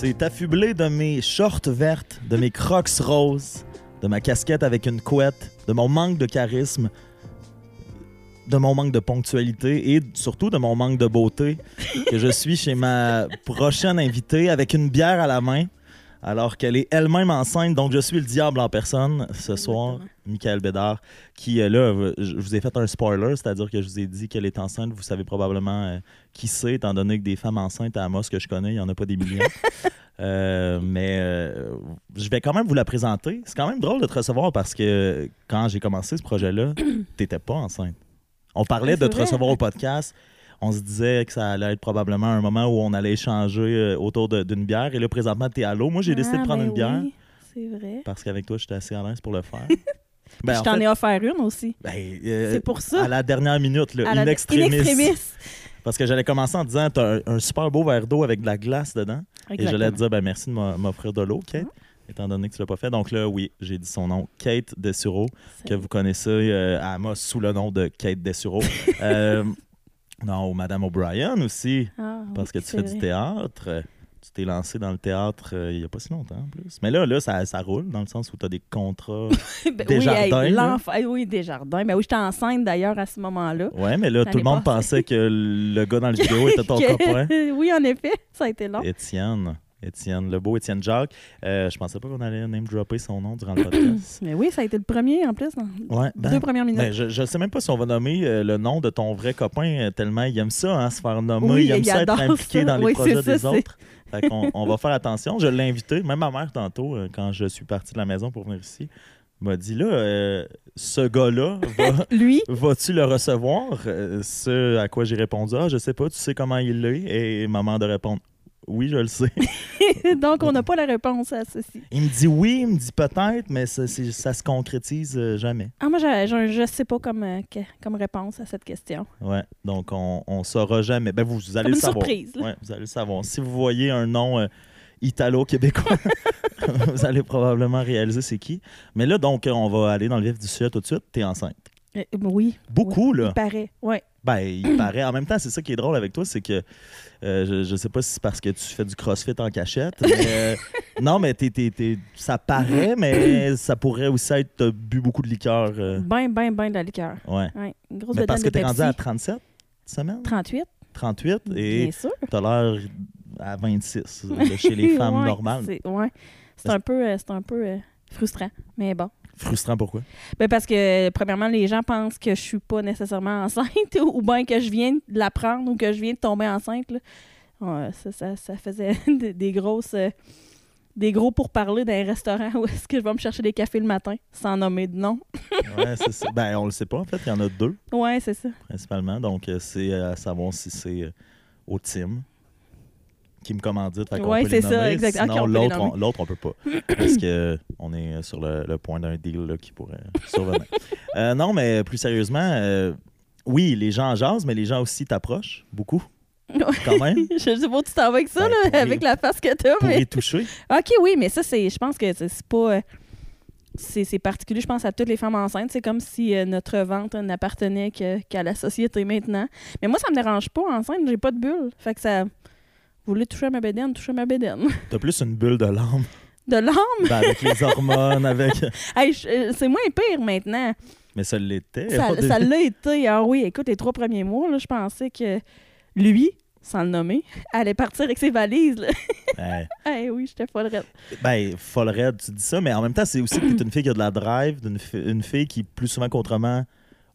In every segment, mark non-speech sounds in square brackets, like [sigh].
C'est affublé de mes shorts vertes, de mes crocs roses, de ma casquette avec une couette, de mon manque de charisme, de mon manque de ponctualité et surtout de mon manque de beauté que je suis chez ma prochaine invitée avec une bière à la main alors qu'elle est elle-même enceinte. Donc, je suis le diable en personne ce soir, Exactement. Michael Bédard, qui, euh, là, je vous ai fait un spoiler, c'est-à-dire que je vous ai dit qu'elle est enceinte. Vous savez probablement euh, qui c'est, étant donné que des femmes enceintes à Amos que je connais, il n'y en a pas des millions. [laughs] Euh, mais euh, je vais quand même vous la présenter. C'est quand même drôle de te recevoir parce que quand j'ai commencé ce projet-là, [clears throat] t'étais pas enceinte. On parlait de te vrai. recevoir au podcast. On se disait que ça allait être probablement un moment où on allait échanger euh, autour d'une bière. Et là, présentement, t'es à l'eau. Moi, j'ai décidé de Ah, prendre ben une bière oui, c'est vrai. parce qu'avec toi, j'étais assez à l'aise pour le faire. [laughs] Puis je en t'en fait, ai offert une aussi. ben, euh, c'est pour ça. à la dernière minute, là, in extremis. in extremis. [laughs] Parce que j'allais commencer en disant t'as un, un super beau verre d'eau avec de la glace dedans. Et j'allais te dire ben, merci de m'offrir de l'eau, Kate. Étant donné que tu l'as pas fait. Donc là, oui, j'ai dit son nom, Kate Dessureau, que vous connaissez euh, à Amos sous le nom de Kate Dessureau. [laughs] Euh, non, Madame O'Brien aussi, Ah, parce que oui, tu fais du théâtre. Euh, Tu t'es lancé dans le théâtre euh, il y a pas si longtemps en plus. Mais là, là ça, ça roule dans le sens où tu as des contrats. [laughs] Ben Desjardins, oui, hey, là. l'enfant- hey, oui, Desjardins. Ben oui, j'étais enceinte d'ailleurs à ce moment-là. Ouais, mais là, tout le monde pensait que le gars dans le [laughs] vidéo était ton copain. [laughs] oui, en effet, ça a été long. Étienne. Étienne, le beau Étienne Jacques. Euh, je pensais pas qu'on allait name dropper son nom durant le podcast. [coughs] Mais oui, ça a été le premier en plus. Dans Ouais, ben, deux premières minutes. ben, je, je sais même pas si on va nommer euh, le nom de ton vrai copain euh, tellement il aime ça, hein, se faire nommer. Oui, il aime il ça être impliqué ça. dans les Oui, projets ça, des autres. [laughs] Fait on va faire attention. Je l'ai invité, même ma mère tantôt, euh, quand je suis parti de la maison pour venir ici, m'a dit là, ce gars-là, va, [laughs] Lui, vas-tu le recevoir? Ce à quoi j'ai répondu, ah, je sais pas, tu sais comment il est. Et maman de répondre, oui, je le sais. [laughs] donc on n'a pas la réponse à ceci. Il me dit oui, il me dit peut-être, mais ça, ça se concrétise euh, jamais. Ah, moi, je, je sais pas comme, euh, comme réponse à cette question. Ouais, donc on, on saura jamais. Ben vous, vous allez Comme le une savoir. surprise. là. Ouais, vous allez le savoir. Si vous voyez un nom euh, italo-québécois, [laughs] [laughs] vous allez probablement réaliser c'est qui. Mais là, donc, on va aller dans le vif du sujet tout de suite. T'es enceinte. Euh, oui. Beaucoup, oui, là. Il paraît. Ouais. Ben, il [clears throat] paraît. En même temps, c'est ça qui est drôle avec toi, c'est que euh, je, je sais pas si c'est parce que tu fais du crossfit en cachette. mais, euh, [laughs] non, mais t'es- t'es- t'es- ça paraît, mais [clears throat] ça pourrait aussi être t'as bu beaucoup de liqueur. euh, Ben, ben, ben de la liqueur. ouais. Ouais. Une grosse Mais parce que bedaine t'es de rendu à 37 semaines? 38, 38 et sûr. t'as l'air à 26 euh, de chez les [laughs] femmes Ouais, normales. C'est ouais. C'est un peu, euh, c'est un peu euh, frustrant, mais bon. Frustrant pourquoi? Ben parce que, premièrement, les gens pensent que je suis pas nécessairement enceinte [laughs] ou bien que je viens de l'apprendre ou que je viens de tomber enceinte. là. Ouais, ça, ça, ça faisait [laughs] des, grosses... euh, des gros pourparlers dans un restaurant où est-ce que je vais me chercher des cafés le matin, sans nommer de nom. [laughs] Ouais, c'est ça. Ben, on le sait pas, en fait. Il y en a deux, Ouais, c'est ça. principalement. Donc, euh, c'est à savoir si c'est euh, au team qui me commandite. Qu'on les c'est ça, nommer. exact. Ok, Sinon, les l'autre, on, l'autre, on peut pas. parce que on est euh, sur le, le point d'un deal là, qui pourrait [laughs] survenir. Euh, non, mais plus sérieusement, euh, oui, les gens jasent, mais les gens aussi t'approchent beaucoup, quand même, [laughs] je sais pas où tu t'en vas avec ça, Ben, là, avec la face que t'as, pour mais... y toucher. OK, oui, mais ça, c'est, je pense que c'est c'est pas. euh, C'est c'est particulier, je pense, à toutes les femmes enceintes. C'est comme si euh, notre ventre n'appartenait que- qu'à la société maintenant. Mais moi, ça me dérange pas enceinte, j'ai pas de bulle. Fait que ça. Vous voulez toucher à ma bédaine, touchez à ma bédaine. [laughs] T'as plus une bulle de larmes De l'âme, ben, avec les hormones, avec. [laughs] hey, euh, c'est moins pire maintenant. Mais ça l'était. Ça [laughs] l'a été. Ah oui, écoute, les trois premiers mois, là, je pensais que lui, sans le nommer, allait partir avec ses valises. Là. Hey, oui, j'étais folle raide. Ben, folle raide, tu dis ça, mais en même temps, c'est aussi que t'es une fille qui a de la drive, d'une fi- une fille qui, plus souvent qu'autrement,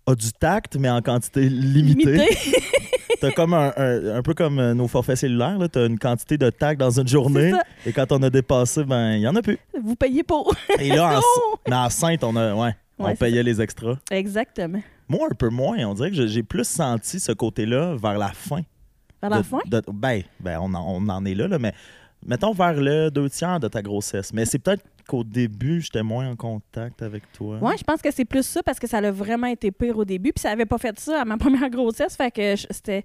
a du tact, mais en quantité limitée. Limité. [laughs] T'as comme un, un- un peu comme euh, nos forfaits cellulaires, là. T'as une quantité de tact dans une journée, et quand on a dépassé, ben, il y en a plus. Vous payez pour. Et là, en, [laughs] mais enceinte, on a, ouais, on Ouais, payait les extras. Exactement. Moi, un peu moins. On dirait que j'ai- j'ai plus senti ce côté-là vers la fin. Vers la de- fin? de- ben, ben on, en, on en est là, là, mais mettons vers le deux tiers de ta grossesse. Mais c'est peut-être qu'au début, j'étais moins en contact avec toi. Ouais, je pense que c'est plus ça parce que ça a vraiment été pire au début. Puis ça avait pas fait ça à ma [laughs] première grossesse. Fait que c'était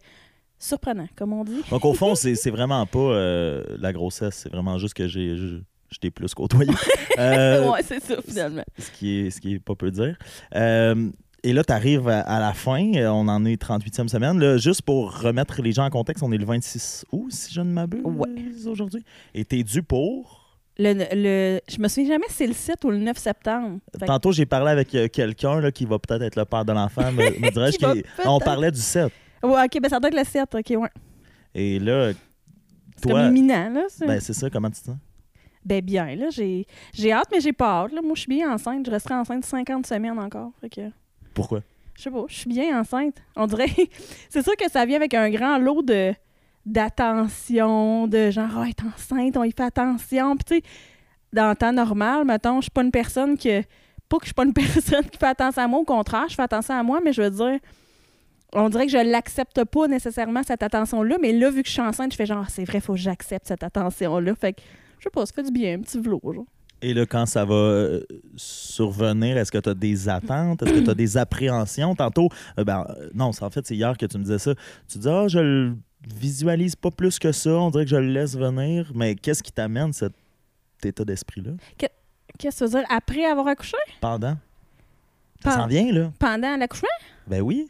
surprenant, comme on dit. Donc, au fond, [laughs] c'est vraiment pas euh, la grossesse. C'est vraiment juste que j'ai je, t'ai plus côtoyé. [laughs] Euh, ouais, c'est ça, finalement. ce, qui est, ce qui est pas peu dire. Euh, et là, tu arrives à, à la fin, euh, on en est 38e semaine. Là, juste pour remettre les gens en contexte, on est le 26 août, si je ne m'abuse, Ouais. aujourd'hui. Et tu es dû pour. Le, le, je me souviens jamais si c'est le 7 ou le 9 septembre. Fait Tantôt, j'ai parlé avec euh, quelqu'un là, qui va peut-être être le père de l'enfant, me [laughs] dirais-je. Peut-être- on parlait du 7. Ouais, ok, ben ça doit être le 7. Ok, ouais. Et là, C'est comme toi, imminent, là. c'est- ben, c'est ça, comment tu te sens? Ben bien, là, j'ai j'ai hâte, mais j'ai pas hâte. Là. Moi, je suis bien enceinte. Je resterai enceinte 50 semaines encore. Fait que, Pourquoi? je sais pas, je suis bien enceinte. On dirait... [laughs] c'est sûr que ça vient avec un grand lot de d'attention, de genre, oh, elle est enceinte, on y fait attention. Puis tu sais, dans le temps normal, mettons, je suis pas une personne que... Pas que je suis pas une [laughs] personne qui fait attention à moi, au contraire, je fais attention à moi, mais je veux dire... On dirait que je l'accepte pas nécessairement, cette attention-là, mais là, vu que je suis enceinte, je fais genre, c'est vrai, faut que j'accepte cette attention-là. Fait que, je sais pas, ça fait du bien, un petit velours, genre. Et là, quand ça va euh, survenir, est-ce que tu as des attentes? Est-ce que tu as des appréhensions? Tantôt, euh, ben, euh, non, en fait, c'est hier que tu me disais ça. Tu dis, ah, je le visualise pas plus que ça, on dirait que je le laisse venir. Mais qu'est-ce qui t'amène cet état d'esprit-là? Qu'est-ce que tu veux dire? Après avoir accouché? Pendant? Ça s'en vient, là? Pendant l'accouchement? Ben oui.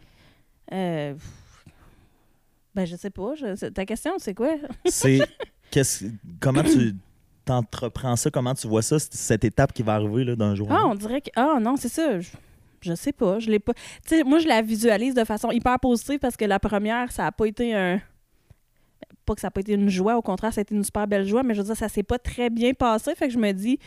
Euh... Ben, je sais pas. je- Ta question, c'est quoi? [laughs] C'est. qu'est-ce, comment tu t'entreprends ça? Comment tu vois ça, cette étape qui va arriver là, d'un jour? Ah, on dirait que. Ah, non, c'est ça. Je, je sais pas. Je l'ai pas. Tu sais, moi, je la visualise de façon hyper positive parce que la première, ça a pas été un. Pas que ça a pas été une joie, au contraire, ça a été une super belle joie, mais je veux dire, ça s'est pas très bien passé. Fait que je me dis,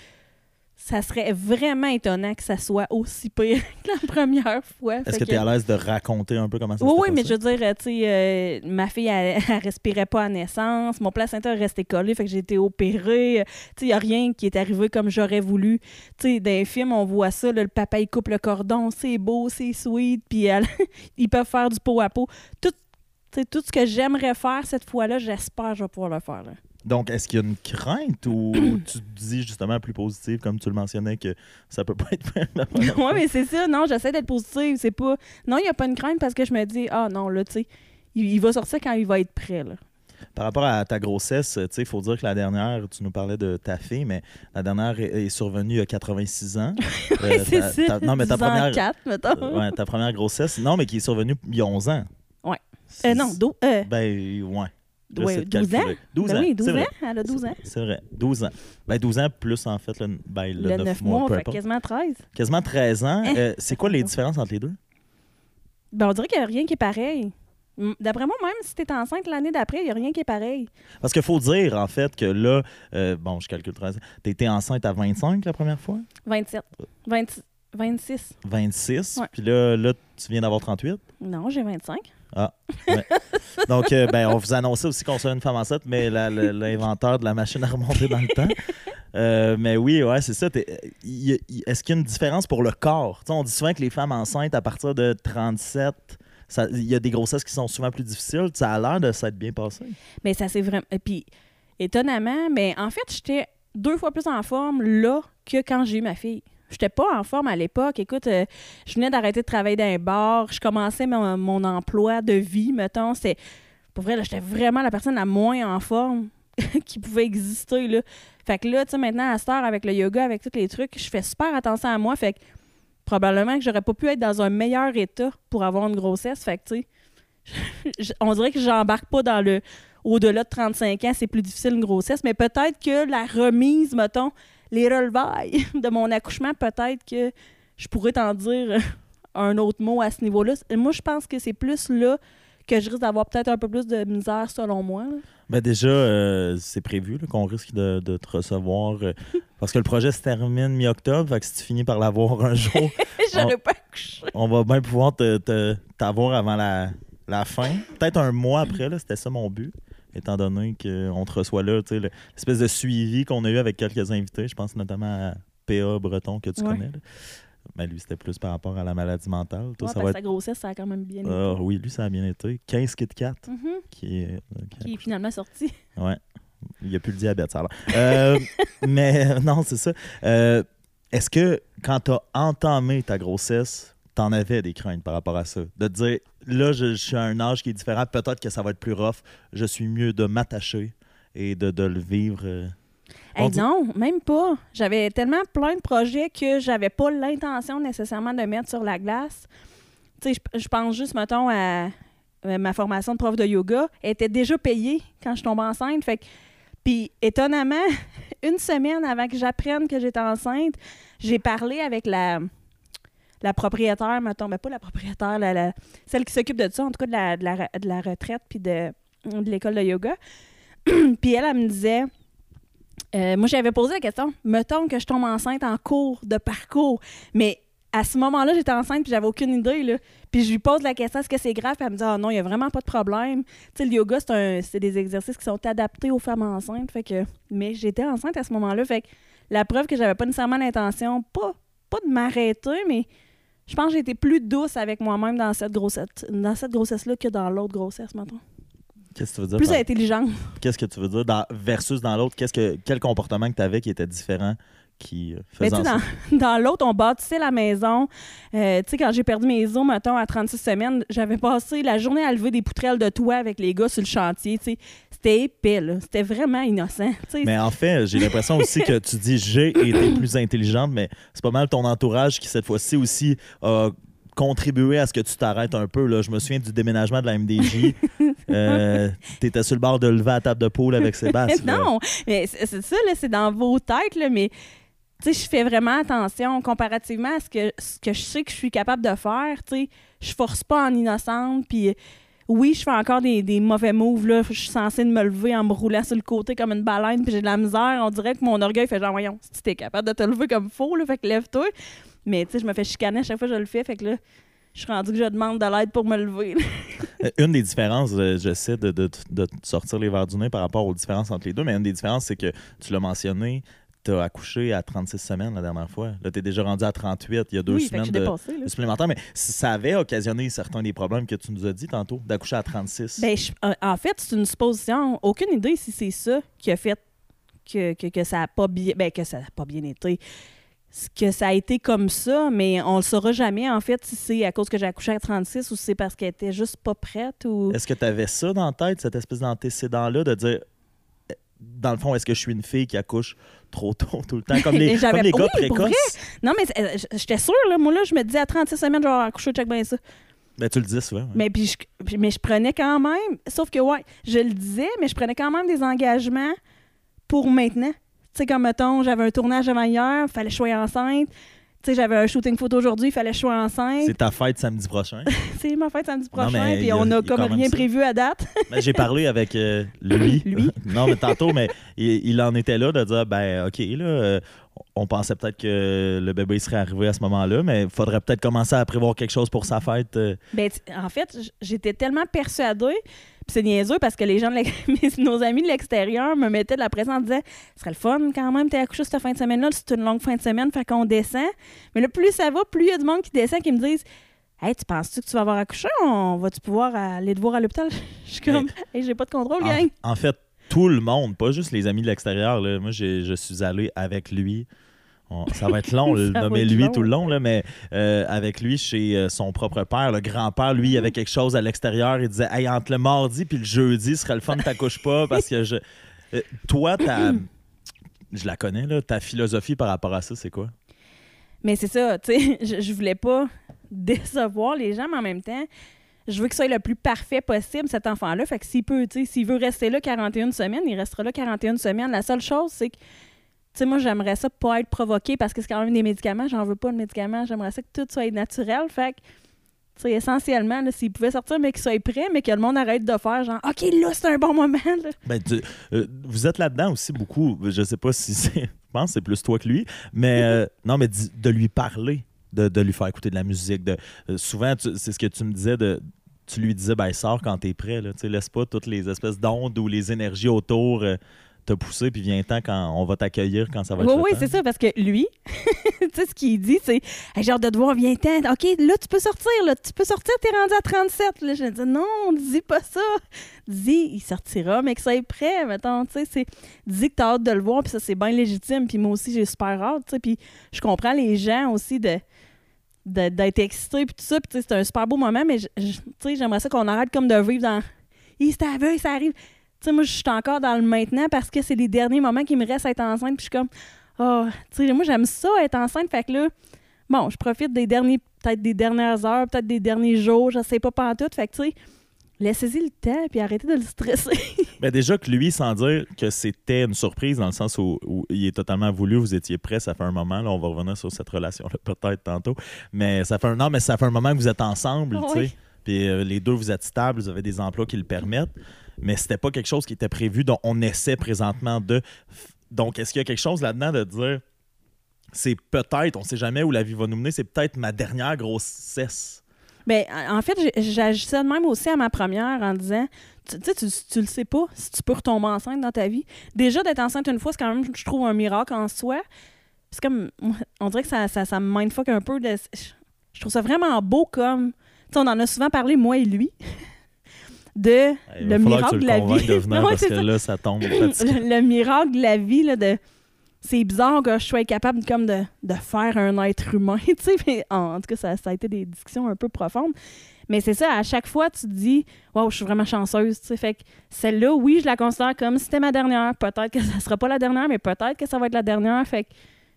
ça serait vraiment étonnant que ça soit aussi pire [laughs] que la première fois. Est-ce que tu es à l'aise de raconter un peu comment ça Oui, s'est oui, mais je veux dire, tu sais, euh, ma fille, elle, [laughs] elle respirait pas à naissance. Mon placenta est resté collé, fait que j'ai été opérée. Euh, Tu sais, il n'y a rien qui est arrivé comme j'aurais voulu. Tu sais, dans les films, on voit ça, là, le papa, il coupe le cordon, c'est beau, c'est sweet, puis elle- [laughs] ils peuvent faire du pot à pot. Tout, tout ce que j'aimerais faire cette fois-là, j'espère que je vais pouvoir le faire. là. Donc, est-ce qu'il y a une crainte ou [coughs] tu te dis justement plus positive, comme tu le mentionnais, que ça peut pas être [laughs] [laughs] oui, mais c'est ça. Non, j'essaie d'être positive. C'est pas... Non, il n'y a pas une crainte parce que je me dis, ah non, là, tu sais, il, il va sortir quand il va être prêt, là. Par rapport à ta grossesse, tu sais, il faut dire que la dernière, tu nous parlais de ta fille, mais la dernière est, est survenue a 86 ans. [laughs] Oui, Euh, c'est ça. non, mais ta 10 ans, première, quatre, mettons. euh, ouais, ta première grossesse, non, mais qui est survenue il y a 11 ans. Euh, non, dou- euh, Ben, ouais. J'essaie ouais, de 12 ans. calculer. 12 Ben ans. oui, 12 c'est ans. vrai. Elle a 12 ans. C'est vrai. 12 ans. Ben, 12 ans plus, en fait, le, ben, le, Le 9, 9 mois, fait quasiment 13. Quasiment 13 ans. Hein? Euh, c'est quoi les différences entre les deux? Ben, on dirait qu'il n'y a rien qui est pareil. D'après moi, même si tu es enceinte l'année d'après, il n'y a rien qui est pareil. Parce qu'il faut dire, en fait, que là, euh, bon, je calcule 13 ans. T'as été enceinte à 25 la première fois? 27. 20 26. 26. Ouais. Puis là, là, tu viens d'avoir 38. Non, j'ai 25. Donc, euh, ben, on vous annonçait aussi qu'on serait une femme enceinte, mais l'inventeur de la machine a remonté dans le temps. Euh, mais oui, ouais, c'est ça. Il- Est-ce qu'il y a une différence pour le corps? On dit souvent que les femmes enceintes, à partir de 37, ça- il y a des grossesses qui sont souvent plus difficiles. Ça a l'air de s'être bien passé. Mais ça c'est vraiment. Et puis, étonnamment, mais en fait, j'étais deux fois plus en forme là que quand j'ai eu ma fille. J'étais pas en forme à l'époque. Écoute, euh, je venais d'arrêter de travailler dans un bar. Je commençais mon, emploi de vie, mettons. C'est, pour vrai, j'étais vraiment la personne la moins en forme [laughs] qui pouvait exister. Là. Fait que là, tu sais, maintenant, à cette heure, avec le yoga, avec tous les trucs, je fais super attention à moi. Fait que probablement que j'aurais pas pu être dans un meilleur état pour avoir une grossesse. Fait que, tu sais, [laughs] on dirait que j'embarque pas dans le au-delà de 35 ans, c'est plus difficile une grossesse, mais peut-être que la remise, mettons, les relevailles de mon accouchement, peut-être que je pourrais t'en dire un autre mot à ce niveau-là. Moi, je pense que c'est plus là que je risque d'avoir peut-être un peu plus de misère, selon moi. Ben déjà, euh, c'est prévu qu'on risque de, de te recevoir euh, [laughs] parce que le projet se termine mi-octobre. Fait que si tu finis par l'avoir un jour, [laughs] J'aurais pas on va bien pouvoir te- te- t'avoir avant la, la fin. Peut-être un mois après, c'était ça mon but. Étant donné qu'on te reçoit là, tu sais, le- l'espèce de suivi qu'on a eu avec quelques invités, je pense notamment à PA Breton que tu Ouais. connais. là. Ben, lui, c'était plus par rapport à la maladie mentale. Toi, Ouais, ça va être. sa grossesse, ça a quand même bien été. Ah, oui, lui, ça a bien été. 15 Kit Kat, Mhm. qui est. euh, qui a Qui est finalement sorti. Ouais. Il n'y a plus le diabète, ça. Euh, [laughs] mais euh, non, c'est ça. Euh, Est-ce que quand tu as entamé ta grossesse, tu en avais des craintes par rapport à ça? De te dire, là, je, je suis à un âge qui est différent, peut-être que ça va être plus rough, je suis mieux de m'attacher et de, de le vivre. euh. Hey, dit- non, même pas. J'avais tellement plein de projets que j'avais pas l'intention nécessairement de mettre sur la glace. Tu sais, je- je pense juste, mettons, à à ma formation de prof de yoga. Elle était déjà payée quand je tombais enceinte. Fait que- puis, étonnamment, [laughs] une semaine avant que j'apprenne que j'étais enceinte, j'ai parlé avec la, la propriétaire, mettons, mais pas la propriétaire, la, celle qui s'occupe de ça, en tout cas de la, de la, de la retraite puis de, de l'école de yoga. [clears throat] puis elle, elle me disait, euh, moi j'avais posé la question, mettons que je tombe enceinte en cours de parcours, mais à ce moment-là, j'étais enceinte puis j'avais aucune idée. Là. Puis je lui pose la question, est-ce que c'est grave? Puis elle me dit, ah non, il n'y a vraiment pas de problème. Tu sais, le yoga, c'est des exercices qui sont adaptés aux femmes enceintes. Fait que, mais j'étais enceinte à ce moment-là. Fait que la preuve que j'avais pas nécessairement l'intention, pas, pas de m'arrêter, mais je pense que j'ai été plus douce avec moi-même dans cette grossesse, dans cette grossesse-là que dans l'autre grossesse, maintenant. Qu'est-ce que tu veux dire? Plus par- intelligente. Qu'est-ce que tu veux dire dans- versus dans l'autre? Qu'est-ce que, quel comportement que tu avais qui était différent? Qui euh, Mais faisait tu [laughs] dans, l'autre, on bâtissait la maison. Euh, tu sais, quand j'ai perdu mes os, mettons, à 36 semaines, j'avais passé la journée à lever des poutrelles de toit avec les gars sur le chantier. Tu sais, c'était épais, là. C'était vraiment innocent. Tu Mais en fait, j'ai l'impression aussi que tu dis j'ai été plus intelligente, mais c'est pas mal ton entourage qui, cette fois-ci, aussi a contribué à ce que tu t'arrêtes un peu. Là. Je me souviens du déménagement de la MDJ. [laughs] Euh, T'étais sur le bord de lever à la table de poule avec [laughs] Sébastien. là. non, mais c'est c'est ça, c'est dans vos têtes, là, mais tu je fais vraiment attention comparativement à ce que, ce que je sais que je suis capable de faire. Tu sais, je force pas en innocente, puis oui, je fais encore des, des mauvais moves. Je suis censée me lever en me roulant sur le côté comme une baleine, puis j'ai de la misère. On dirait que mon orgueil fait genre, voyons, si t'es capable de te lever comme faux, là, fait que lève-toi. Mais tu je me fais chicaner à chaque fois que je le fais, fait que là, je suis rendue que je demande de l'aide pour me lever. [laughs] Euh, Une des différences, euh, j'essaie de, de, de sortir les verres du nez par rapport aux différences entre les deux, mais une des différences, c'est que tu l'as mentionné, tu as accouché à 36 semaines la dernière fois. Là, tu es déjà rendu à 38, il y a deux oui, semaines je suis de, dépassée, là. de supplémentaire, mais ça avait occasionné certains des problèmes que tu nous as dit tantôt, d'accoucher à 36. Ben, je- en- fait, c'est une supposition. Aucune idée si c'est ça qui a fait que, que, que ça a pas bien ben, que ça a pas bien été. Que ça a été comme ça, mais on le saura jamais, en fait, si c'est à cause que j'ai accouché à 36 ou si c'est parce qu'elle était juste pas prête ou. Est-ce que tu avais ça dans la tête, cette espèce d'antécédent-là, de dire, euh, dans le fond, est-ce que je suis une fille qui accouche trop tôt tout le temps, comme les, comme les gars oui, précoces? Non, mais euh, j'étais sûre, là. Moi, là, je me disais à 36 semaines, je vais accoucher, check bien ça. Ben, tu le dis souvent. ouais. Mais, puis je, mais je prenais quand même, sauf que, ouais, je le disais, mais je prenais quand même des engagements pour maintenant. Tu sais, comme, mettons, j'avais un tournage avant hier, fallait que je sois enceinte. Tu sais, j'avais un shooting photo aujourd'hui, il fallait que je sois enceinte. C'est ta fête samedi prochain. [laughs] C'est ma fête samedi prochain, puis on a a comme rien ça. prévu à date. [laughs] Ben, J'ai parlé avec euh, lui. Lui? [laughs] non, mais tantôt, mais il, il en était là de dire ben, OK, là, euh, on pensait peut-être que le bébé serait arrivé à ce moment-là, mais il faudrait peut-être commencer à prévoir quelque chose pour sa fête. euh. Ben, en fait, j'étais tellement persuadée, c'est niaiseux parce que les gens, de [laughs] nos amis de l'extérieur me mettaient de la pression en disant Ce serait le fun quand même, t'es accouché cette fin de semaine-là, c'est une longue fin de semaine, fait qu'on descend. Mais là, plus ça va, plus il y a du monde qui descend qui me disent Hey, tu penses-tu que tu vas avoir accouché? On va-tu pouvoir aller te voir à l'hôpital [laughs] Je suis comme Hey, j'ai pas de contrôle, gang. En, en fait, tout le monde, pas juste les amis de l'extérieur. Moi, je suis allé avec lui. On- ça va être long, [laughs] le Ça nommer lui long. tout le long, là, mais euh, avec lui chez euh, son propre père, le grand-père, lui, il avait quelque chose à l'extérieur. Il disait Hey, entre le mardi puis le jeudi, ce serait le fun que t'accouches pas [laughs] parce que je. Euh, toi, ta. Je la connais, là. Ta philosophie par rapport à ça, c'est quoi? Mais c'est ça, tu sais, [laughs] je, je voulais pas décevoir les gens, mais en même temps, je veux que ce soit le plus parfait possible, cet enfant-là. Fait que s'il peut, tu sais, s'il veut rester là 41 semaines, il restera là 41 semaines. La seule chose, c'est que, tu sais, moi, j'aimerais ça pas être provoqué parce que c'est quand même des médicaments. J'en veux pas de médicaments. J'aimerais ça que tout soit naturel. Fait que, tu sais, essentiellement, s'il pouvait sortir, mais qu'il soit prêt, mais que le monde arrête de faire genre, OK, là, c'est un bon moment, là. Ben, tu- euh, vous êtes là-dedans aussi beaucoup. Je sais pas si c'est. Je pense que c'est plus toi que lui. Mais euh, non, mais de lui parler, de, de lui faire écouter de la musique. De, euh, souvent, c'est ce que tu me disais de. Tu lui disais, ben, sors quand t'es prêt. Là, Tu sais, laisse pas toutes les espèces d'ondes ou les énergies autour euh, te pousser, puis viens-t'en quand on va t'accueillir quand ça va être Oui, oui, c'est ça, parce que lui, [laughs] tu sais, ce qu'il dit, c'est hey, j'ai hâte de te voir, viens-t'en. OK, là, tu peux sortir, là, tu peux sortir, t'es rendu à 37. Là, je dis non, dis pas ça. Dis, il sortira, mais que ça est prêt, mettons, tu sais, c'est dis que t'as hâte de le voir, puis ça, c'est bien légitime, puis moi aussi, j'ai super hâte, tu sais, puis je comprends les gens aussi de d'être excités, puis tout ça, puis c'est un super beau moment, mais tu sais, j'aimerais ça qu'on arrête comme de vivre dans « il c'est aveugle, ça arrive ». Sais, moi, je suis encore dans le maintenant parce que c'est les derniers moments qui me restent à être enceinte. Puis je suis comme, oh, tu sais, moi, j'aime ça, être enceinte. Fait que là, bon, je profite des derniers peut-être des dernières heures, peut-être des derniers jours, je sais pas pas tout. Fait que, tu sais, laissez-y le temps, puis arrêtez de le stresser. Mais [laughs] déjà que lui, sans dire que c'était une surprise, dans le sens où, où il est totalement voulu, vous étiez prêt, ça fait un moment, là, on va revenir sur cette relation-là peut-être tantôt, mais ça fait un, non, mais ça fait un moment que vous êtes ensemble, tu sais. Oui. Puis euh, les deux, vous êtes stables, vous avez des emplois qui le permettent, mais c'était pas quelque chose qui était prévu, dont on essaie présentement de. Donc, est-ce qu'il y a quelque chose là-dedans de dire, c'est peut-être, on sait jamais où la vie va nous mener, c'est peut-être ma dernière grossesse? Mais en fait, j'agissais de même aussi à ma première en disant tu sais, tu, le sais pas si tu peux retomber enceinte dans ta vie. Déjà, d'être enceinte une fois, c'est quand même, je trouve, un miracle en soi. C'est comme, on dirait que ça, ça, ça me mindfuck un peu. Je trouve ça vraiment beau comme. Tu sais, on en a souvent parlé, moi et lui, de Il le miracle de la vie. de venir [laughs] Ouais, parce c'est que ça. là, ça tombe fatigué. le, le miracle de la vie, là, de. C'est bizarre que je sois capable comme de, de faire un être humain, [laughs] tu sais. mais En, en tout cas, ça, ça a été des discussions un peu profondes. Mais c'est ça, à chaque fois, tu te dis, waouh, je suis vraiment chanceuse, tu sais. Fait que celle-là, oui, je la considère comme si c'était ma dernière. Peut-être que ça sera pas la dernière, mais peut-être que ça va être la dernière. Fait que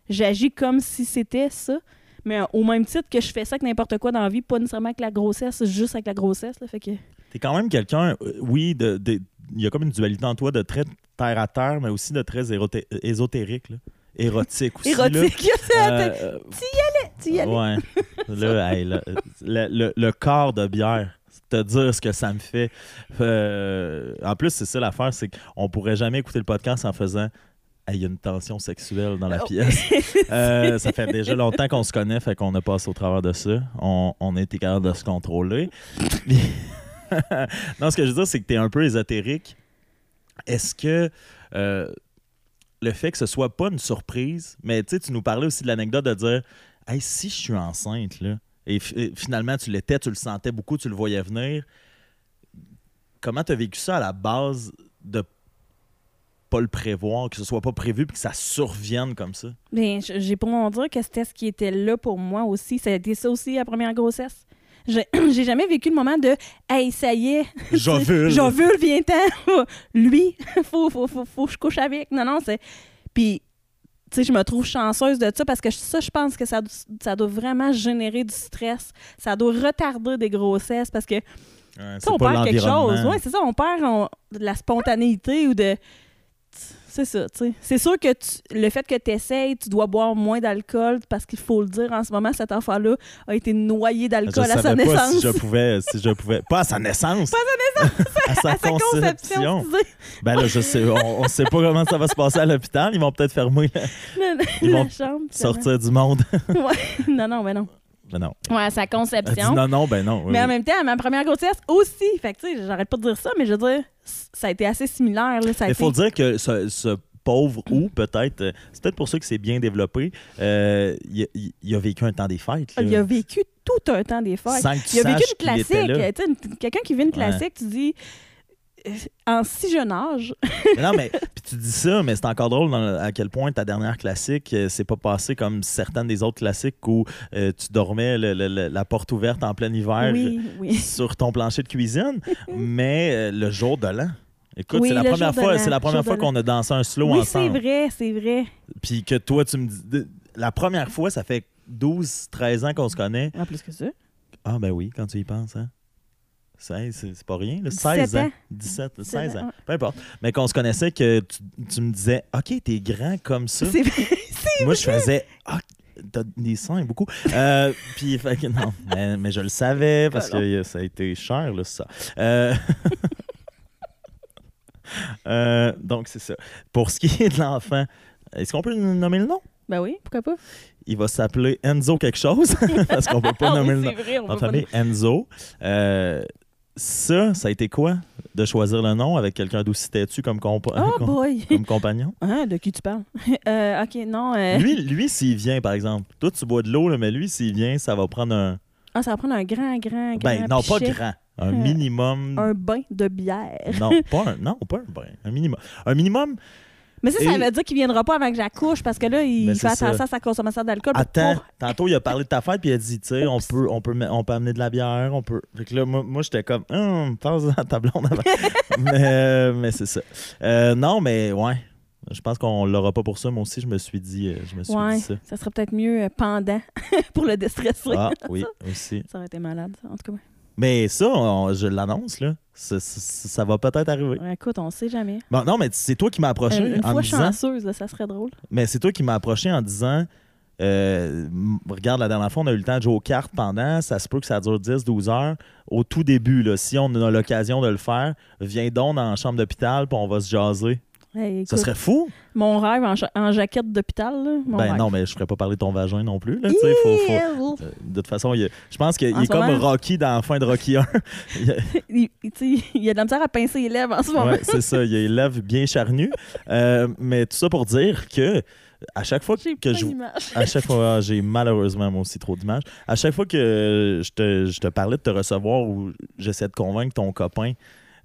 j'agis comme si c'était ça. Mais au même titre que je fais ça avec n'importe quoi dans la vie, pas nécessairement avec la grossesse, juste avec la grossesse. Là, fait que... T'es quand même quelqu'un, euh, oui, de, de- il y a comme une dualité en toi de très terre à terre, mais aussi de très ésotérique, là. érotique aussi. là. Érotique, Euh, [laughs] tu y allais. ouais. Là, hey, le, le- le corps de bière, te dire ce que ça me fait. Euh, en plus, c'est ça l'affaire, c'est qu'on pourrait jamais écouter le podcast en faisant. Hey, Il y a une tension sexuelle dans la Oh. pièce. [laughs] Euh, ça fait déjà longtemps qu'on se connaît, fait qu'on a passé au travers de ça. On, on a été capable de se contrôler. [laughs] non, ce que je veux dire, c'est que tu es un peu ésotérique. Est-ce que euh, le fait que ce soit pas une surprise, mais tu nous parlais aussi de l'anecdote de dire Hey, si je suis enceinte, là, et, fi- et finalement tu l'étais, tu le sentais beaucoup, tu le voyais venir, comment tu as vécu ça à la base de pas le prévoir, que ce soit pas prévu puis que ça survienne comme ça? J- j'ai pour mon dire que c'était ce qui était là pour moi aussi. Ça a été ça aussi la première grossesse. [clears throat] J'ai jamais vécu le moment de Hey, ça y est, [laughs] J'ovule. j'ovule, viens-t'en. [laughs] Lui, [laughs] faut, faut, faut, faut que je couche avec. Non, non, c'est. Puis, tu sais, je me trouve chanceuse de ça parce que ça, je pense que ça, ça doit vraiment générer du stress. Ça doit retarder des grossesses parce que Ouais, on pas perd quelque chose. Ouais, c'est ça, on perd on- de la spontanéité ou de. C'est ça, tu sais. C'est sûr que tu- le fait que tu essayes, tu dois boire moins d'alcool parce qu'il faut le dire, en ce moment, cet enfant-là a été noyé d'alcool à sa pas naissance. si je pouvais, si je pouvais. Pas à sa naissance. Pas à sa naissance. à sa à sa conception. conception, Ben là, je sais, on, on sait pas comment ça va se passer à l'hôpital. Ils vont peut-être fermer, la-. Ils chambre. sortir du monde. [laughs] non, non, ben non. Ben non. Ouais, à sa Elle dit conception. non, non, ben non. oui, Mais en oui. même temps, ma première grossesse aussi. Fait que, tu sais, j'arrête pas de dire ça, mais je veux dire, ça a été assez similaire. Là. Ça a Il été... faut dire que ce, ce pauvre ou peut-être, euh, c'est peut-être pour ça que c'est bien développé, euh, il, a- il- il a vécu un temps des fêtes. là. Il a vécu tout un temps des fêtes. Sans que tu Il a vécu une classique. Quelqu'un qui vit une classique, tu dis, en si jeune âge, Mais non, mais puis tu dis ça, mais c'est encore drôle dans- à quel point ta dernière classique, euh, c'est pas passé comme certaines des autres classiques où euh, tu dormais le- le- le- la porte ouverte en plein hiver oui, oui. sur ton plancher de cuisine, [laughs] mais euh, le jour de l'an. Écoute, Oui, c'est la première fois, c'est la première fois qu'on a dansé un slow Oui, c'est ensemble. vrai, c'est vrai. Puis que toi, tu me dis. La première fois, ça fait 12, 13 ans qu'on se connaît. En plus que ça. Ah, ben oui, quand tu y penses, hein. 16, c'est pas rien. là. 17 16 ans. ans. 17, 17 16 ans. ouais. Peu importe. Mais qu'on se connaissait, que tu, tu me disais, OK, t'es grand comme ça. C'est vrai. [laughs] Moi, je faisais, ah, t'as des seins, beaucoup. Euh, puis, fait que non, mais, mais je le savais parce Ah que ça a été cher, là, ça. Euh, [laughs] euh, donc, c'est ça. Pour ce qui est de l'enfant, est-ce qu'on peut nommer le nom? Ben oui, pourquoi pas? Il va s'appeler Enzo quelque chose, [laughs] parce qu'on peut pas Ah nommer oui, le nom. vrai, on En pas Enzo. Euh, ça, ça a été quoi de choisir le nom avec quelqu'un d'aussi têtu comme, compa- Oh [laughs] boy! comme compagnon? Hein, de qui tu parles? [laughs] Euh, ok, non. euh, Lui, lui s'il vient, par exemple, toi, tu bois de l'eau, mais lui, s'il vient, ça va prendre un. Ah, ça va prendre un grand, grand, grand. Ben, non, pas grand. Un Euh, minimum. Un bain de bière. Non, [laughs] pas un, non, pas un brin. Un minimum. Un minimum. Mais ça, ça veut dire qu'il viendra pas avant que j'accouche parce que là, il Ben, fait c'est ça. attention à sa consommation d'alcool. Attends, tantôt, il a parlé de ta fête, puis il a dit, tu sais, on peut, on, peut, on peut amener de la bière, on peut. Fait que là, moi, moi j'étais comme, hum, passe à ta blonde avant. [laughs] mais euh, mais c'est ça. Euh, non, mais ouais. Je pense qu'on l'aura pas pour ça. Moi aussi, je me suis dit, euh, je me suis Ouais, dit ça. ça serait peut-être mieux pendant. [laughs] pour le déstresser. Ah, oui, aussi. [laughs] Ça aurait été malade, ça, en tout cas. Mais ça, on- je l'annonce, là. Ça, ça- ça va peut-être arriver. Ouais, écoute, on sait jamais. Bon, non, mais c'est toi qui m'as approché Une, une en fois disant... chanceuse, là, ça serait drôle. Mais c'est toi qui m'as approché en disant euh, m- Regarde, la dernière fois, on a eu le temps de jouer aux cartes pendant. Ça se peut que ça dure 10-12 heures. Au tout début, là, si on a l'occasion de le faire, viens donc dans la chambre d'hôpital puis on va se jaser. Hey, Ça serait fou? Mon rêve en, ja- en jaquette d'hôpital, ben rêve. non, mais je ferais pas parler de ton vagin non plus. Là, faut- faut- euh, De toute façon, il y a- je pense qu'il est comme moment- Rocky dans la fin de Rocky 1. [laughs] Il y a- [laughs] il, il- a de la misère à pincer les lèvres en ce moment. Ouais, c'est ça. Il a les lèvres bien charnues. Euh, mais tout ça pour dire que à chaque fois que je. À chaque fois, ah, j'ai malheureusement moi aussi trop d'images. À chaque fois que je te, je te parlais de te recevoir ou j'essaie de convaincre ton copain,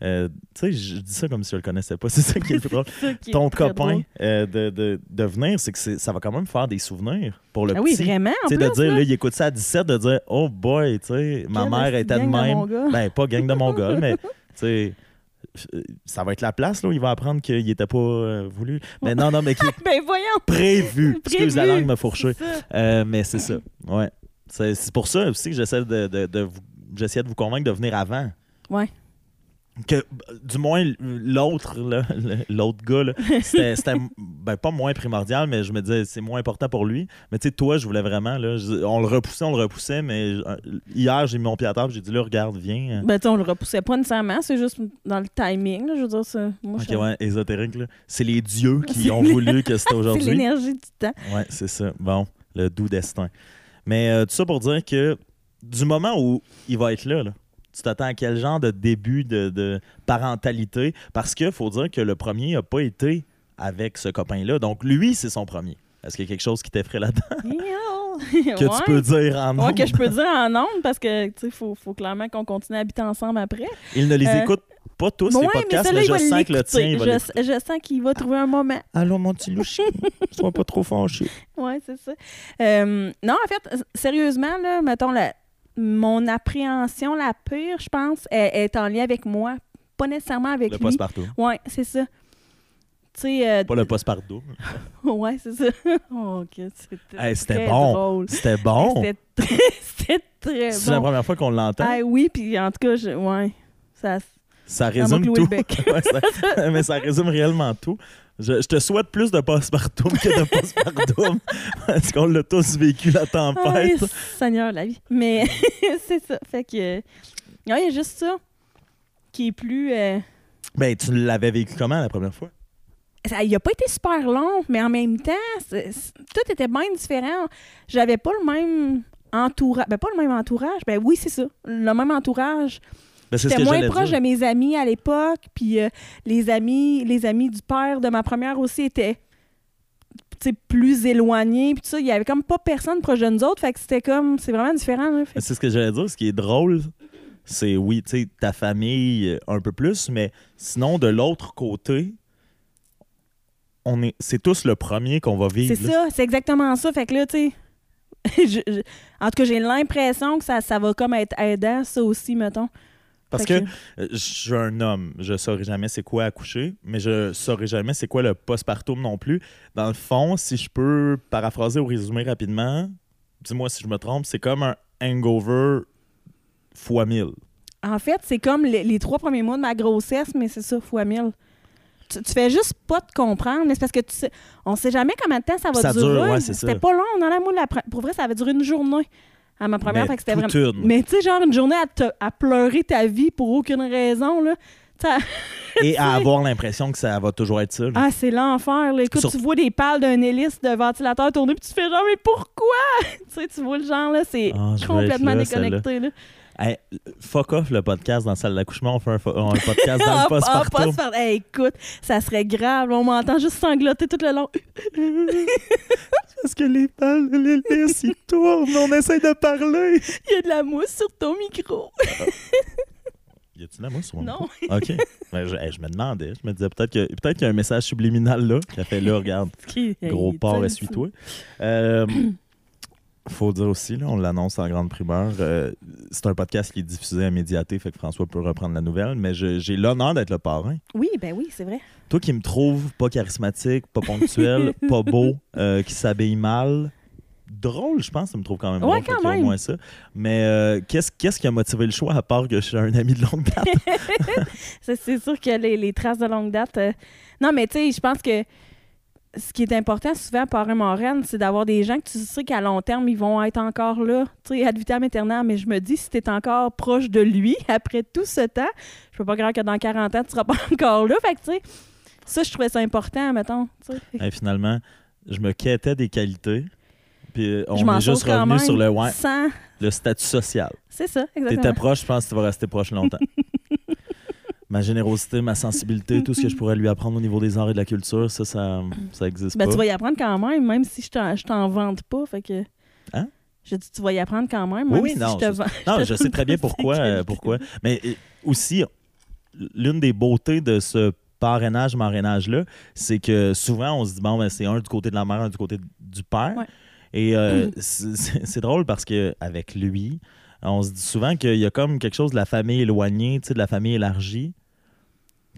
euh, tu sais, je dis ça comme si je le connaissais pas. [laughs] C'est ça qui est le plus drôle. Qui Ton copain euh, de, de, de venir, c'est que ça va quand même faire des souvenirs pour le Ah oui, petit. vraiment, en Tu sais, de dire, là. là, il écoute ça à 17, de dire, oh boy, tu sais, ma mère était de de même. Mongols. ben, pas gang de Mongols, mais [laughs] tu sais, ça va être la place, là, où il va apprendre qu'il était pas euh, voulu. Mais non, non, mais qui est [laughs] Ben voyons. prévu. Excuse la Prévu. langue ça. Euh, mais c'est ça. Ouais. C'est c'est pour ça aussi que j'essaie de, de, de vous, j'essayais de vous convaincre de venir avant. Ouais. Que, du moins, l'autre, l'autre gars, là, c'était, ben, pas moins primordial, mais je me disais, c'est moins important pour lui. Mais tu sais, toi, je voulais vraiment, là, je- on le repoussait, on le repoussait, mais euh, hier, j'ai mis mon pied à table, j'ai dit, là, regarde, viens. Ben, tu sais, on le repoussait pas nécessairement, c'est juste dans le timing, là, je veux dire, ça. Moi, je- ouais, ésotérique, là. C'est les dieux [laughs] qui C'est ont voulu que c'était [laughs] C'est aujourd'hui. l'énergie du temps. Ouais, c'est ça. Bon, le doux destin. Mais euh, tout ça pour dire que du moment où il va être là, là, tu t'attends à quel genre de début de, de parentalité? Parce qu'il faut dire que le premier n'a pas été avec ce copain-là. Donc, lui, c'est son premier. Est-ce qu'il y a quelque chose qui t'effraie là-dedans? [laughs] Que ouais. tu peux dire en Ouais, nombre? que je peux dire en ondes parce que, tu sais, faut, faut clairement qu'on continue à habiter ensemble après. Il ne les Euh, écoute pas tous, Ouais, les mais podcasts, mais, va je sens que le tien, il va je, je sens qu'il va trouver un moment. Allô, mon petit louchi, [laughs] sois pas trop fâché. Ouais, c'est ça. Euh, non, en fait, sérieusement, là, mettons, la, mon appréhension la pire, je pense, est, est en lien avec moi, pas nécessairement avec Le lui. poste partout. Ouais, c'est ça. Tu sais, euh, Pas le poste partout. [laughs] ouais, c'est ça. [laughs] oh, c'était Hey, c'était très bon. drôle. C'était bon. C'était très, [laughs] très C'est la bon. première fois qu'on l'entend. Ah oui, puis en tout cas, je, ouais, ça, Ça résume tout. le bec. Ouais, ça- mais ça résume réellement tout. Je, je te souhaite plus de passe-partout que de passe-partout. [laughs] Parce qu'on l'a tous vécu, la tempête. Seigneur, la vie. Mais [laughs] c'est ça. Fait que. ouais, Il y a juste ça qui est plus. euh, Ben, tu l'avais vécu comment la première fois? ça, il a pas été super long, mais en même temps, c'est- c'est- tout était bien différent. J'avais pas le même entourage. Ben, pas le même entourage. Ben oui, c'est ça. Le même entourage. Ben, J'étais moins proche dire. de mes amis à l'époque. Puis euh, les amis les amis du père de ma première aussi étaient plus éloignés. Puis tout ça, il y avait comme pas personne proche de nous autres. Fait que c'était comme. C'est vraiment différent. Ben, C'est ce que j'allais dire. Ce qui est drôle, c'est oui, tu sais, ta famille euh, un peu plus, mais sinon, de l'autre côté, on est, c'est tous le premier qu'on va vivre. C'est ça, c'est exactement ça. Fait que là, tu sais, [laughs] je- je- en tout cas, j'ai l'impression que ça, ça va comme être aidant, ça aussi, mettons. Parce que euh, je suis un homme, je saurais jamais c'est quoi accoucher, mais je saurais jamais c'est quoi le postpartum non plus. Dans le fond, si je peux paraphraser ou résumer rapidement, dis-moi si je me trompe, c'est comme un hangover fois 1000. En fait, c'est comme les, les trois premiers mois de ma grossesse, mais c'est ça, fois mille. Tu, tu fais juste pas te comprendre, mais c'est parce que tu sais, on sait jamais combien de temps ça va Ça durer. dure, ouais, c'est ça. C'était pas long, non, là, moi, la pour vrai, ça avait duré une journée à ma première, Mais c'était vraiment... Mais tu sais, genre une journée à, te- à pleurer ta vie pour aucune raison, là. [laughs] Et à avoir l'impression que ça va toujours être ça. là. Ah, c'est l'enfer. là. Écoute, Sur- tu vois des pales d'un hélice de ventilateur tourner, puis tu fais genre, mais pourquoi? [laughs] tu sais, tu vois le genre, là, c'est Ah, complètement là, déconnecté. Là. Hey, fuck off le podcast dans la salle d'accouchement, on fait un, podcast dans [laughs] Ah, le postpartum. ah, postpartum. Hey, écoute, ça serait grave. On m'entend juste sangloter tout le long. Parce que les balles, les lisses, ils tournent, on essaie de parler. [laughs] Il y a de la mousse sur ton micro. [laughs] Y a-tu de la mousse sur mon Non. micro? OK. Ben, je, hey, je me demandais. Je me disais peut-être que peut-être qu'il y a un message subliminal là qui a fait là, regarde, [laughs] gros Hey, porc, essuie-toi. Euh, [clears throat] faut dire aussi, là, on l'annonce en grande primeur. euh, c'est un podcast qui est diffusé à Médiaté, fait que François peut reprendre la nouvelle, mais je- j'ai l'honneur d'être le parrain. Oui, ben oui, c'est vrai. Toi qui me trouves pas charismatique, pas ponctuel, [laughs] pas beau, euh, qui s'habille mal, drôle, je pense. Ça me trouve quand même Ouais, drôle. quand au moins ça. Mais euh, qu'est-ce, qu'est-ce qui a motivé le choix à part que je suis un ami de longue date? [laughs] C'est sûr que les, les traces de longue date. euh, Non, mais tu sais, je pense que ce qui est important souvent pour un moraine, c'est d'avoir des gens que tu sais qu'à long terme, ils vont être encore là. Tu sais, ad vitam aeternam. Mais je me dis, si tu es encore proche de lui [laughs] après tout ce temps, je peux pas croire que dans 40 ans, tu seras pas encore là. Fait que, tu sais, ça, je trouvais ça important, mettons. Et finalement, je me quêtais des qualités. Puis euh, on est juste revenu sur le, ouais, sans- le statut social. C'est ça, T'étais exactement. proche, je pense que tu vas rester proche longtemps. [laughs] ma générosité, ma sensibilité, tout ce que je pourrais lui apprendre au niveau des arts et de la culture, ça, ça, ça existe Ben, pas. tu vas y apprendre quand même, même si je t'en, vante pas. Fait que. Hein? Je dis, tu vas y apprendre quand même, Oui, même oui, si non, je te je- vends. Non, je sais [laughs] très bien pourquoi. euh, pourquoi. Mais euh, aussi, l'une des beautés de ce parrainage, marrainage-là, c'est que souvent, on se dit, bon, ben, c'est un du côté de la mère, un du côté du père. Ouais. Et euh, Mm. [laughs] c'est- drôle parce que avec lui, on se dit souvent qu'il y a comme quelque chose de la famille éloignée, de la famille élargie.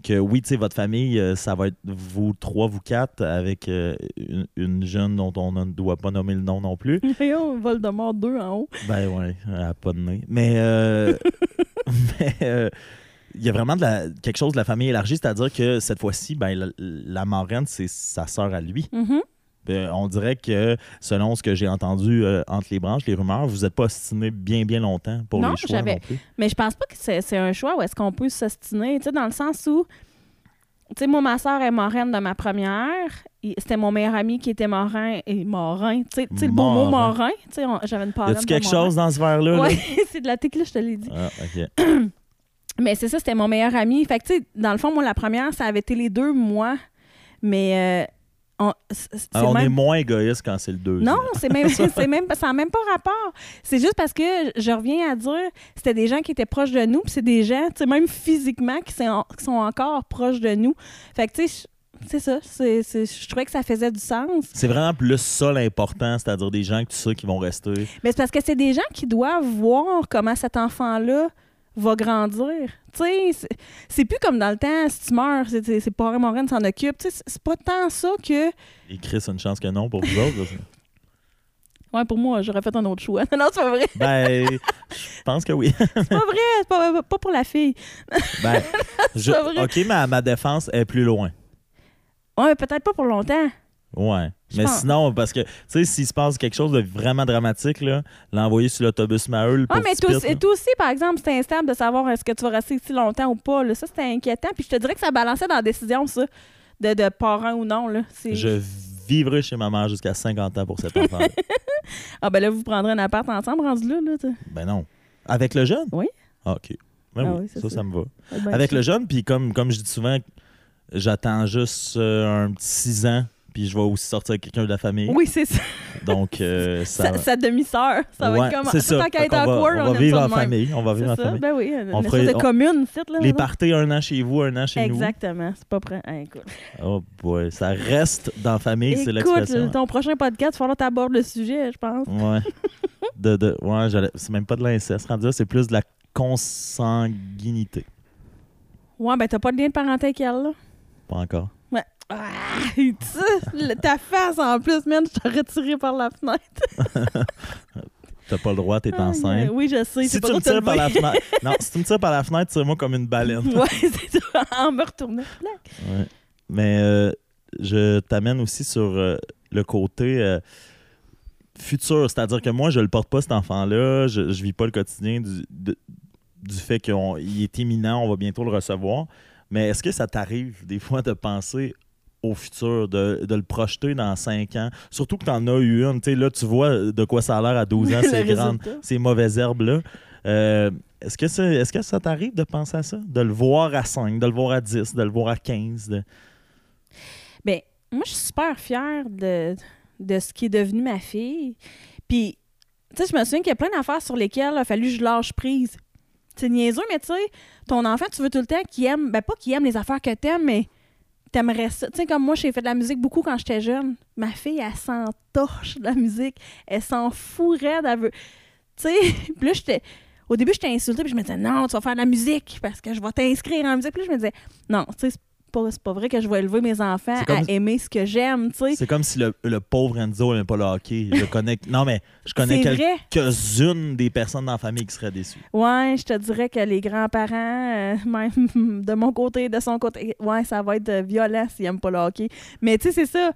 Que oui, tu sais, votre famille, euh, ça va être vous trois, vous quatre, avec euh, une, une jeune dont on ne doit pas nommer le nom non plus. [laughs] Voldemort 2 en haut. Ben ouais, pas de nez. Mais euh, [laughs] mais, il y a vraiment de la- quelque chose de la famille élargie, c'est-à-dire que cette fois-ci, ben, la, la marraine, c'est sa sœur à lui. Mhm. Ben, on dirait que, selon ce que j'ai entendu euh, entre les branches, les rumeurs, vous n'êtes pas ostiné bien, bien longtemps pour Non, les choix non plus. Mais je pense pas que c'est, un choix où est-ce qu'on peut s'ostiner, dans le sens où, tu sais, moi, ma soeur est moraine de ma première. C'était mon meilleur ami qui était morin et morin. Tu sais, le beau mot Morin. j'avais une Y parraine a-tu quelque morin. chose dans ce verre-là? là? Oui, [laughs] c'est de la tequila, je te l'ai dit. Ah, OK. [clears throat] Mais c'est ça, c'était mon meilleur ami. Fait que, tu sais, dans le fond, moi, la première, ça avait été les deux, moi. Mais euh, on, Ah, on même... est moins égoïste quand c'est le deux. Non, c'est même, [laughs] c'est même, ça n'a même pas rapport. C'est juste parce que je reviens à dire, c'était des gens qui étaient proches de nous, puis c'est des gens, tu sais, même physiquement, qui sont, qui sont encore proches de nous. Fait que, tu sais, c'est ça. je trouvais que ça faisait du sens. C'est vraiment plus ça l'important, c'est-à-dire des gens que tu sais qui vont rester. Mais c'est parce que c'est des gens qui doivent voir comment cet enfant-là va grandir. Tu sais, c'est- plus comme dans le temps, si tu meurs, c'est- pas Morin s'en occupe. Tu sais, c'est- pas tant ça que. Et Chris, une chance que non pour vous autres. Ouais, pour moi, j'aurais fait un autre choix. [laughs] non, c'est pas vrai. Ben, je pense que oui. [laughs] C'est pas vrai. C'est pas, pas pour la fille. [laughs] Ben, je-. OK, ma, ma défense est plus loin. Ouais, peut-être pas pour longtemps. Ouais. Je Mais pense- sinon, parce que, tu sais, s'il se passe quelque chose de vraiment dramatique, là, l'envoyer sur l'autobus Maheu, Ah, mais toi aussi, par exemple, c'était instable de savoir est-ce que tu vas rester ici longtemps ou pas. là. Ça, c'était inquiétant. Puis je te dirais que ça balançait dans la décision, ça, de, de parent ou non. Là. C'est- Je vivrai chez ma mère jusqu'à 50 ans pour cet enfant. [laughs] Ah, ben là, vous prendrez un appart ensemble, rendu là. là ben non. Avec le jeune? Oui. Ah, OK. Ben Ah oui, c'est ça, ça. ça me va. Ah, ben, Avec je- le jeune, puis comme, comme je dis souvent, j'attends juste euh, un petit 6 ans, puis je vais aussi sortir avec quelqu'un de la famille. Oui, c'est ça. Donc, euh, [laughs] ça... Sa, sa demi-sœur. Ça va être comme. c'est ça. Tant va, on on, va vivre en famille. On va vivre en ça, famille. ben oui, une On espèce ferait- de on- commune, c'est là. Les parties un an chez vous, un an chez Exactement, c'est pas prêt. Ah, écoute, nous. Oh boy, ça reste dans la famille, c'est écoute l'expression. ton prochain podcast, il que t'abordes le sujet, je pense. Ouais. [laughs] de, de, ouais, c'est même pas de l'inceste. Rendu c'est plus de la consanguinité. Ouais, ben t'as pas de lien de parenté avec elle, là? Pas encore. Ah, ta face en plus, man, je t'aurais tiré par la fenêtre. [laughs] T'as pas le droit, t'es Ah, enceinte. Oui, je sais. Si pas tu me tires par la fenêtre. [laughs] Non, si tu me tires par la fenêtre, tire-moi comme une baleine. Ouais, [laughs] c'est ça, en me retournant. Ouais. Mais euh, je t'amène aussi sur euh, le côté euh, futur. C'est-à-dire que moi, je le porte pas, cet enfant-là. Je, je vis pas le quotidien du, de- du fait qu'il est imminent, on va bientôt le recevoir. Mais est-ce que ça t'arrive des fois de penser au futur, de, de le projeter dans 5 ans? Surtout que tu en as eu une. Tu sais, là, tu vois de quoi ça a l'air à 12 [laughs] ans, ces grandes, ces mauvaises herbes-là. Euh, est-ce que, ça- est-ce que ça t'arrive de penser à ça? De le voir à 5, de le voir à 10, de le voir à 15? de- Ben, moi, je suis super fière de, de ce qui est devenu ma fille. Puis, tu sais, je me souviens qu'il y a plein d'affaires sur lesquelles il a fallu que je lâche prise. C'est niaiseux, mais tu sais, ton enfant, tu veux tout le temps qu'il aime, ben pas qu'il aime les affaires que t'aimes, mais t'aimerais ça. Tu sais, comme moi, j'ai fait de la musique beaucoup quand j'étais jeune. Ma fille, elle s'en torche de la musique. Elle s'en elle veut... Tu sais, [laughs] puis là. Au début, j'étais insultée, puis je me disais, non, tu vas faire de la musique parce que je vais t'inscrire en musique. Puis là, je me disais, non, tu sais, pas, c'est pas vrai que je vais élever mes enfants à aimer ce que j'aime, tu sais. C'est comme si le, le pauvre Enzo n'aimait pas le hockey. Je connais... [laughs] Non, mais je connais quelques-unes des personnes dans la famille qui seraient déçues. Ouais, je te dirais que les grands-parents, euh, [laughs] même de mon côté, de son côté, ouais, ça va être violent s'ils n'aiment pas le hockey. Mais tu sais, c'est ça.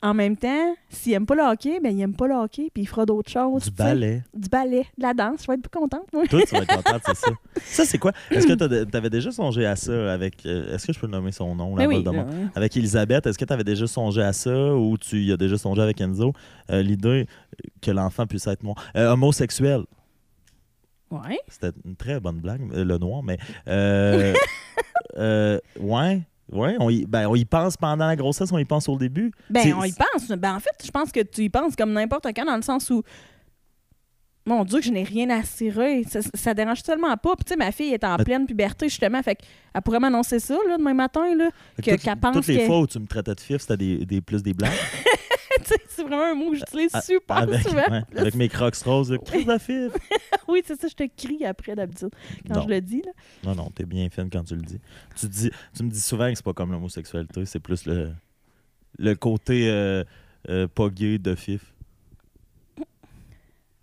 En même temps, s'il n'aime pas le hockey, ben il n'aime pas le hockey, puis il fera d'autres choses. Du ballet. Du ballet, de la danse. Je vais être plus contente, moi. Toi, tu vas être contente, c'est ça. [laughs] Ça, c'est quoi? Est-ce que tu avais déjà songé à ça avec. euh, Est-ce que je peux nommer son nom, là, oui. Voldemort? là. Avec Elisabeth, est-ce que tu avais déjà songé à ça ou tu y as déjà songé avec Enzo? Euh, L'idée que l'enfant puisse être noir. Euh, homosexuel. Ouais. C'était une très bonne blague, euh, le noir, mais. Euh, [laughs] euh, ouais. Ouais, on y, ben, on y pense pendant la grossesse, on y pense au début. Ben, on y pense. Ben, en fait, je pense que tu y penses comme n'importe quand, dans le sens où. Mon Dieu, que je n'ai rien à cirer. Ça, ça dérange tellement pas. Puis, tu sais, ma fille est en Mais- pleine puberté, justement. Fait qu'elle pourrait m'annoncer ça, là, demain matin, là. Fait Que- toutes- qu'elle pense toutes les que- fois où tu me traitais de fif, c'était des, des- plus des blagues. [laughs] [laughs] C'est vraiment un mot que j'utilise super avec, souvent. ouais, avec mes crocs roses, crise de fif. oui, c'est ça, je te crie après d'habitude quand Non. je le dis. Là. Non, non, t'es bien fine quand tu le dis. Tu, dis. tu me dis souvent que c'est pas comme l'homosexualité, c'est plus le, le côté euh, euh, pas gay de fif.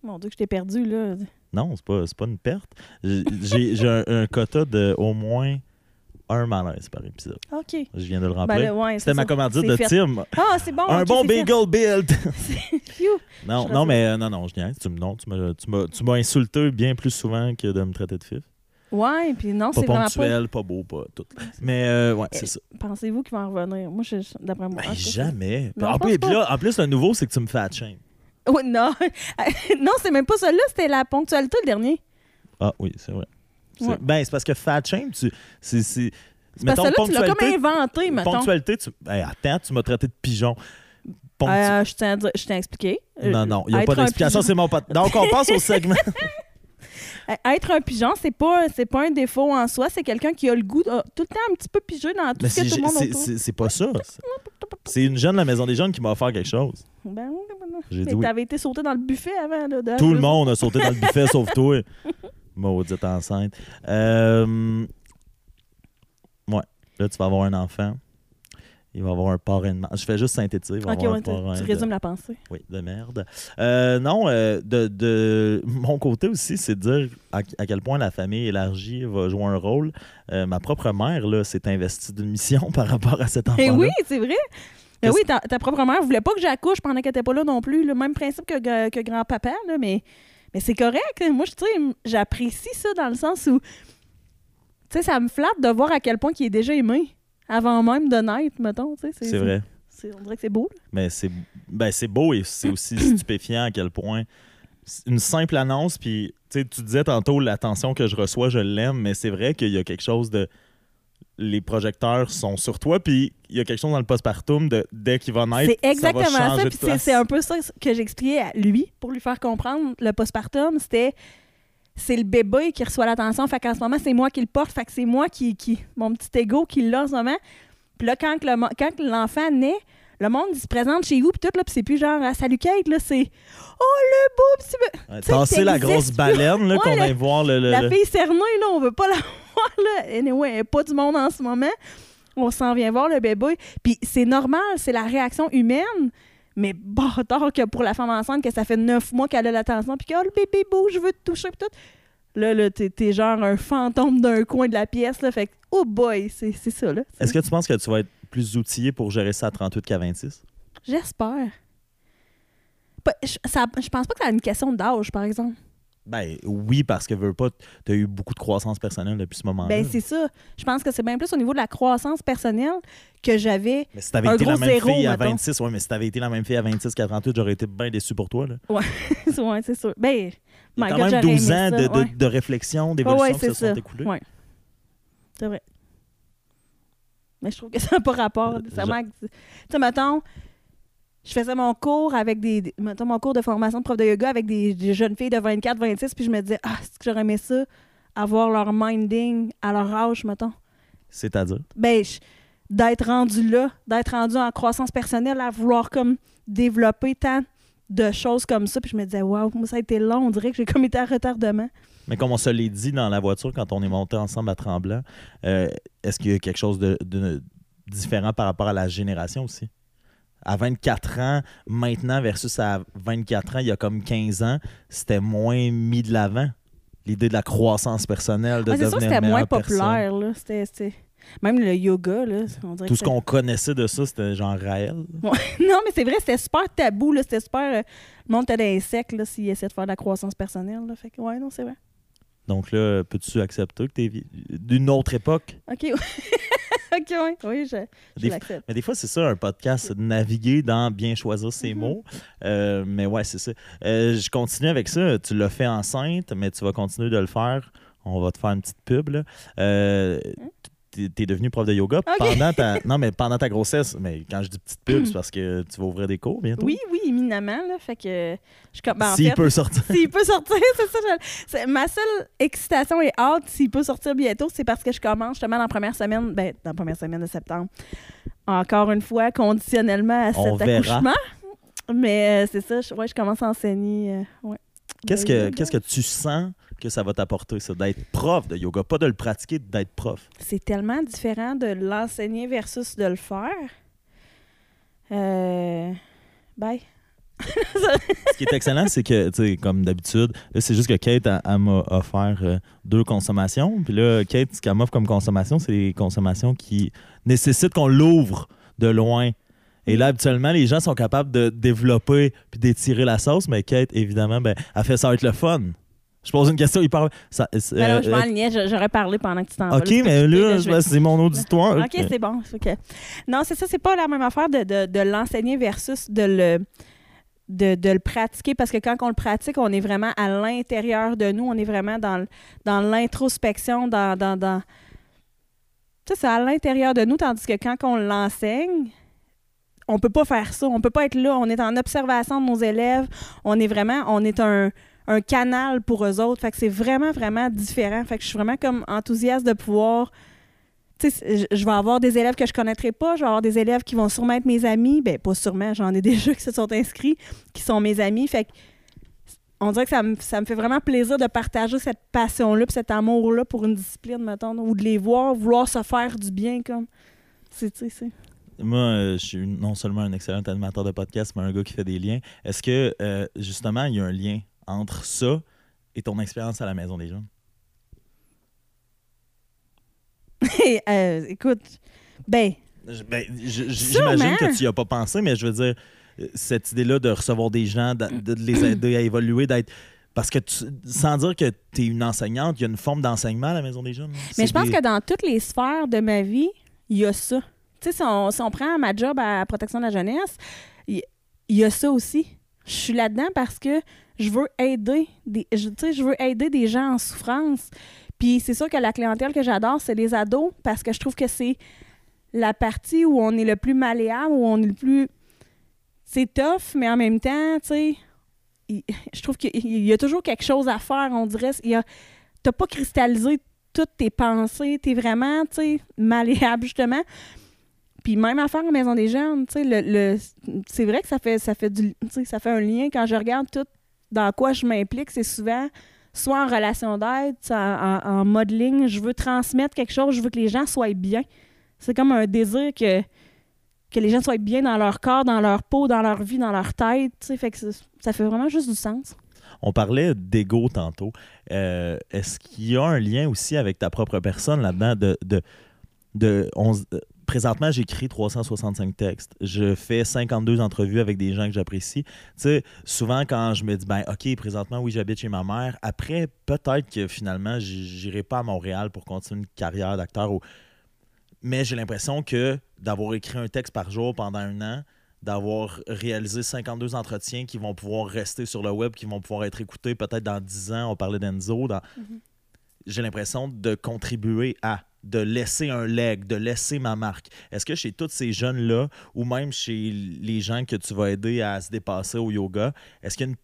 Mon Dieu, que je t'ai perdu, là. Non, c'est pas, pas une perte. J'ai un, un quota de au moins un malaise par épisode. OK. Je viens de le Ben remplir. ouais, C'était ma commandite de fait. Tim. Ah, c'est bon. [laughs] un bon bagel build. [laughs] [laughs] Non, non, mais euh, non, non, je niaise. Tu, me- non, tu m'as- insulté bien plus souvent que de me traiter de fif. Ouais, puis non, Pas c'est vraiment pas. ponctuel, pas beau, pas tout. Mais euh, ouais, c'est ça. Pensez-vous qu'il va en revenir? Moi, je, d'après moi. Ben, jamais. Non, en, plus, puis là, en plus, le nouveau, c'est que tu me fais shame. c'est- Ouais, non. non, c'est même pas ça. Là, c'était la ponctualité, le dernier. Ah oui, c'est vrai. Ouais. Ben, c'est parce que fat shame, tu. C'est. C'est parce que là, tu l'as comme inventé, mettons. ponctualité, tu. Hey, attends, tu m'as traité de pigeon. Euh, je tiens à t'ai expliqué. Euh, non, non, il n'y a pas d'explication, c'est mon pote. Donc, on passe au segment. [laughs] Euh, Être un pigeon, c'est pas, c'est pas un défaut en soi. C'est quelqu'un qui a le goût de- tout le temps un petit peu pigé dans tout Mais ce que tout le monde c'est- autour. c'est- c'est pas ça. C'est- une jeune de la Maison des Jeunes qui m'a offert quelque chose. Ben oui, ben oui. Été sauté dans le buffet avant. Là, de- Tout le monde a sauté dans le buffet sauf toi. [laughs] Maudite enceinte. Euh... Ouais. Là, tu vas avoir un enfant. Il va avoir un parrain de marde. Je fais juste synthétiser. Il va Ok, avoir ouais, un tu, de- résumes la pensée. Oui, de merde. Euh, non, euh, de, de mon côté aussi, c'est de dire à, à quel point la famille élargie va jouer un rôle. Euh, ma propre mère là, s'est investie d'une mission [laughs] par rapport à cet. Eh oui, c'est vrai. Mais Qu'est-ce- oui, ta, ta propre mère voulait pas que j'accouche pendant qu'elle était pas là non plus. Le même principe que, que, grand-papa, là, mais, mais c'est correct. Moi, je j'apprécie ça dans le sens où, tu sais, ça me flatte de voir à quel point il est déjà aimé avant même de naître, mettons. tu sais, C'est vrai. c'est- On dirait que c'est beau. là. Mais c'est ben, c'est beau et c'est aussi [clears throat] stupéfiant à quel point une simple annonce. Puis tu disais tantôt l'attention que je reçois, je l'aime, mais c'est vrai qu'il y a quelque chose de. Les projecteurs sont sur toi, puis il y a quelque chose dans le postpartum de dès qu'il va naître. C'est exactement ça. va puis c'est- un peu ça que j'expliquais à lui pour lui faire comprendre le postpartum. C'était c'est le bébé qui reçoit l'attention. Fait qu'en ce moment, c'est moi qui le porte. Fait que c'est moi qui, qui mon petit ego qui l'a en ce moment. Puis là, quand, le quand l'enfant naît, le monde il se présente chez vous, puis tout, là, puis c'est plus genre ah, Salut Kate, là, c'est Oh le beau petit sais, tasser la grosse baleine là, Ouais, qu'on vient voir. Le, le- La le- fille cernée, là, on veut pas [laughs] la voir, là. Anyway, elle est pas du monde en ce moment. On s'en vient voir le bébé. Puis c'est normal, c'est la réaction humaine. Mais bâtard que pour la femme enceinte, que ça fait neuf mois qu'elle a l'attention, puis que oh, le bébé beau, je veux te toucher, puis tout. Là, là t'es, t'es genre un fantôme d'un coin de la pièce, là. Fait que, oh boy, c'est, c'est ça, là. Est-ce que tu penses que tu vas être plus outillé pour gérer ça à 38 qu'à 26? J'espère. Je, pense pas que c'est une question d'âge, par exemple. Ben oui, parce que veux pas, tu as eu beaucoup de croissance personnelle depuis ce moment-là. Ben, c'est ça. Je pense que c'est bien plus au niveau de la croissance personnelle que j'avais mais si t'avais été la même zéro, fille à mettons. 26, ouais, mais si t'avais été la même fille à 26 qu'à 38, j'aurais été bien déçu pour toi. Là. [laughs] ouais, c'est sûr. Ben, my quand God, même j'aurais 12 aimé ans ça, de, de- ouais. de réflexion, d'évolution Ouais, ouais, qui se sont ça. écoulés. Ouais. C'est vrai. Mais je trouve que [laughs] ça n'a pas rapport. Nécessairement Tu sais, mettons, je faisais mon cours avec des, des- Mettons, mon cours de formation de prof de yoga avec des, des jeunes filles de 24, 26, puis je me disais, ah, c'est que j'aurais aimé ça, avoir leur minding à leur âge, mettons. C'est-à-dire? Ben, d'être rendu là, d'être rendu en croissance personnelle, à vouloir comme développer tant de choses comme ça, puis je me disais, waouh, moi, ça a été long, on dirait que j'ai comme été à retardement. Mais comme on se l'est dit dans la voiture quand on est monté ensemble à Tremblant, euh, est-ce qu'il y a quelque chose de, de- différent par rapport à la génération aussi? À 24 ans, maintenant, versus à 24 ans, il y a comme 15 ans, c'était moins mis de l'avant. L'idée de la croissance personnelle, de Ouais, c'est devenir sûr que c'était une moins meilleure personne. populaire. Là. C'était, c'était- Même le yoga, là, on dirait Tout ce qu'on connaissait de ça, c'était genre Raël. c'était- [laughs] Non, mais c'est vrai, c'était super tabou. Là. C'était super... euh, le monde était dans les secs là, s'il essaie de faire de la croissance personnelle. Là. Fait que, ouais, non, c'est vrai. Donc là, peux-tu accepter que tu es d'une autre époque? OK, ouais. [laughs] OK, ouais. Oui, je, je l'accepte. Mais des fois, c'est ça, un podcast, c'est de naviguer dans bien choisir ses Mhm. mots. Euh, mais ouais, c'est ça. Euh, je continue avec ça. Tu l'as fait enceinte, mais tu vas continuer de le faire. On va te faire une petite pub. Là. Euh, T'es t'es devenu prof de yoga pendant ta [laughs] non mais pendant ta grossesse mais quand je dis petite pub c'est parce que tu vas ouvrir des cours bientôt Oui, oui, éminemment. Là, fait que je comme ben, en s'il peut sortir [laughs] S'il peut sortir, [laughs] c'est ça. je- ma seule excitation et hâte, s'il peut sortir bientôt, c'est parce que je commence justement dans la première semaine, ben, dans la première semaine de septembre. Encore une fois, conditionnellement à cet On verra. accouchement. Mais euh, c'est ça, je, ouais, je commence à enseigner. euh, ouais. qu'est-ce que qu'est-ce que tu sens que ça va t'apporter ça d'être prof de yoga pas de le pratiquer d'être prof C'est tellement différent de l'enseigner versus de le faire. Euh... Bye. Ce qui est excellent, c'est que, tu sais, comme d'habitude, là, c'est juste que Kate, elle, elle m'a offert euh, deux consommations. Puis là, Kate, ce qu'elle m'offre comme consommation, c'est des consommations qui nécessitent qu'on l'ouvre de loin. Et là, habituellement, les gens sont capables de développer puis d'étirer la sauce, mais Kate, évidemment, ben, elle fait ça être le fun. Je pose une question hyper. Ça, c'est- Ben euh, je m'enlignais, j'aurais parlé pendant que tu t'en. OK, mais là, vais- c'est mon auditoire. OK, c'est bon. Non, c'est ça, c'est pas la même affaire de, de, de l'enseigner versus de le, de, de le pratiquer parce que quand on le pratique, on est vraiment à l'intérieur de nous, on est vraiment dans, dans l'introspection, dans. dans, dans... C'est à l'intérieur de nous, tandis que quand on l'enseigne, on peut pas faire ça. On peut pas être là. On est en observation de nos élèves. On est vraiment, on est un, un canal pour eux autres. Fait que c'est vraiment, vraiment différent. Fait que je suis vraiment comme enthousiaste de pouvoir tu sais, je vais avoir des élèves que je connaîtrai pas, je vais avoir des élèves qui vont sûrement être mes amis. Ben, pas sûrement, j'en ai [laughs] déjà qui se sont inscrits, qui sont mes amis. Fait que on dirait que ça me, ça me fait vraiment plaisir de partager cette passion-là, cet amour-là pour une discipline, mettons, ou de les voir, vouloir se faire du bien, comme. C'est. Moi, euh, je suis non seulement un excellent animateur de podcast, mais un gars qui fait des liens. Est-ce que, euh, justement, il y a un lien entre ça et ton expérience à la Maison des Jeunes? [laughs] Euh, écoute, ben, ben. J'imagine que tu n'y as pas pensé, mais je veux dire, euh, cette idée-là de recevoir des gens, de, de les aider à évoluer, d'être. Parce que tu- sans dire que tu es une enseignante, il y a une forme d'enseignement à la Maison des Jeunes. Mais je pense que dans toutes les sphères de ma vie, il y a ça. Tu sais, si on, si on prend ma job à Protection de la jeunesse, il il y, a ça aussi. Je suis là-dedans parce que je veux aider des, je, tu je veux aider des gens en souffrance. Puis c'est sûr que la clientèle que j'adore, c'est les ados parce que je trouve que c'est la partie où on est le plus malléable, où on est le plus... C'est tough, mais en même temps, tu sais, [laughs] je trouve qu'il il y a toujours quelque chose à faire, on dirait. A, t'as pas cristallisé toutes tes pensées, t'es vraiment, tu sais, malléable, [laughs] justement. Puis même affaire en maison des jeunes, tu sais, le, le- c'est vrai que ça fait, ça fait du, tu ça fait un lien. Quand je regarde tout dans quoi je m'implique, c'est souvent soit en relation d'aide, en, en, modeling, je veux transmettre quelque chose, je veux que les gens soient bien. C'est comme un désir que, que les gens soient bien dans leur corps, dans leur peau, dans leur vie, dans leur tête, fait que ça fait vraiment juste du sens. On parlait d'ego tantôt. Euh, Est-ce qu'il y a un lien aussi avec ta propre personne là-dedans? De, de, de, présentement, j'écris 365 textes. Je fais 52 entrevues avec des gens que j'apprécie. Tu sais, souvent, quand je me dis, ben, OK, présentement, oui, j'habite chez ma mère. Après, peut-être que finalement, j'irai pas à Montréal pour continuer une carrière d'acteur. ou- Mais j'ai l'impression que d'avoir écrit un texte par jour pendant un an, d'avoir réalisé 52 entretiens qui vont pouvoir rester sur le web, qui vont pouvoir être écoutés peut-être dans 10 ans. On parlait d'Enzo. dans- Mhm. J'ai l'impression de contribuer à, de laisser un leg, de laisser ma marque. Est-ce que chez tous ces jeunes-là, ou même chez les gens que tu vas aider à se dépasser au yoga, est-ce qu'il y a une.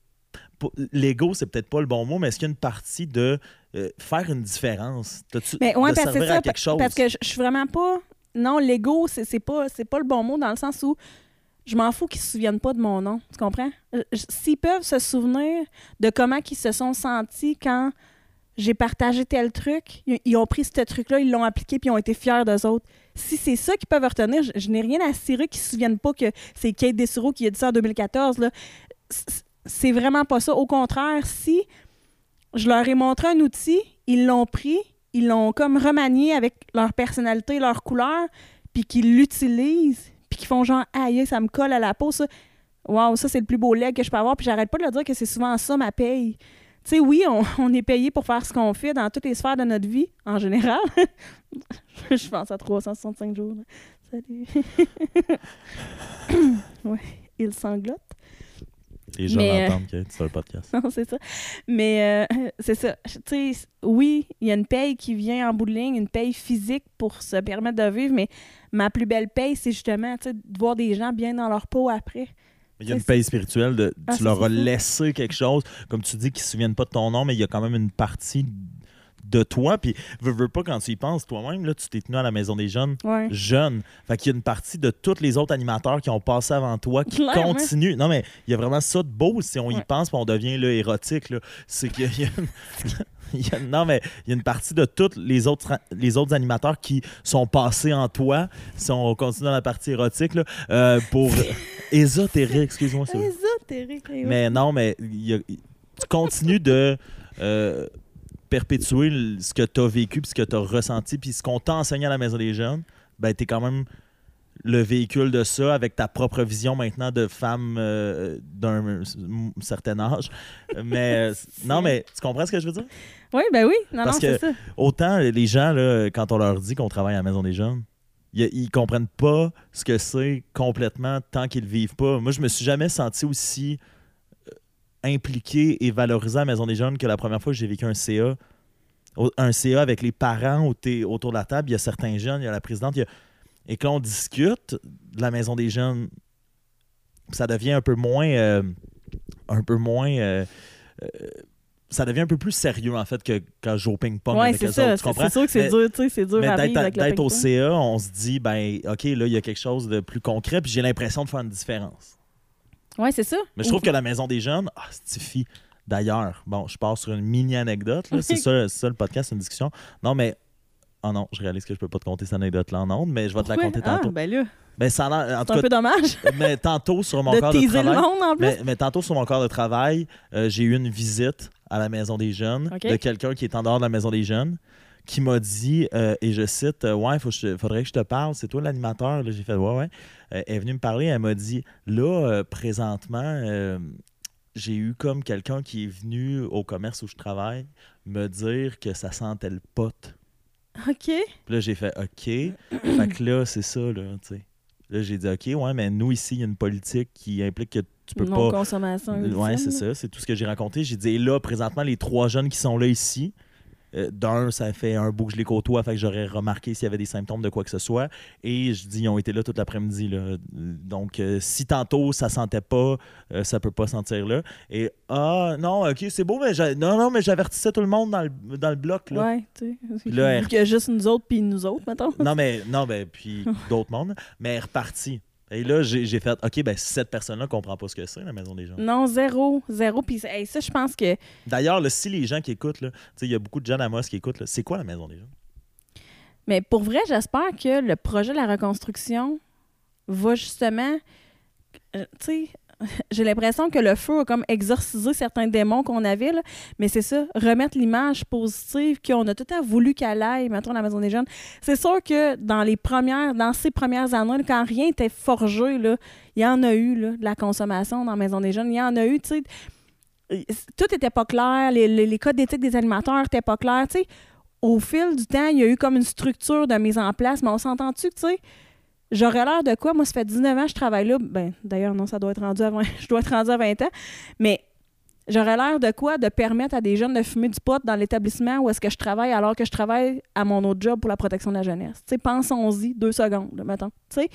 L'ego, c'est peut-être pas le bon mot, mais est-ce qu'il y a une partie de euh, faire une différence? Mais ouais, de parce servir à ça. quelque chose? Parce que je je suis vraiment pas. Non, l'ego, c'est pas, pas le bon mot dans le sens où je m'en fous qu'ils se souviennent pas de mon nom. Tu comprends? Euh, S'ils peuvent se souvenir de comment ils se sont sentis quand j'ai partagé tel truc, ils, ont pris ce truc-là, ils l'ont appliqué, puis ils ont été fiers d'eux autres. Si c'est ça qu'ils peuvent retenir, je, je n'ai rien à cirer qu'ils se souviennent pas que c'est Kate Dessureau qui a dit ça en 2014. Là. C- C'est vraiment pas ça. Au contraire, si je leur ai montré un outil, ils l'ont pris, ils l'ont comme remanié avec leur personnalité, leur couleur, puis qu'ils l'utilisent, puis qu'ils font genre aïe, ça me colle à la peau, ça. Waouh, ça c'est le plus beau leg que je peux avoir, puis j'arrête pas de leur dire que c'est souvent ça ma paye. Tu sais, oui, on, [laughs] on est payé pour faire ce qu'on fait dans toutes les sphères de notre vie, en général. [laughs] je pense à 365 jours. là. Salut. [laughs] ouais, il sanglote. Les gens euh, entendent que c'est un podcast. Non, c'est ça. Mais euh, c'est ça. Tu sais, oui, il y a une paye qui vient en bout de ligne, une paye physique pour se permettre de vivre, mais ma plus belle paye, c'est justement de voir des gens bien dans leur peau après. Il y a une paye spirituelle, de, Ah, tu c'est leur as laissé quelque chose, comme tu dis, qu'ils ne se souviennent pas de ton nom, mais il y a quand même une partie de toi. Puis, veux, veux pas, quand tu y penses toi-même, là, tu t'es tenu à la Maison des Jeunes Ouais. jeune. Fait qu'il y a une partie de tous les autres animateurs qui ont passé avant toi qui continuent. Non, mais il y a vraiment ça de beau si on y pense, puis on devient là, érotique. là. C'est qu'il y a une- [laughs] [laughs] il y a- non, mais il y a une partie de tous les autres, les autres animateurs qui sont passés en toi. Si on continue dans la partie érotique, là, euh, pour. [laughs] Ésotérique, excuse-moi. c'est- Ésotérique. oui. mais non, mais il y a- tu continues de euh, perpétuer ce que tu as vécu, puis ce que tu as ressenti, puis ce qu'on t'a enseigné à la Maison des Jeunes, ben, tu es quand même le véhicule de ça avec ta propre vision maintenant de femme euh, d'un certain âge. Mais euh, [laughs] non, mais tu comprends ce que je veux dire? Oui, ben oui. Non, Parce non, que- ça. Autant les gens, là, quand on leur dit qu'on travaille à la Maison des Jeunes, ils, comprennent pas ce que c'est complètement tant qu'ils le vivent pas. Moi, je me suis jamais senti aussi euh, impliqué et valorisé à la Maison des Jeunes que la première fois que j'ai vécu un CA. Un CA avec les parents où t'es autour de la table, il y a certains jeunes, il y a la présidente, il y a- et que l'on discute de la Maison des Jeunes, ça devient un peu moins... euh, un peu moins... euh, euh, ça devient un peu plus sérieux, en fait, que quand je joue au ping-pong Ouais, avec c'est eux ça. autres, tu C'est comprends? c'est sûr que c'est dur, tu sais, c'est dur Mais à d'être vivre avec le d'être au. CA, on se dit, ben, OK, là, il y a quelque chose de plus concret, puis j'ai l'impression de faire une différence. Ouais, c'est ça. Mais je trouve que la Maison des Jeunes, ah, stifie. D'ailleurs, bon, je pars sur une mini-anecdote, là. c'est [laughs] ça, ça le podcast, une discussion. Non, mais. Oh non, je réalise que je peux pas te conter cette anecdote-là en ondes, mais je vais te la conter Ah, tantôt. ben là, Ben, ça en c'est un peu dommage [laughs] mais tantôt sur mon de corps de travail. monde en plus. Mais, mais tantôt, sur mon corps de travail, euh, j'ai eu une visite à la Maison des Jeunes de quelqu'un qui est en dehors de la Maison des Jeunes qui m'a dit, euh, et je cite, euh, Ouais, faut faudrait que je te parle, c'est toi l'animateur. J'ai fait Ouais, ouais. Euh, elle est venue me parler, elle m'a dit Là, présentement, j'ai eu comme quelqu'un qui est venu au commerce où je travaille me dire que ça sentait le pote. OK. Puis là, j'ai fait OK. fait que là, c'est ça, là, tu sais. Là, j'ai dit OK, ouais, mais nous, ici, il y a une politique qui implique que tu peux pas. Non-consommation. Ouais, c'est ça. C'est tout ce que j'ai raconté. J'ai dit, et là, présentement, les trois jeunes qui sont là ici, euh, d'un, ça fait un bout que je les côtoie, fait que j'aurais remarqué s'il y avait des symptômes de quoi que ce soit. Et je dis, ils ont été là toute l'après-midi. Donc, euh, si tantôt ça sentait pas, euh, ça peut pas sentir là. Et ah, non, ok, c'est beau, mais non, non, mais j'avertissais tout le monde dans le, dans le bloc. Là. Ouais, tu sais. Là, elle- qu'il y a juste nous autres puis nous autres, mettons. Non, mais, non, ben, puis d'autres mondes, mais elle est repartie. Et là, j'ai fait, OK, ben, cette personne-là comprend pas ce que c'est, la maison des gens. Non, zéro, zéro. Puis hey, ça, je pense que D'ailleurs, si les gens qui écoutent, là, tu sais, il y a beaucoup de gens à Amos qui écoutent, là, c'est quoi la maison des gens? Mais pour vrai, j'espère que le projet de la reconstruction va justement. euh, tu sais, j'ai l'impression que le feu a comme exorcisé certains démons qu'on avait, mais c'est ça, remettre l'image positive qu'on a tout à voulu qu'elle aille, mettons, à la Maison des Jeunes. C'est sûr que dans les premières, dans ces premières années, quand rien était forgé, là, il y en a eu, là, de la consommation dans la Maison des Jeunes. Il y en a eu, tu sais. Tout était pas clair, les, codes d'éthique des animateurs étaient pas clairs, au fil du temps, il y a eu comme une structure de mise en place, mais on s'entend-tu tu sais, j'aurais l'air de quoi? Moi, ça fait 19 ans que je travaille là. Ben, d'ailleurs, non, ça doit être rendu à 20, [laughs] je dois être rendu à 20 ans. Mais j'aurais l'air de quoi? De permettre à des jeunes de fumer du pot dans l'établissement où est-ce que je travaille alors que je travaille à mon autre job pour la protection de la jeunesse? Tu sais, pensons-y deux secondes, mettons. Tu sais?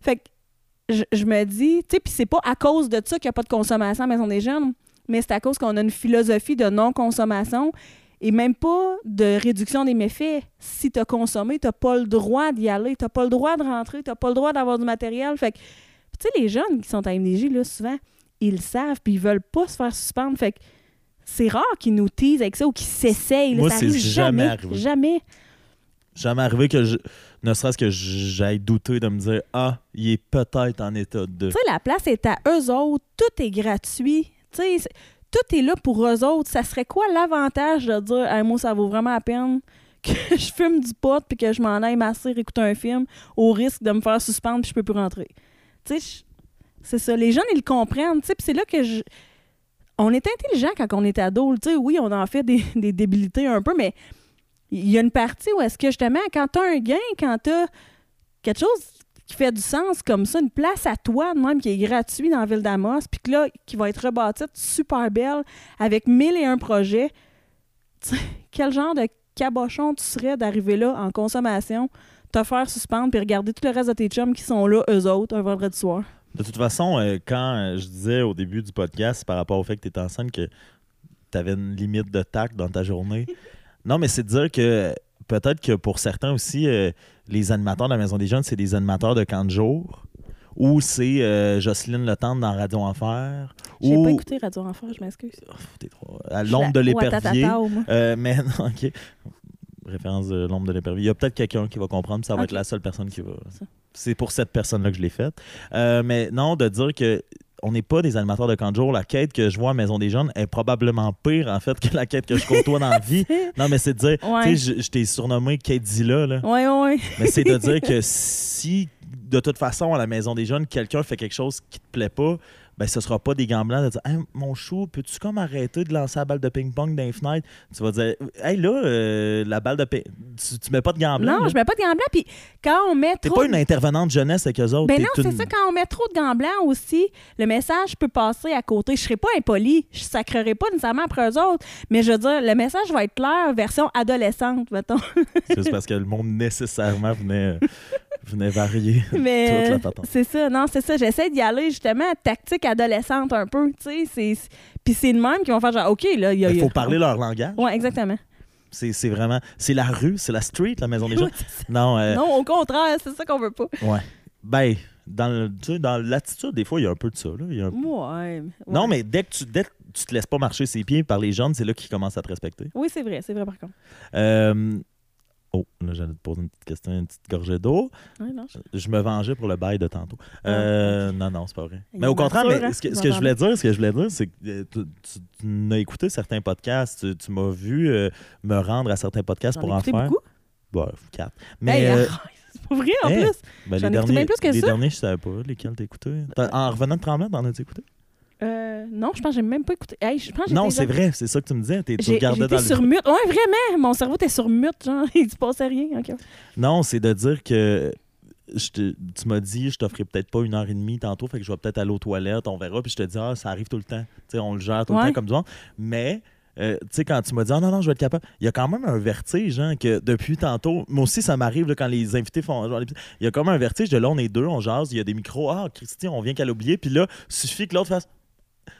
Fait que je, je me dis, tu sais, puis c'est pas à cause de ça qu'il n'y a pas de consommation à la Maison des Jeunes, mais c'est à cause qu'on a une philosophie de non-consommation et même pas de réduction des méfaits. Si tu as consommé, tu pas le droit d'y aller, tu pas le droit de rentrer, tu pas le droit d'avoir du matériel. Fait que, tu sais, les jeunes qui sont à MDJ, là, souvent, ils le savent, puis ils veulent pas se faire suspendre. Fait que c'est rare qu'ils nous teasent avec ça ou qu'ils s'essayent. Moi, ça c'est arrive jamais jamais. arrivé. Jamais. Jamais arrivé que je. Ne serait-ce que j'aille douter de me dire Ah, il est peut-être en état de. Tu sais, la place est à eux autres. Tout est gratuit. Tu sais, tout est là pour eux autres. Ça serait quoi l'avantage de dire Hey, moi, ça vaut vraiment la peine que [laughs] je fume du pot puis que je m'en aille masser, écouter un film au risque de me faire suspendre puis je peux plus rentrer. Tu sais, c'est ça. Les jeunes, ils le comprennent. Tu c'est là que je. On est intelligent quand on est ado. Oui, on en fait des, [laughs] des débilités un peu, mais il y a une partie où est-ce que justement, quand tu as un gain, quand tu as quelque chose qui fait du sens comme ça, une place à toi de même qui est gratuit dans la ville d'Amos, puis que là, qui va être rebâtie super belle avec mille et un projets. [laughs] Quel genre de cabochon tu serais d'arriver là en consommation, te faire suspendre puis regarder tout le reste de tes chums qui sont là, eux autres, un vendredi soir? De toute façon, euh, quand euh, je disais au début du podcast par rapport au fait que tu étais enceinte que tu avais une limite de tact dans ta journée, [laughs] non, mais c'est de dire que peut-être que pour certains aussi, euh, les animateurs de la Maison des Jeunes, c'est des animateurs de camp de jour. Ou c'est euh, Jocelyne Le Tendre dans Radio Enfer. J'ai Ou pas écouté Radio Enfant, je m'excuse. Trop- à l'ombre de l'épervier. Euh, mais [laughs] non, ok. Référence de l'ombre de l'épervier. Il y a peut-être quelqu'un qui va comprendre, ça va être la seule personne qui va. C'est pour cette personne-là que je l'ai faite. Euh, mais non, de dire que on n'est pas des animateurs de camp de jour. La quête que je vois à Maison des Jeunes est probablement pire, en fait, que la quête que je côtoie dans la [laughs] vie. Non, mais c'est de dire, Ouais. tu sais, je, je t'ai surnommé Kate Zilla, là. Ouais, ouais, ouais. Mais c'est de dire [laughs] que si, de toute façon, à la Maison des Jeunes, quelqu'un fait quelque chose qui te plaît pas, ben ce sera pas des gants blancs de dire Hey, mon chou, peux-tu comme arrêter de lancer la balle de ping-pong dans les fenêtres? Tu vas dire Hey là, euh, la balle de ping tu, tu mets pas de gants blancs. Non, là. je mets pas de gants blancs. Puis quand on met trop. pas une intervenante jeunesse avec eux autres. Ben non, c'est une- ça. Quand on met trop de gants blancs aussi, le message peut passer à côté. Je serai pas impoli. Je sacrerai pas nécessairement après eux autres. Mais je veux dire, le message va être clair, version adolescente, mettons. [laughs] C'est juste parce que le monde nécessairement venait, venait varier [laughs] Mais toute la euh, patente. c'est ça. Non, c'est ça. J'essaie d'y aller justement tactique adolescente un peu. Tu sais, c'est. Puis c'est de même qu'ils vont faire genre, OK, là, il y a. Il faut parler leur langage. Ouais, exactement. C'est vraiment. C'est la rue, c'est la street, la maison des gens. [laughs] Non, euh, Non, au contraire, c'est ça qu'on veut pas. ouais. Ben, dans le- tu sais, dans l'attitude, des fois, il y a un peu de ça. Là. Il y a un- Ouais. ouais. Non, mais dès que, tu, dès que tu te laisses pas marcher ses pieds par les jeunes, c'est là qu'ils commencent à te respecter. Oui, c'est vrai, c'est vrai par contre. Euh, Oh, là, j'allais te poser une petite question, une petite gorgée d'eau. Ouais, non, je- Je me vengeais pour le bail de tantôt. Euh, Non, non, c'est pas vrai. Il Mais au contraire, mais hein, ce que, vous ce que je voulais dire, ce que je voulais dire, c'est que euh, tu, tu- tu n'as écouté certains podcasts, tu, tu m'as vu euh, me rendre à certains podcasts pour en faire. beaucoup? Bon, quatre. Mais Hey, euh, arrête, c'est pas vrai en hey, plus. ben, j'en ai les écouté derniers, bien plus que les ça. derniers, je savais pas lesquels. T'as- En revenant de Tremblant, t'en as écouté? Euh, non, je pense que j'ai même pas écouté. Hey, je pense que Non, c'est vrai, c'est ça que tu me disais. t'es- Tu regardais dans le sur mute. Ouais, vraiment. Mon cerveau était sur mute, genre, [laughs] il se passait rien. ok. Non, c'est de dire que je te- tu m'as dit, je t'offrais peut-être pas une heure et demie tantôt, fait que je vais peut-être aller aux toilettes, on verra. Puis je te dis, ah, ça arrive tout le temps. Tu sais, on le gère tout le temps comme du monde. Mais, euh, tu sais, quand tu m'as dit, ah non, non, je vais être capable, il y a quand même un vertige, hein, que depuis tantôt, moi aussi, ça m'arrive quand les invités font. genre, les- Il y a comme un vertige de là, on est deux, on jase, il y a des micros, ah, Christy, on vient qu'à l'oublier, puis là, suffit que l'autre fasse.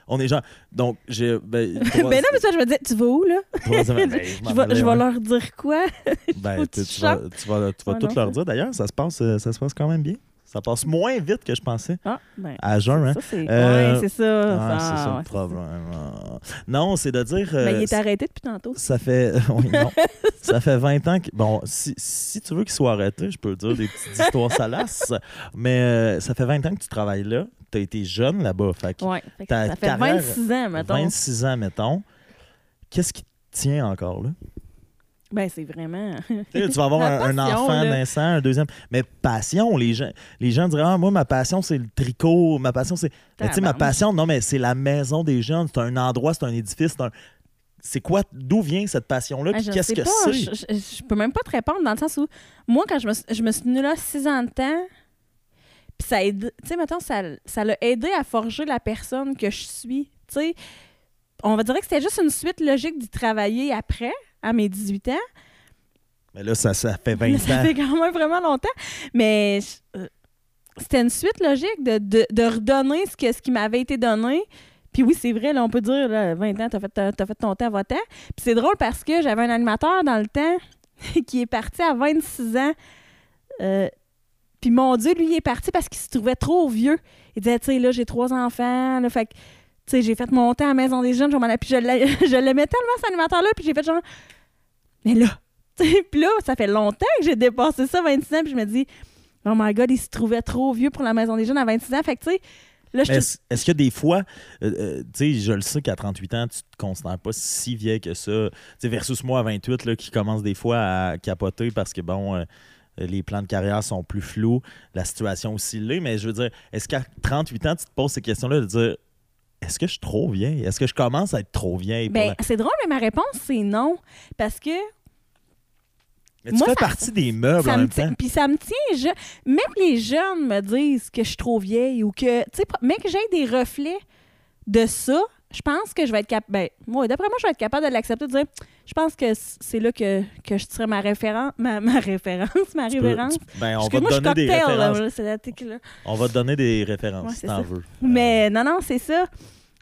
On est genre. Donc, j'ai. Ben, [laughs] ben non, mais ça, je me disais, tu vas où, là? [laughs] ben, Je vais, je leur dire quoi? [laughs] Ben, tu, vas, tu vas, tu vas tout non, leur dire. D'ailleurs, ça se passe, euh, ça se passe quand même bien. Ça passe moins vite que je pensais. Ah, ben. À jeun, hein? Ça, c'est. Euh, ouais, c'est ça. Ah, ça, c'est ça ouais, le problème. Non, c'est de dire. euh, Ben, il est arrêté depuis tantôt. ça fait. [laughs] oui, non. [laughs] ça fait 20 ans que. Bon, si, si tu veux qu'il soit arrêté, je peux dire des petites [laughs] histoires salaces. Mais euh, ça fait 20 ans que tu travailles là. Tu as été jeune là-bas. Fait que Ouais. Fait que ta ça fait carrière- 26 ans, mettons. 26 ans, mettons. Qu'est-ce qui te tient encore là? Ben, c'est vraiment. [laughs] Tu vas avoir un, un passion, enfant là. naissant, un deuxième. Mais passion, les gens, les gens diraient Ah, moi, ma passion, c'est le tricot. Ma passion, c'est. Tu sais, ma passion, non, mais c'est la maison des jeunes. C'est un endroit, c'est un édifice. c'est un- C'est quoi, d'où vient cette passion-là? Ah, qu'est-ce que c'est? Je, je- je peux même pas te répondre dans le sens où, moi, quand je me, suis- je me suis tenue là six ans de temps, puis ça aide, tu sais, mettons, ça ça l'a aidé à forger la personne que je suis. Tu sais, on va dire que c'était juste une suite logique d'y travailler après, à mes 18 ans. Mais là, ça, ça fait [laughs] 20 Ça ans. fait quand même vraiment longtemps. Mais euh, c'était une suite logique de, de, de redonner ce, que, ce qui m'avait été donné. Puis oui, c'est vrai, là, on peut dire, là, 20 ans, t'as fait, t'as, t'as fait ton temps à votre temps. Puis c'est drôle parce que j'avais un animateur dans le temps [laughs] qui est parti à 26 ans. Euh, puis mon Dieu, lui, il est parti parce qu'il se trouvait trop vieux. Il disait, tu sais, là, j'ai trois enfants. Là, fait que Tu sais, j'ai fait mon temps à la Maison des Jeunes, je puis [laughs] je l'aimais tellement cet animateur-là, puis j'ai fait genre, mais là, [laughs] puis là, ça fait longtemps que j'ai dépassé ça, 26 ans, puis je me dis, oh my God, il se trouvait trop vieux pour la Maison des Jeunes à 26 ans, fait que tu sais, là, je te- Est-ce que des fois, euh, euh, tu sais, je le sais qu'à 38 ans, tu te considères pas si vieil que ça, tu sais, versus moi à 28, là, qui commence des fois à capoter parce que, bon, euh, les plans de carrière sont plus flous, la situation aussi l'est, mais je veux dire, est-ce qu'à 38 ans, tu te poses ces questions-là de dire, est-ce que je suis trop vieille? Est-ce que je commence à être trop vieille? pour Ben, la- c'est drôle, mais ma réponse, c'est non. Parce que Mais tu moi, fais ça- partie des meubles en même temps. Puis ça me tient. je- Même les jeunes me disent que je suis trop vieille ou que. Tu sais, mais que j'ai des reflets de ça, je pense que je vais être capable. Ben, moi, d'après moi, je vais être capable de l'accepter, de dire je pense que c'est là que, que je serais ma référence, ma, ma référence, ma Tu peux- révérence. tu- ben, on va te donner des là, références. là. On va te donner des références Ouais, si t'en veux. Mais non, non, c'est ça.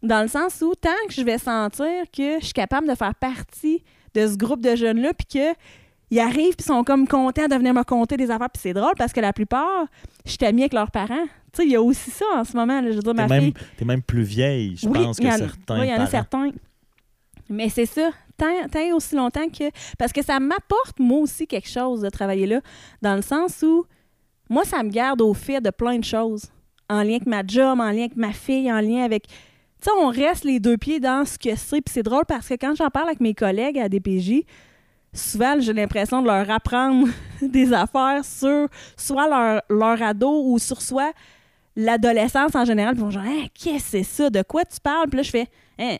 Dans le sens où, tant que je vais sentir que je suis capable de faire partie de ce groupe de jeunes-là, puis que ils arrivent puis sont comme contents de venir me conter des affaires, puis c'est drôle parce que la plupart, je suis amie avec leurs parents. Tu sais, il y a aussi ça en ce moment. là. Je veux dire, ma même, fille. t'es même plus vieille, je oui, pense, que en- certains oui, il y en a certains. Mais c'est ça. Tant, tant aussi longtemps que. Parce que ça m'apporte, moi aussi, quelque chose de travailler là, dans le sens où, moi, ça me garde au fait de plein de choses. En lien avec ma job, en lien avec ma fille, en lien avec. Tu sais, on reste les deux pieds dans ce que c'est. Puis c'est drôle parce que quand j'en parle avec mes collègues à DPJ, souvent, j'ai l'impression de leur apprendre [laughs] des affaires sur soit leur, leur ado ou sur soit l'adolescence en général. Puis ils vont genre, Hein, qu'est-ce que c'est ça? De quoi tu parles? Puis là, je fais, Hein,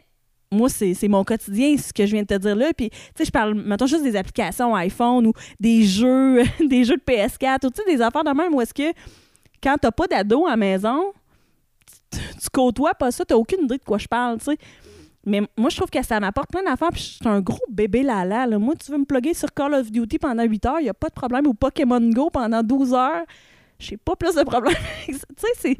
moi, c'est c'est mon quotidien, ce que je viens de te dire là. Puis, tu sais, je parle, mettons, juste des applications iPhone ou des jeux, [laughs] des jeux de PS4 ou, tu sais, des affaires de même où est-ce que quand t'as pas d'ado à la maison, tu, tu côtoies pas ça, t'as aucune idée de quoi je parle, tu sais. Mais moi, je trouve que ça m'apporte plein d'affaires. Puis, je suis un gros bébé lala. Là. Moi, tu veux me plugger sur Call of Duty pendant 8 heures, il a pas de problème. Ou Pokémon Go pendant 12 heures, j'ai pas plus de problème. [laughs] Tu sais, c'est.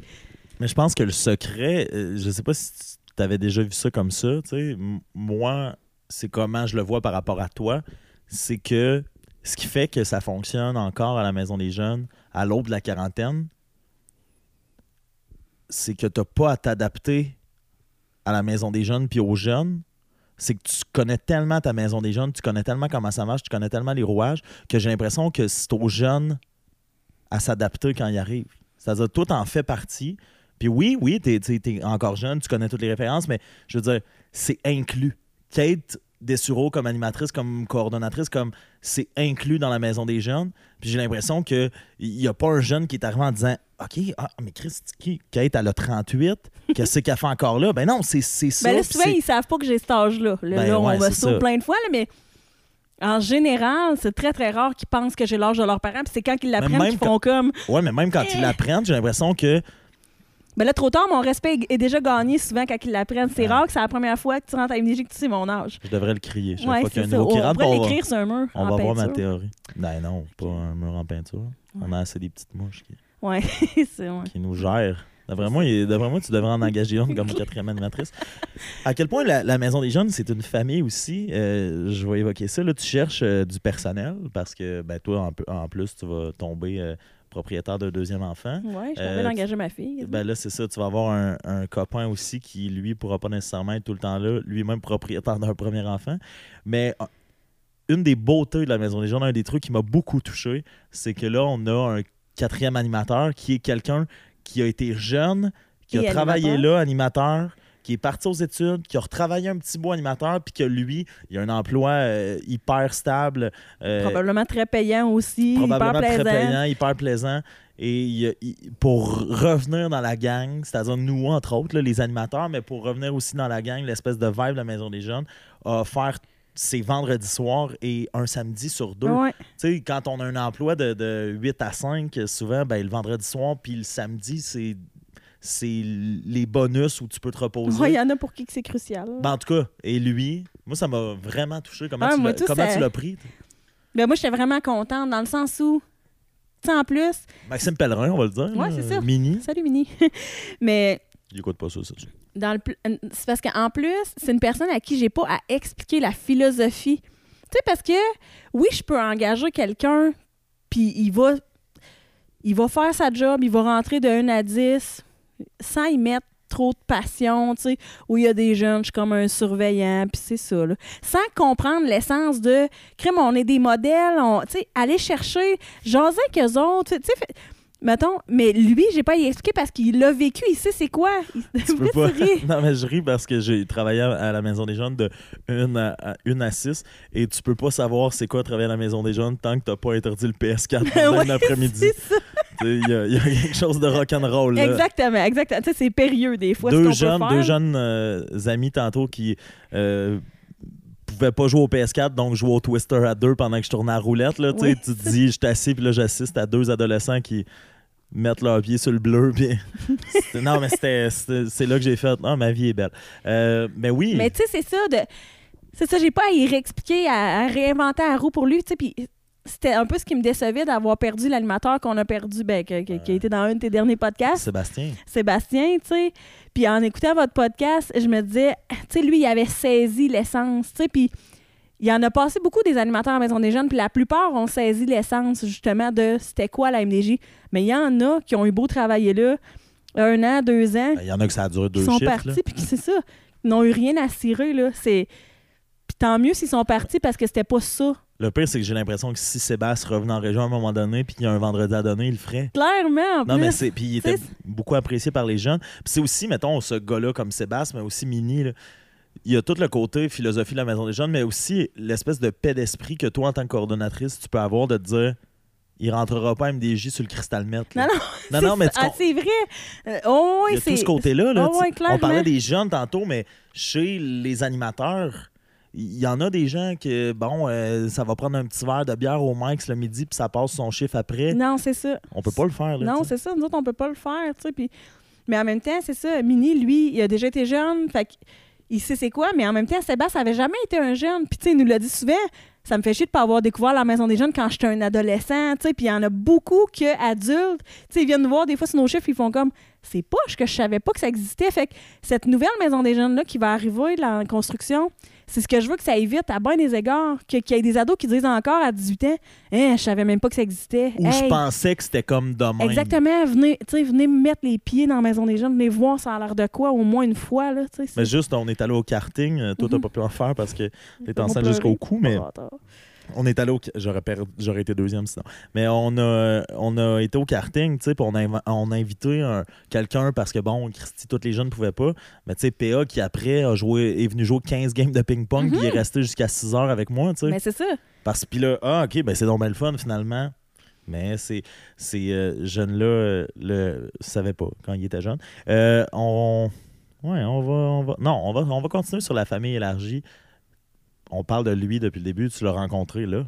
Mais je pense que le secret, euh, je sais pas si tu avais déjà vu ça comme ça, tu sais, moi, c'est comment je le vois par rapport à toi, c'est que ce qui fait que ça fonctionne encore à la Maison des Jeunes, à l'aube de la quarantaine, c'est que tu n'as pas à t'adapter à la Maison des Jeunes puis aux jeunes. C'est que tu connais tellement ta Maison des Jeunes, tu connais tellement comment ça marche, tu connais tellement les rouages, que j'ai l'impression que c'est aux jeunes à s'adapter quand ils arrivent. C'est-à-dire, toi, t'en fais partie. Puis oui, oui, t'es, t'es encore jeune, tu connais toutes les références, mais je veux dire, c'est inclus. Kate Dessureau comme animatrice, comme coordonnatrice, comme c'est inclus dans la maison des jeunes. Puis j'ai l'impression qu'il n'y a pas un jeune qui est arrivé en disant OK, ah, mais Christ, qui? Kate, elle a 38, qu'est-ce qu'elle fait encore là? Ben non, c'est, ça. Ben là, souvent, ils savent pas que j'ai cet âge-là. Là, Ben là, on ouais, va sauter plein de fois, là, mais en général, c'est très, très rare qu'ils pensent que j'ai l'âge de leurs parents. Puis c'est quand ils l'apprennent qu'ils font comme. Ouais, mais même quand ils l'apprennent, j'ai l'impression que Ben là, trop tard, mon respect est déjà gagné souvent quand ils l'apprennent. C'est Ah. rare que c'est la première fois que tu rentres à MDJ que tu sais mon âge. je devrais le crier. Chaque Ouais, fois qu'il y a un nouveau qui On rentre, va on va- l'écrire sur un mur. On en va voir ma théorie. Ben non, pas un mur en peinture. On a assez des petites mouches qui, Ouais, [laughs] c'est ouais. qui nous gèrent. D'après moi, tu devrais en engager une comme quatrième animatrice. À quel point la, la Maison des Jeunes, c'est une famille aussi? Euh, je vais évoquer ça. Là, tu cherches euh, du personnel parce que ben, toi, en, plus, tu vas tomber euh, propriétaire d'un deuxième enfant. Ouais, je devrais d'engager ma fille. Ben là, c'est ça. Tu vas avoir un, un copain aussi qui, lui, pourra pas nécessairement être tout le temps là, lui-même propriétaire d'un premier enfant. Mais une des beautés de la Maison des Jeunes, un des trucs qui m'a beaucoup touché, c'est que là, on a un quatrième animateur qui est quelqu'un qui a été jeune, qui a travaillé animateur. là, animateur, qui est parti aux études, qui a retravaillé un petit bout animateur, puis que lui, il a un emploi euh, hyper stable. euh, Probablement très payant aussi, probablement hyper très plaisant. payant, hyper plaisant. Et il- il- pour revenir dans la gang, c'est-à-dire nous, entre autres, là, les animateurs, mais pour revenir aussi dans la gang, l'espèce de vibe de la Maison des Jeunes, a faire ses vendredis soirs et un samedi sur deux. Ouais. Tu sais, quand on a un emploi de, de 8 à 5, souvent, ben, le vendredi soir puis le samedi, c'est c'est les bonus où tu peux te reposer. Ouais, il y en a pour qui que c'est crucial. Ben, en tout cas, et lui, moi, ça m'a vraiment touché. Comment Ah, tu l'as- ça- pris? Ben moi, j'étais vraiment contente dans le sens où, tu sais, en plus, Maxime Pellerin, on va le dire. Là, c'est ça. Mini. salut Mini, [laughs] mais Il écoute pas ça, c'est sûr. Euh, c'est parce qu'en plus, c'est une personne à qui j'ai pas à expliquer la philosophie. Tu sais, parce que oui, je peux engager quelqu'un, puis il va, il va faire sa job, il va rentrer de 1 à 10 sans y mettre trop de passion, tu sais, où il y a des jeunes, je suis comme un surveillant, puis c'est ça. Sans comprendre l'essence de, crème, on est des modèles, on, tu sais, aller chercher, jaser avec eux autres, tu sais, mettons, mais lui, j'ai pas à y expliquer parce qu'il l'a vécu, il sait c'est quoi. Il- Tu peux pas. [laughs] Non, mais je ris parce que j'ai travaillé à la Maison des Jeunes de 1 à, à, 1 à 6 et tu peux pas savoir c'est quoi travailler à la Maison des Jeunes tant que t'as pas interdit le PS4 pendant [laughs] Ouais, après-midi. Il y, a- il y a quelque chose de rock'n'roll. Exactement, exactement. Tu sais, c'est périlleux des fois. ce deux peut jeunes, faire. deux jeunes euh, amis tantôt qui euh, pouvaient pas jouer au PS4, donc jouer au Twister à deux pendant que je tournais à roulette. Là, tu sais, Oui. Tu te dis, je suis assis, puis là, j'assiste à deux adolescents qui mettent leurs pieds sur le bleu. [laughs] Puis... non, mais c'était, c'est là que j'ai fait, ah, ma vie est belle. Euh, mais oui, Mais tu sais, c'est ça. de C'est ça, j'ai pas à y réexpliquer, à, à réinventer la roue pour lui. Puis c'était un peu ce qui me décevait d'avoir perdu l'animateur qu'on a perdu, ben, que- que- qui a été dans un de tes derniers podcasts. Sébastien. Sébastien, tu sais. Puis en écoutant votre podcast, je me disais, tu sais, lui, il avait saisi l'essence, tu sais, puis il en a passé beaucoup des animateurs à la Maison des Jeunes, puis la plupart ont saisi l'essence, justement, de c'était quoi la MDJ. Mais il y en a qui ont eu beau travailler là, un an, deux ans, Ben, Il y en a que ça a duré deux sont chiffres. là. partis, puis c'est ça, ils n'ont eu rien à cirer, là. C'est... Puis tant mieux s'ils sont partis parce que c'était pas ça. Le pire, c'est que j'ai l'impression que si Sébastien revenait en région à un moment donné, puis qu'il y a un vendredi à donner, il le ferait. Clairement, en Non, plus. mais c'est. Puis il était beaucoup apprécié par les jeunes. Puis c'est aussi, mettons, ce gars-là comme Sébastien, mais aussi Mini. là, il y a tout le côté philosophie de la Maison des Jeunes, mais aussi l'espèce de paix d'esprit que toi, en tant que coordonnatrice, tu peux avoir de te dire il rentrera pas MDJ sur le cristal met. Non, non, [laughs] non, non, mais Ah, c'est vrai. Euh, oh, il oui, y a c'est... tout ce côté-là. là, Oh, on parlait des jeunes tantôt, mais chez les animateurs, il y en a des gens que, bon, euh, ça va prendre un petit verre de bière au max le midi, puis ça passe son chiffre après. Non, c'est ça. On peut pas le faire. Là, Non, c'est ça. Nous autres, on peut pas le faire, tu sais. Puis... Mais en même temps, c'est ça. Mini, lui, il a déjà été jeune. Fait il sait c'est quoi. Mais en même temps, Sébastien avait jamais été un jeune. Puis, tu sais, il nous l'a dit souvent. Ça me fait chier de pas avoir découvert la maison des jeunes quand j'étais un adolescent, tu sais. Puis il y en a beaucoup que adultes, tu sais, viennent nous voir des fois sur nos chiffres, ils font comme c'est poche que je savais pas que ça existait. Fait que cette nouvelle maison des jeunes là qui va arriver en construction, c'est ce que je veux que ça évite à bien des égards, que- qu'il y ait des ados qui disent encore à 18 ans, hein, je savais même pas que ça existait. Ou je pensais que c'était comme de même. Exactement. Venez, tu venez me mettre les pieds dans la maison des jeunes, venez voir ça a l'air de quoi au moins une fois. Là, tu Mais juste, on est allé au karting. Euh, Toi, t'as Mhm. pas pu en faire parce que t'es enceinte jusqu'au cou, mais. On est allé au. J'aurais, perdu- j'aurais été deuxième sinon. Mais on a, on a été au karting, tu sais, puis on a, on a invité un- quelqu'un parce que, bon, Christy, tous les jeunes ne pouvaient pas. Mais tu sais, PA qui après a joué, est venu jouer 15 games de ping-pong, puis il est resté jusqu'à 6 heures avec moi, tu sais. Mhm. Mais c'est ça. Parce puis là, ah, ok, ben c'est donc le fun finalement. Mais c'est ces euh, jeunes-là euh, le savaient pas quand ils étaient jeunes. Euh, on, ouais, on va, on va, non, on va, on va continuer sur la famille élargie. On parle de lui depuis le début. Tu l'as rencontré là.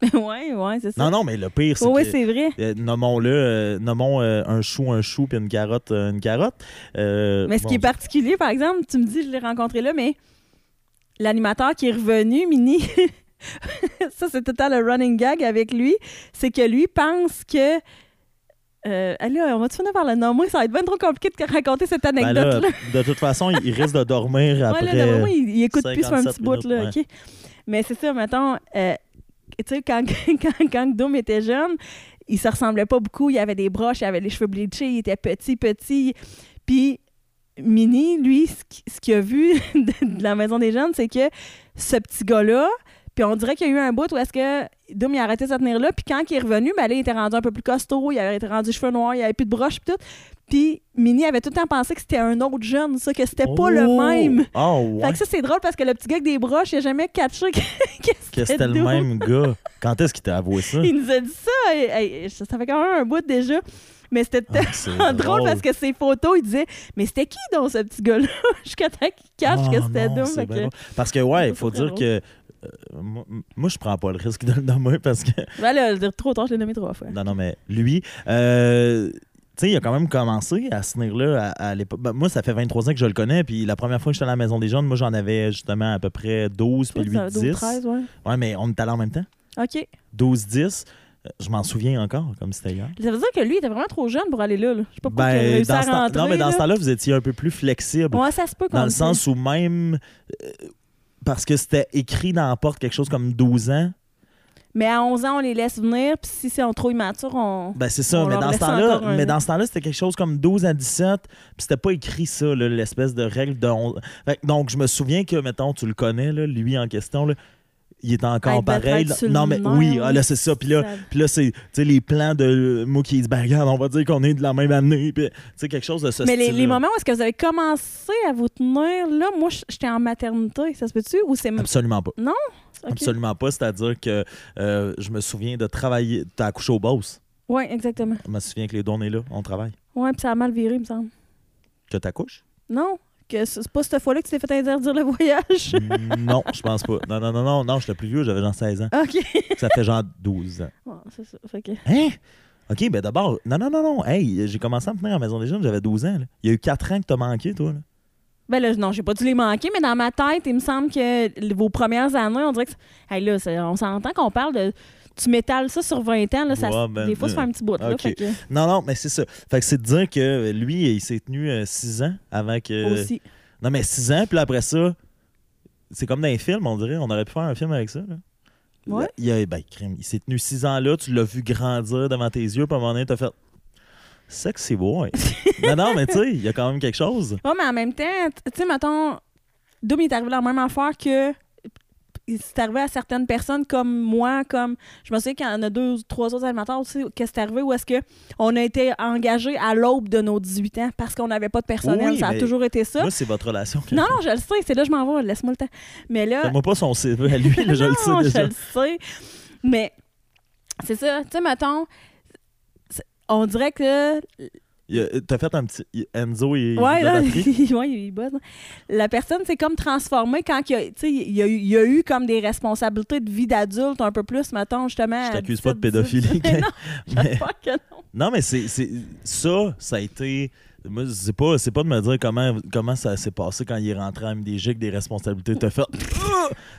[laughs] ouais, ouais, c'est ça. Non, non, mais le pire, c'est oui, que c'est vrai. euh, nommons-le, euh, nommons euh, un chou un chou puis une carotte une carotte. Mais ce qui est particulier, par exemple, tu me dis, je l'ai rencontré là, mais l'animateur qui est revenu, Mini, [laughs] ça c'est tout le temps le running gag avec lui, c'est que lui pense que. Euh, là, on va-tu finir par le nommer? Ça va être bien trop compliqué de raconter cette ben là, anecdote-là. de toute façon, il, risque de dormir Ouais, après. là, d'après moi, il, il écoute plus sur un 57 petit bout, là? Mais c'est ça, mettons, euh, tu sais, quand, [laughs] quand, quand Dom était jeune, il se ressemblait pas beaucoup, il avait des broches, il avait les cheveux bleachés, il était petit, petit. Puis Mini, lui, ce qui- ce qu'il a vu [laughs] de, de la Maison des Jeunes, c'est que ce petit gars-là, puis on dirait qu'il y a eu un bout où est-ce que Dom, il a arrêté de se tenir là, puis quand il est revenu, ben là, il était rendu un peu plus costaud, il avait été rendu cheveux noirs, il avait plus de broches, puis tout. Puis Mini avait tout le temps pensé que c'était un autre jeune, ça, que c'était pas le Oh! même. Oh, ouais. Fait que ça, c'est drôle parce que le petit gars avec des broches, il a jamais catché que, [laughs] que que c'était le Doom. même [laughs] gars. Quand est-ce qu'il t'a avoué ça? Il nous a dit ça. et- et ça fait quand même un bout déjà. Mais c'était Ah, [laughs] drôle parce que ses photos, il disait Mais c'était qui donc ce petit gars-là? Jusqu'à temps qu'il cache Oh que c'était Doom. que-. Parce que, ouais, il faut dire drôle. que. Euh, moi, moi, je prends pas le risque de le nommer parce que. [laughs] Ben là, trop tard, je l'ai nommé trois fois. Non, non, mais lui, euh, tu sais, il a quand même commencé à se tenir là à, à l'époque. Ben, moi, ça fait 23 ans que je le connais. Puis la première fois que j'étais à la Maison des Jeunes, moi, j'en avais justement à peu près 12, puis lui ça- 10. 12, 13, ouais. Ouais, mais on était allés en même temps. OK. 12, 10. Euh, Je m'en souviens encore, comme c'était hier. Ça veut dire que lui, il était vraiment trop jeune pour aller là. là. Je sais pas pourquoi il a Ben, réussi à ce rentrer. non, mais dans là. ce temps-là, vous étiez un peu plus flexible. Ouais, ça se peut Dans le le sens où même. euh, parce que c'était écrit dans la porte quelque chose comme 12 ans? Mais à 11 ans, on les laisse venir, puis si c'est trop immature, on. Ben, c'est ça, mais dans, ce encore un mais an. dans ce temps-là, c'était quelque chose comme 12 à 17, puis c'était pas écrit ça, là, l'espèce de règle de 11. Fait donc, je me souviens que, mettons, tu le connais, là, lui en question, là, il est encore Hey, pareil. là. Non, mais oui, ah, là, c'est ça. Puis là, puis là c'est les plans de moi qui dit, ben regarde, on va dire qu'on est de la même année. Puis, tu sais, quelque chose de ce Mais les, moments où est-ce que vous avez commencé à vous tenir, là, moi, j'étais en maternité, ça se peut-tu? Ou c'est. Absolument pas. Ok. Absolument pas. C'est-à-dire que euh, je me souviens de travailler. T'as accouché au boss. Ouais, exactement. Je me souviens que les deux, on est là, on travaille. Ouais, puis ça a mal viré, il me semble. Que t'accouches? Non? Que c'est pas cette fois-là que tu t'es fait interdire le voyage? [laughs] non, je pense pas. Non, non, non, non, non, j'étais plus vieux, j'avais genre 16 ans. OK. Ça fait genre 12 ans. C'est ça. Fait que... Hein? OK, ben d'abord, non, non, non, non. Hey, j'ai commencé à me tenir à la maison des jeunes, j'avais 12 ans. là. Il y a eu 4 ans que t'as manqué, toi. Là. Ben là, non, j'ai pas dû les manquer, mais dans ma tête, il me semble que vos premières années, on dirait que. Hey, là, on s'entend qu'on parle de. Tu m'étales ça sur 20 ans, là, ça, ben, des fois, ça fait un petit bout. Là, ok. fait que, Non, non, mais c'est ça. Fait que c'est de dire que lui, il s'est tenu 6 ans avant que. aussi. Non, mais 6 ans, puis là, après ça, c'est comme dans les films, on dirait. On aurait pu faire un film avec ça. Là. Ouais. Là, il, a, ben, il s'est tenu 6 ans là, tu l'as vu grandir devant tes yeux, puis à un moment donné, t'as fait. Sexy boy. [laughs] non, non, mais tu sais, il y a quand même quelque chose. Ouais, mais en même temps, tu sais, mettons, Doom il est arrivé la même affaire que. C'est arrivé à certaines personnes comme moi, comme. Je me souviens qu'il y en a deux ou trois autres animateurs aussi, que c'est arrivé où est-ce que on a été engagés à l'aube de nos 18 ans parce qu'on n'avait pas de personnel. Oui, ça a toujours été ça. Moi, c'est votre relation. non, non, je le sais, c'est là que je m'en vais, laisse-moi le temps. Mais là. Fais-moi pas son CV à lui, [laughs] là, je le sais déjà. Je le sais. Mais c'est ça. Tu sais, mettons, on dirait que. Il T'as fait un petit. Enzo, [laughs] il, Ouais, il là, l'a batterie? ouais, il bosse. La personne s'est comme transformée quand il y a, il y a, eu- il y a eu comme des responsabilités de vie d'adulte un peu plus, mettons, justement. Je t'accuse pas de 17, 18. pédophilie. [laughs] non, [laughs] mais- que non. Non, mais c'est ça, ça a été. Moi, c'est pas, c'est pas de me dire comment, comment ça s'est passé quand il est rentré à MDG avec des responsabilités. T'as fait.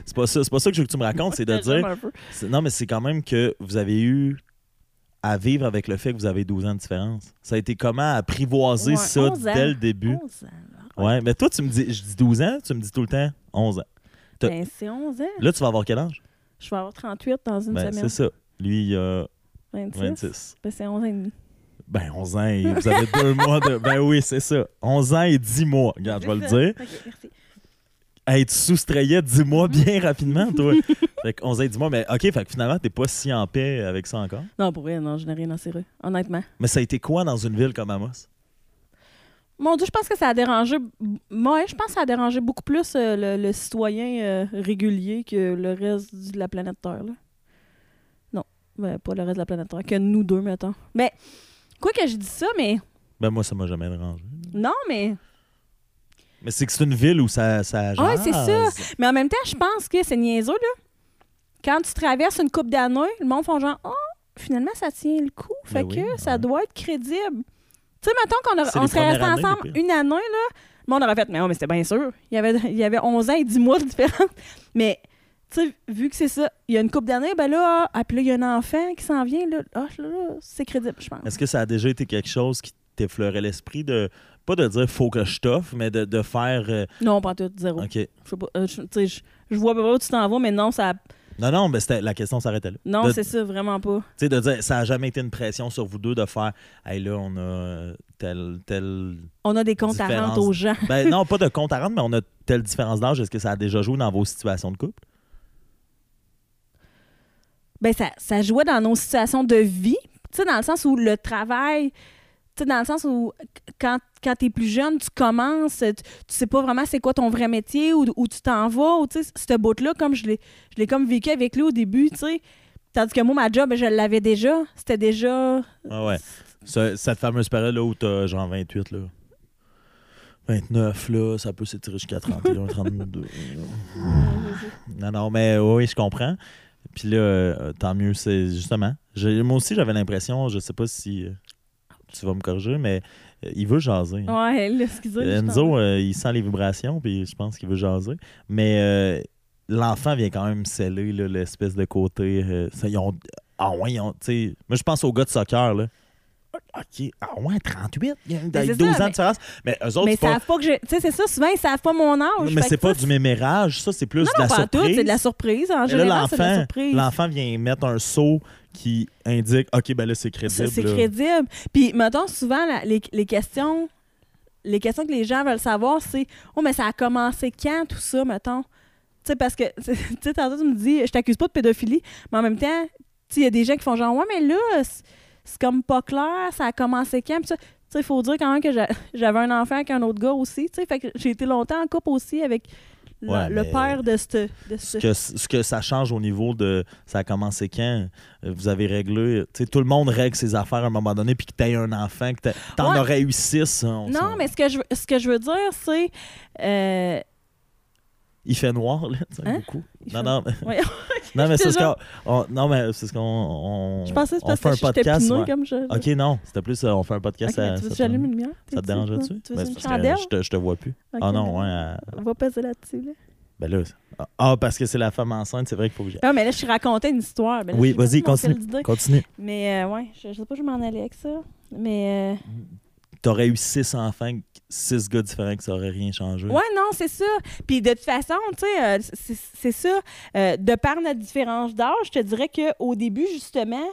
C'est pas ça. C'est pas ça que je veux que tu me racontes, c'est de dire. Non, mais c'est quand même que vous avez eu à vivre avec le fait que vous avez 12 ans de différence? Ça a été comment apprivoiser Ouais, ça 11 ans. dès le début? 11 ans. Ouais, mais toi, tu me dis, je dis 12 ans, tu me dis tout le temps 11 ans. Ben, c'est 11 ans. Là, tu vas avoir quel âge? Je vais avoir 38 dans une Ben, semaine. c'est ça. Lui, il a 26. 26. Ben, c'est 11 ans et demi. Ben, 11 ans et vous avez deux mois de. Ben oui, c'est ça. 11 ans et 10 mois. Regarde, je vais le dire. Ok, merci. Hey, tu soustrayais 10 mois bien rapidement, toi. [laughs] fait que 11 ans et 10 mois, mais OK, fait que finalement, t'es pas si en paix avec ça encore? Non, pour vrai, non, je n'ai rien à serrer, honnêtement. Mais ça a été quoi dans une ville comme Amos? Mon Dieu, je pense que ça a dérangé. Moi, je pense que ça a dérangé beaucoup plus euh, le, le citoyen euh, régulier que le reste de la planète Terre. Là. Non, ben, pas le reste de la planète Terre, que nous deux, mettons. Mais, quoi que je dis ça, mais. Ben moi, ça m'a jamais dérangé. Non, mais. Mais c'est que c'est une ville où ça, ça Ouais, c'est ça. Mais en même temps, je pense que c'est niaiseux, là. Quand tu traverses une coupe d'années, le monde font genre, oh, finalement, ça tient le coup. Fait Ben oui, que ça ouais. doit être crédible. Tu sais, mettons qu'on on serait restés ensemble une année, là, le monde aurait fait, mais, oh, mais c'était bien sûr. Il y, avait, il y avait 11 ans et 10 mois de différence. Mais, tu sais, vu que c'est ça, il y a une coupe d'années, ben là, ah, puis là, il y a un enfant qui s'en vient, là, ah, là, là, c'est crédible, je pense. Est-ce que ça a déjà été quelque chose qui t'effleurait l'esprit de. Pas de dire faut que je t'offre, mais de, de faire. euh, Non, pas tout, zéro. OK. Je sais pas, euh, je- tu sais, je, je vois pas où tu t'en vas, mais non, ça. Non, non, mais c'était- la question s'arrêtait là. Non, De- c'est ça, vraiment pas. Tu sais, de dire, ça n'a jamais été une pression sur vous deux de faire, hey là, on a euh, tel, tel. On a des comptes à Différence. rendre aux gens. Ben [laughs] non, pas de compte à rendre, mais on a telle différence d'âge. Est-ce que ça a déjà joué dans vos situations de couple? ben ça, ça jouait dans nos situations de vie, tu sais, dans le sens où le travail, sais, dans le sens où quand, quand tu es plus jeune, tu commences, tu, sais pas vraiment c'est quoi ton vrai métier, ou où tu t'en vas, ou tu sais, cette bout-là, comme je l'ai je l'ai comme vécu avec lui au début, tu sais. Tandis que moi, ma job, je l'avais déjà. C'était déjà. Ah ouais. Ce- cette fameuse période là où t'as genre 28, là. 29, là, ça peut s'étirer jusqu'à 31, 32. Non, non, mais oui, je comprends. Puis là, euh, tant mieux, c'est justement. Moi aussi, j'avais l'impression, je sais pas si euh, tu vas me corriger, mais euh, il veut jaser. Ouais, là, excusez. Enzo, t'en- euh, il sent les vibrations, puis je pense qu'il veut jaser. Mais euh, l'enfant vient quand même sceller l'espèce de côté. euh, ça, ils ont, ah ouais, ils ont, moi, je pense aux gars de soccer, là. OK, ah ouais, 38. Il y a Ben, c'est 12 ça, ans de différence. Mais eux autres, mais pas. savent pas que je. Tu sais, c'est ça, souvent, ils savent pas mon âge. Non, mais c'est pas ça, du mémérage, ça, c'est plus Non, de la pas surprise. c'est de la surprise. En Mais là, général, c'est de la l'enfant, surprise. l'enfant vient mettre un saut qui indique OK, ben là, c'est crédible. c'est crédible. Puis, mettons, souvent, la- les, les questions les questions que les gens veulent savoir, c'est Oh, mais ça a commencé quand, tout ça, mettons? Tu sais, parce que, [laughs] tu sais, tantôt, tu me dis, je t'accuse pas de pédophilie, mais en même temps, tu sais, il y a des gens qui font genre, ouais, mais là, c'est- comme pas clair, ça a commencé quand, puis ça. Tu sais, il faut dire quand même que j'a- [laughs] j'avais un enfant avec un autre gars aussi, tu sais, fait que j'ai été longtemps en couple aussi avec le, Ouais, le mais- père de ce. De Ce que, ce que ça change au niveau de ça a commencé quand? Vous avez réglé tu sais tout le monde règle ses affaires à un moment donné puis que tu un enfant que t'as- t'en Ouais. aurais eu six on Non, mais ce que je, veux- ce que je veux dire, c'est. euh, il fait noir là tu sais, Hein? beaucoup il non non Ouais. [laughs] non mais c'est ce qu'on on- non mais c'est ce qu'on on, Je pensais que on parce fait un que j'étais podcast ouais. comme je. ok non c'était plus euh, on fait un podcast mais à- tu veux que j'allume te- une lumière? ça te dérangerait-tu? Tu veux Ben, une que chandelle? je te, je te vois plus ah non ben, ouais euh, On va peser là-dessus. Là. ben là c'est- ah parce que c'est la femme enceinte c'est vrai qu'il faut que j'y- Non, mais là, je racontais une histoire. Ben là, oui vas-y continue continue Mais euh, ouais, je, je sais pas où je m'en allais avec ça. Mais. euh, t'aurais eu six enfants six gars différents que ça aurait rien changé Ouais, non, c'est ça. Puis de toute façon, tu sais, euh, c'est ça. Euh, de par notre différence d'âge, je te dirais qu'au début, justement,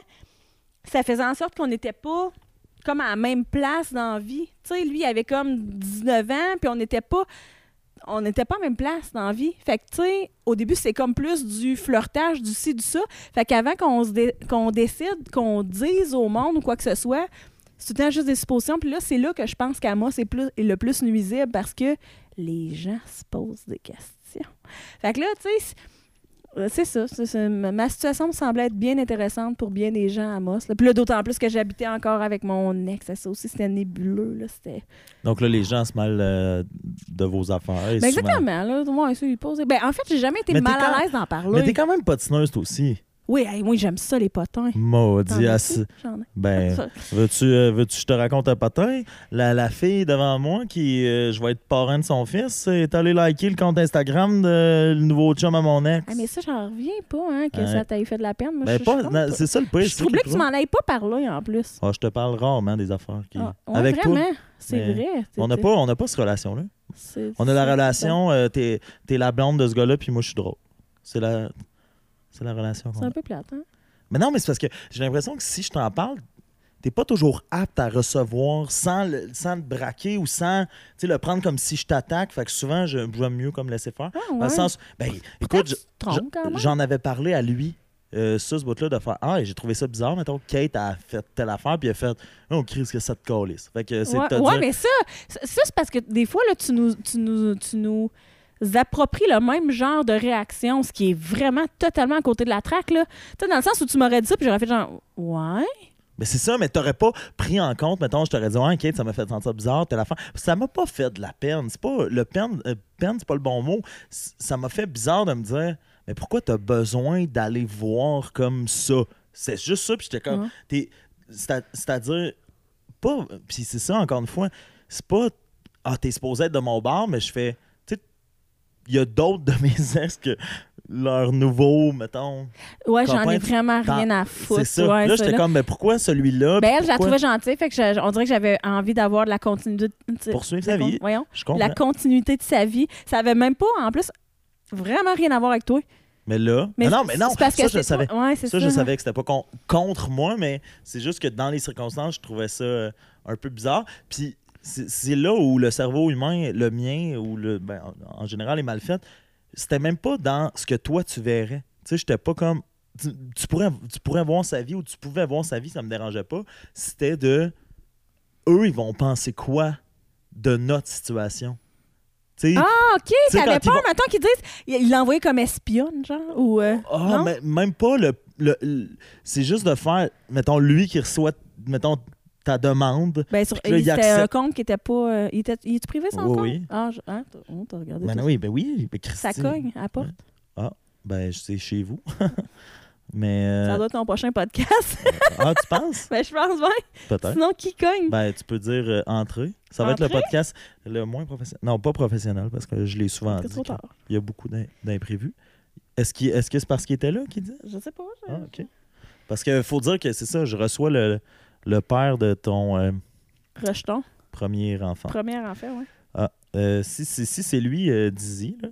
ça faisait en sorte qu'on n'était pas comme à la même place dans la vie. Tu sais, lui, il avait comme 19 ans, puis on n'était pas. On n'était pas la même place dans la vie. Fait que, tu sais, au début, c'est comme plus du flirtage, du ci, du ça. Fait qu'avant qu'on dé- qu'on décide, qu'on dise au monde ou quoi que ce soit, c'est tout le temps juste des suppositions. Puis là, c'est là que je pense qu'à moi, c'est plus, est le plus nuisible parce que les gens se posent des questions. Fait que là, tu sais, c'est- ça. ma situation me semblait être bien intéressante pour bien des gens à Moss. là. Puis là, d'autant plus que j'habitais encore avec mon ex. Ça aussi, c'était nébuleux. Là, c'était... Donc là, les gens se mêlent euh, de vos affaires. Ben souvent- exactement. Là, moi, ça, ils posent... ben, en fait, j'ai jamais été Mais mal quand- à l'aise d'en parler. Mais t'es quand même patineuse, toi aussi. Oui, hey, moi, j'aime ça, les potins. Maudit. Ai. Ben, veux-tu euh, veux que je te raconte un patin? La, la fille devant moi, qui euh, je vais être parrain de son fils, est allée liker le compte Instagram de le nouveau chum à mon ex. Ah, mais ça, j'en reviens pas, hein, que ça t'ait fait de la peine. Moi, Ben, je, pas- c'est ça le pire. je qui que tu m'en ailles pas parlé, en plus. Ah, je te parle rarement des affaires. Qui... Ah, ouais, Avec vraiment, c'est vrai. On n'a C'est- pas, on n'a pas cette relation-là. On a la relation, euh, t'es t'es la blonde de ce gars-là, puis moi, je suis drôle. C'est la, c'est la relation qu'on C'est a. un peu plate, hein? Mais non, mais c'est parce que j'ai l'impression que si je t'en parle, t'es pas toujours apte à recevoir sans le, sans te braquer ou sans tu sais, le prendre comme si je t'attaque. Fait que souvent, je j'aime mieux comme laisser faire. Ah, Dans ouais. le sens, ben, écoute, que je- tu te trompes quand même. j'en avais parlé à lui. euh, ça, ce bout-là, de faire Ah, j'ai trouvé ça bizarre. Mettons, Kate a fait telle affaire, puis il a fait Oh, Chris, que ça te calisse. Fait que c'est ouais, de te ouais, dire. mais ça, ça, ça, c'est parce que des fois, là, tu nous, tu nous, tu nous appropries le même genre de réaction, ce qui est vraiment totalement à côté de la traque, là. Tu sais, dans le sens où tu m'aurais dit ça, puis j'aurais fait genre, ouais? Mais c'est ça, mais t'aurais pas pris en compte, mettons, je t'aurais dit, ouais, Kate, ça m'a fait sentir bizarre, telle affaire. Ça m'a pas fait de la peine. C'est pas, le peine, euh, peine, c'est pas le bon mot. Ça m'a fait bizarre de me dire, mais pourquoi t'as besoin d'aller voir comme ça? C'est juste ça, puis j'étais comme, Ouais. t'es- c'est-à- c'est-à-dire, pas, puis c'est ça, encore une fois, c'est pas, ah, t'es supposé être de mon bar, mais je fais, il y a d'autres de mes [laughs] ex que leur nouveau, mettons, Ouais, j'en ai vraiment rien à foutre. c'est ça. ouais, là, j'étais comme, mais pourquoi celui-là? Ben, elle, je la trouvais gentille, fait que je- on dirait que j'avais envie d'avoir de la continuité. de- Poursuivre sa vie. Voyons. Je comprends. La continuité de sa vie. Ça avait même pas, en plus, vraiment rien à voir avec toi. Mais là, Mais non, mais non, c'est parce ça, que je le savais. Ouais, Ça, ça. je savais que c'était pas con- contre moi, mais c'est juste que dans les circonstances, je trouvais ça euh, un peu bizarre. Puis c'est là où le cerveau humain, le mien, ou le, ben, en général, est mal fait. C'était même pas dans ce que toi, tu verrais. Tu sais, j'étais pas comme... Tu, tu pourrais, tu pourrais voir sa vie ou tu pouvais voir sa vie, ça me dérangeait pas. C'était de... Eux, ils vont penser quoi de notre situation? Ah, OK, t'avais peur, vont- maintenant qu'ils disent. Il il l'a envoyé comme espionne, genre, ou. euh, Ah, non? mais même pas le. le- le- c'est juste de faire, mettons, lui qui reçoit, mettons, ta demande. Ben, sur, Puis là, il c'était un compte qui était pas. euh, il était, il est privé, son Oui, compte? oui. Ah, je- hein, oh, t'as regardé. Ben oui, ben oui. Ben ça. Christine. Ça cogne à la porte. Ben, c'est chez vous. [laughs] mais. euh, Ça doit être ton prochain podcast. [laughs] ah, tu penses? ben, je pense, ouais. Peut-être. Sinon, qui cogne? Ben, tu peux dire euh, entrée. Ça va être le podcast le moins professionnel. Non, pas professionnel, parce que je l'ai souvent dit. trop tard. y a beaucoup d'im- d'imprévus. Est-ce qu'il- est-ce que c'est parce qu'il était là qu'il dit? Je sais pas. je- Ah, OK. Parce qu'il faut dire que c'est ça, je reçois le, le père de ton euh, Rejeton. premier enfant. Première, en fait, ouais. Ah, euh, si, si, si c'est lui, euh, Dizzy, là.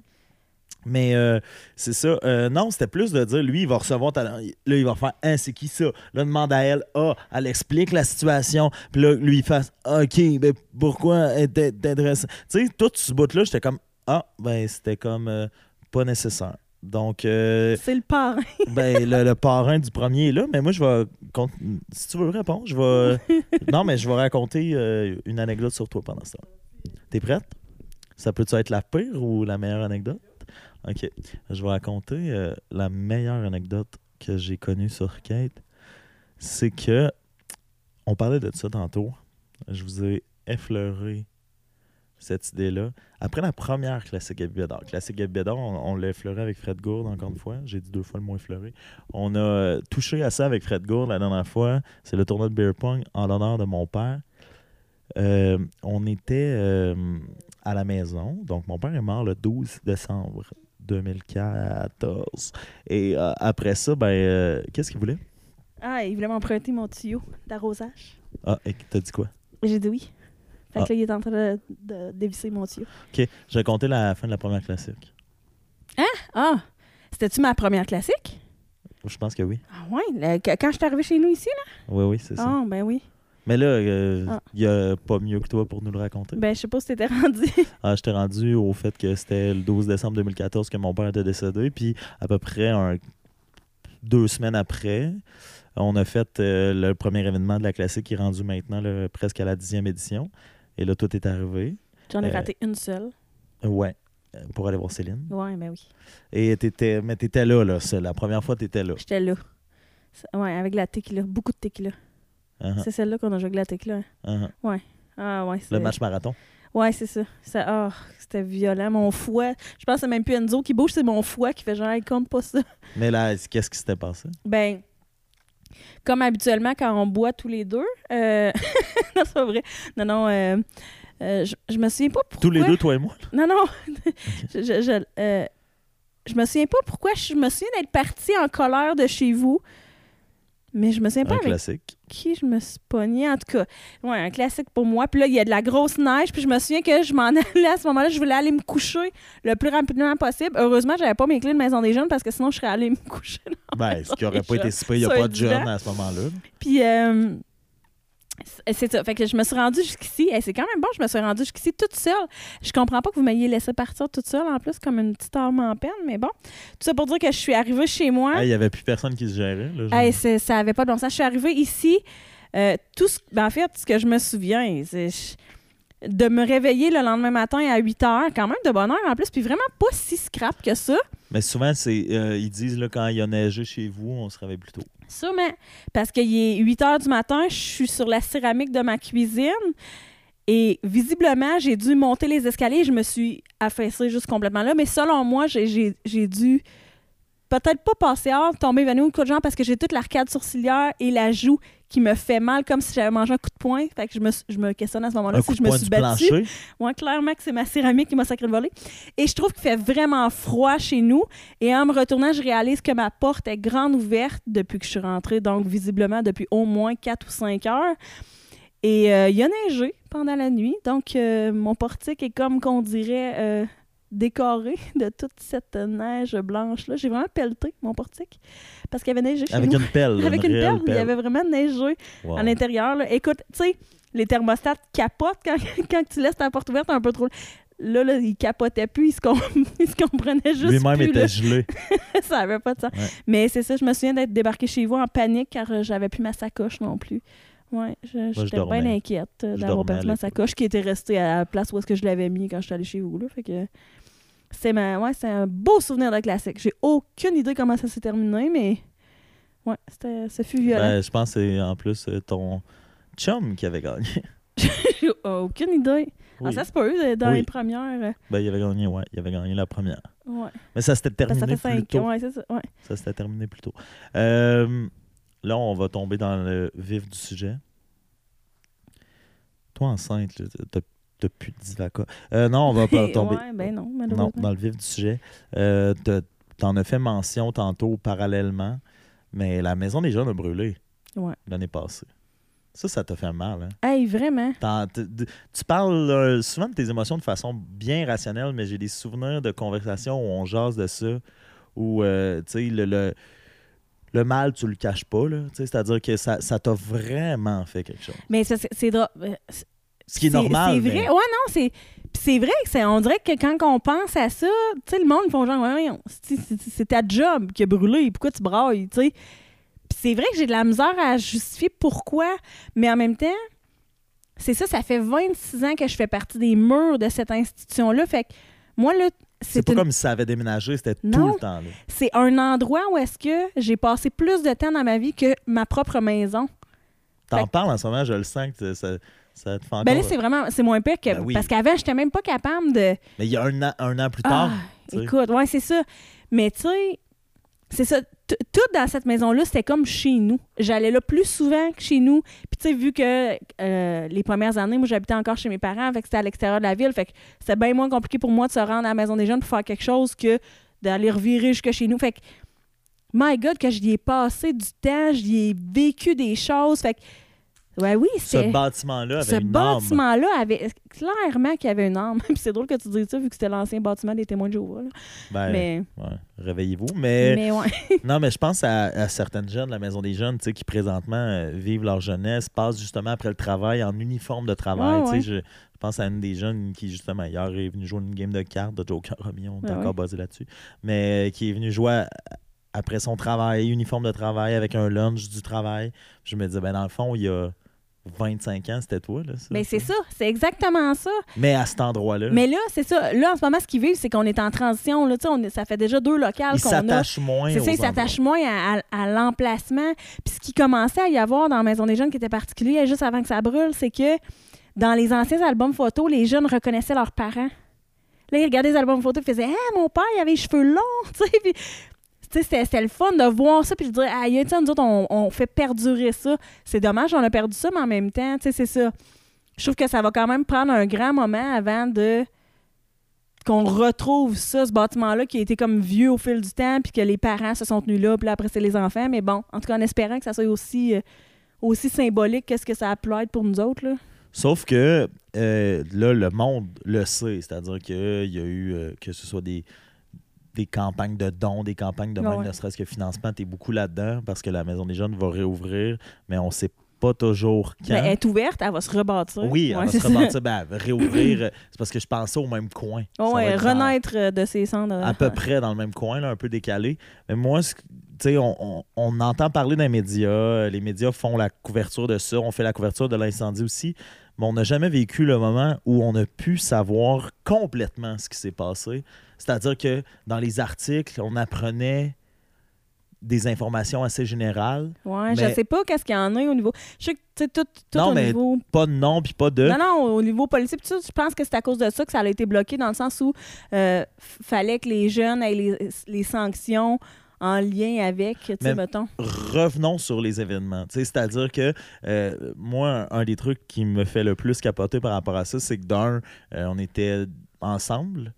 Mais euh, c'est ça. Euh, non, c'était plus de dire, lui, il va recevoir ta... Là, il va faire, hein, c'est qui ça? Là, demande à elle, ah, elle explique la situation. Puis là, lui, il fasse, OK, ben pourquoi elle t'in- t'intéresse? Tu sais, tout ce bout-là, j'étais comme, ah, ben c'était comme euh, pas nécessaire. Donc, euh, C'est le parrain. [laughs] ben, le, le parrain du premier est là, mais moi, je vais. Si tu veux répondre, je vais. [laughs] non, mais je vais raconter euh, une anecdote sur toi pendant ce temps. T'es prête? Ça peut-tu être la pire ou la meilleure anecdote? Ok. Je vais raconter euh, la meilleure anecdote que j'ai connue sur Kate. C'est que. On parlait de ça tantôt. Je vous ai effleuré cette idée-là. Après la première classique Gabi Bédard, classique Gabi Bédard, on, on l'a effleuré avec Fred Gourde encore une fois. J'ai dit deux fois le mot effleuré. On a euh, touché à ça avec Fred Gourde la dernière fois. C'est le tournoi de beer pong en l'honneur de mon père. Euh, on était euh, à la maison. Donc, mon père est mort le 12 décembre 2014. Et euh, après ça, ben, qu'est-ce qu'il voulait? Ah, il voulait m'emprunter mon tuyau d'arrosage. Ah, et t'as dit quoi? J'ai dit oui. Fait Ah. que là, il est en train de, de dévisser mon tuyau. Ok, j'ai compté la fin de la première classique. Ah! C'était-tu ma première classique? Je pense que oui. Ah ouais? le- quand je suis arrivée chez nous ici, là? Oui, oui, c'est ça. Ah, ben oui. Mais là, il Ah. n'y a pas mieux que toi pour nous le raconter. Ben, je sais pas si t'étais rendu. [laughs] Ah, je t'ai rendu au fait que c'était le 12 décembre 2014 que mon père était décédé. Puis à peu près un- deux semaines après, on a fait euh, le premier événement de la classique qui est rendu maintenant là, presque à la dixième édition. Et là, tout est arrivé. J'en ai Euh, raté une seule? Ouais, euh, pour aller voir Céline. Ouais, ben oui. Et t'étais, mais t'étais là, là. La première fois, t'étais là. J'étais là. Ouais, avec la tequila. Beaucoup de tequila. Uh-huh, C'est celle-là qu'on a joué avec la tequila. uh-huh. Ah ouais, c'est... Le match marathon. Ouais, c'est ça. Ça- ah, c'était violent. Mon foie. Je pense que c'est même plus Enzo qui bouge, c'est mon foie qui fait genre, Hey, compte pas ça. Mais là, qu'est-ce qui s'était passé? Ben, comme habituellement, quand on boit tous les deux. euh, [laughs] non, c'est pas vrai. Non, non. euh, euh, je, je me souviens pas pourquoi. Tous les deux, toi et moi? Non, non. [laughs] je, je, je, je me souviens pas pourquoi. Je me souviens d'être partie en colère de chez vous. Mais je me souviens pas Un avec classique. qui je me suis pognée. En tout cas, ouais, un classique pour moi. Puis là, il y a de la grosse neige. Puis je me souviens que je m'en [laughs] allais à ce moment-là. Je voulais aller me coucher le plus rapidement possible. Heureusement, j'avais pas mes clés de maison des jeunes parce que sinon, je serais allée me [laughs] coucher. Ben, ce qui aurait pas été si il n'y a pas de jeunes à ce moment-là. Puis, euh, c'est- ça. Fait que je me suis rendue jusqu'ici. Et c'est quand même bon, je me suis rendue jusqu'ici toute seule. Je comprends pas que vous m'ayez laissé partir toute seule, en plus, comme une petite âme en peine. Mais bon, tout ça pour dire que je suis arrivée chez moi. Il n'y avait plus personne qui se gérait. Là, Hey, c'est- ça avait pas de bon sens. Je suis arrivée ici. euh, tout ce, ben, en fait, ce que je me souviens, c'est de me réveiller le lendemain matin à 8 heures, quand même de bonne heure en plus, puis vraiment pas si scrap que ça. Mais souvent, c'est euh, ils disent là, quand il y a neigé chez vous, on se réveille plus tôt. Sûrement. Parce qu'il est 8 heures du matin, je suis sur la céramique de ma cuisine. Et visiblement, j'ai dû monter les escaliers. Je me suis affaissée juste complètement là. Mais selon moi, j'ai- dû peut-être pas passer hors, tomber évanoui ou quoi de genre parce que j'ai toute l'arcade sourcilière et la joue qui me fait mal comme si j'avais mangé un coup de poing. Fait que je me, je me questionne à ce moment-là si je me suis battue. plancher? Ouais, clairement que c'est ma céramique qui m'a sacré de voler. Et je trouve qu'il fait vraiment froid chez nous. Et en me retournant, je réalise que ma porte est grande ouverte depuis que je suis rentrée, donc visiblement depuis au moins 4 ou 5 heures. Et euh, il y a neigé pendant la nuit, donc euh, mon portique est comme qu'on dirait euh, décoré de toute cette neige blanche-là. J'ai vraiment pelleté mon portique parce qu'il y avait neigé chez Avec nous. une pelle. [laughs] Avec une une réelle pelle, il y avait vraiment neigé Wow. à l'intérieur. Écoute, tu sais, les thermostats capotent quand, [laughs] quand tu laisses ta porte ouverte un peu trop. Là, là, il capotait plus, il se, com- [laughs] il se comprenait juste Lui-même était gelé. ça avait pas de sens. Ouais. Mais c'est ça, je me souviens d'être débarquée chez vous en panique car euh, j'avais plus ma sacoche non plus. Je j'étais bien inquiète euh, d'avoir perdu ma sacoche qui était restée à la place où est-ce que je l'avais mis quand je suis allée chez vous. Là. Fait que c'est ma... ouais, c'est un beau souvenir de classique. J'ai aucune idée comment ça s'est terminé, mais ouais, c'était... ça fut violent. Ben, je pense que c'est en plus euh, ton chum qui avait gagné. [laughs] J'ai aucune idée. Ah, Oui. ça se peut, euh, dans Oui. les premières. Ben, il avait gagné, ouais. Il avait gagné la première. ouais. Mais ça s'était terminé ça fait plus 5 tôt. Ça s'était terminé plus tôt. Là, on va tomber dans le vif du sujet. Toi, enceinte, t'as t'as plus de divaca. Euh, non, on va pas [laughs] tomber. Ouais, ben non, dans le vif du sujet. Euh, T'en as fait mention tantôt parallèlement, mais la maison des jeunes a brûlé Ouais. l'année passée. Ça, ça t'a fait mal. Hein? Hey, vraiment. Tu parles euh, souvent de tes émotions de façon bien rationnelle, mais j'ai des souvenirs de conversations où on jase de ça, où tu sais, le, le, le mal, tu le caches pas. là, C'est-à-dire que ça ça t'a vraiment fait quelque chose. Mais c'est drôle. Euh, Ce qui est normal. C'est mais- vrai. Ouais, non, c'est. c'est vrai que c'est. On dirait que quand on pense à ça, tu sais, le monde, font genre, ouais, c'est- ta job qui a brûlé, pourquoi tu brailles, tu sais? Puis c'est vrai que j'ai de la misère à justifier pourquoi, mais en même temps, c'est ça, ça fait 26 ans que je fais partie des murs de cette institution-là. Fait que moi, là, C'est pas une- comme si ça avait déménagé, c'était tout le temps là. c'est un endroit où est-ce que j'ai passé plus de temps dans ma vie que ma propre maison. T'en Fait- parles en ce moment, je le sens que ça, ça te fait encore. Ben là, c'est vraiment, c'est moins pire que. Ben oui. Parce qu'avant, j'étais même pas capable de. Mais il y a un an, un an plus tard. Ah, écoute, ouais, c'est ça. Mais tu sais, c'est ça. Tout dans cette maison-là, c'était comme chez nous. J'allais là plus souvent que chez nous. Puis tu sais, vu que euh, les premières années, moi, j'habitais encore chez mes parents, que c'était à l'extérieur de la ville. Fait c'était bien moins compliqué pour moi de se rendre à la maison des jeunes pour faire quelque chose que d'aller revirer jusque chez nous. Fait que, my God, que j'y ai passé du temps, j'y ai vécu des choses. Fait que, ouais, oui, Ce c'était... bâtiment-là avait Ce une bâtiment-là avait clairement qu'il y avait une âme. [laughs] C'est drôle que tu dises ça, vu que c'était l'ancien bâtiment des témoins de Jéhovah. Ben, Mais, ouais, réveillez-vous. Mais, mais ouais. [laughs] non, mais je pense à, à certaines jeunes, la Maison des Jeunes, qui présentement euh, vivent leur jeunesse, passent justement après le travail en uniforme de travail. Ouais. Je, je pense à une des jeunes qui, justement, hier est venue jouer une game de cartes de Joker Romy, on est Ouais, encore basé là-dessus, mais euh, qui est venue jouer à- après son travail, uniforme de travail, avec un lunch du travail. Je me disais, ben dans le fond, il y a 25 ans, c'était toi, là. ça, Mais c'est tu sais. ça, c'est exactement ça. Mais à cet endroit-là, Mais là, c'est ça. Là, en ce moment, ce qu'ils vivent, c'est qu'on est en transition. Là, on est- ça fait déjà deux locales qu'on a. s'attache moins C'est ça, ils s'attachent moins à, à- à l'emplacement. Puis ce qui commençait à y avoir dans la Maison des Jeunes qui était particulier juste avant que ça brûle, c'est que dans les anciens albums photos, les jeunes reconnaissaient leurs parents. Là, ils regardaient les albums photos et faisaient Ah, mon père, il avait les cheveux longs. [laughs] Puis, tu sais, c'était le fun de voir ça. Puis je dirais, ah, sais, nous autres, on, on fait perdurer ça. C'est dommage, on a perdu ça, mais en même temps, tu sais, c'est ça. Je trouve que ça va quand même prendre un grand moment avant de qu'on retrouve ça, ce bâtiment-là qui a été comme vieux au fil du temps, puis que les parents se sont tenus là, puis après, c'est les enfants. Mais bon, en tout cas, en espérant que ça soit aussi, euh, aussi symbolique qu'est-ce que ça a pu être pour nous autres. Là. Sauf que euh, là, le monde le sait. C'est-à-dire qu'il y a eu, euh, que ce soit des, des campagnes de dons, des campagnes de même, ouais. ne serait-ce que financement, tu es beaucoup là-dedans parce que la Maison des Jeunes va réouvrir, mais on sait pas toujours quand. Ben, elle est ouverte, elle va se rebâtir. oui, elle Ouais, va se rebâtir, [laughs] ben, elle va réouvrir. euh, c'est parce que je pensais au même coin. Dans- renaître euh, de ses cendres. à peu [laughs] près dans le même coin, là, un peu décalé. Mais moi, on, on- on entend parler dans les médias. Les médias font la couverture de ça. On fait la couverture de l'incendie aussi. Mais on n'a jamais vécu le moment où on a pu savoir complètement ce qui s'est passé. C'est-à-dire que dans les articles, on apprenait des informations assez générales. Ouais, Mais- je sais pas qu'est-ce qu'il y en a au niveau. Je sais que, tu tout, tout Non, au mais niveau. Pas de nom puis pas de. Non, non, au niveau politique, tout je pense que c'est à cause de ça que ça a été bloqué, dans le sens où euh, fallait que les jeunes aient les, les sanctions en lien avec, tu sais, mettons. revenons sur les événements. C'est-à-dire que euh, moi, un des trucs qui me fait le plus capoter par rapport à ça, c'est que d'un, euh, on était ensemble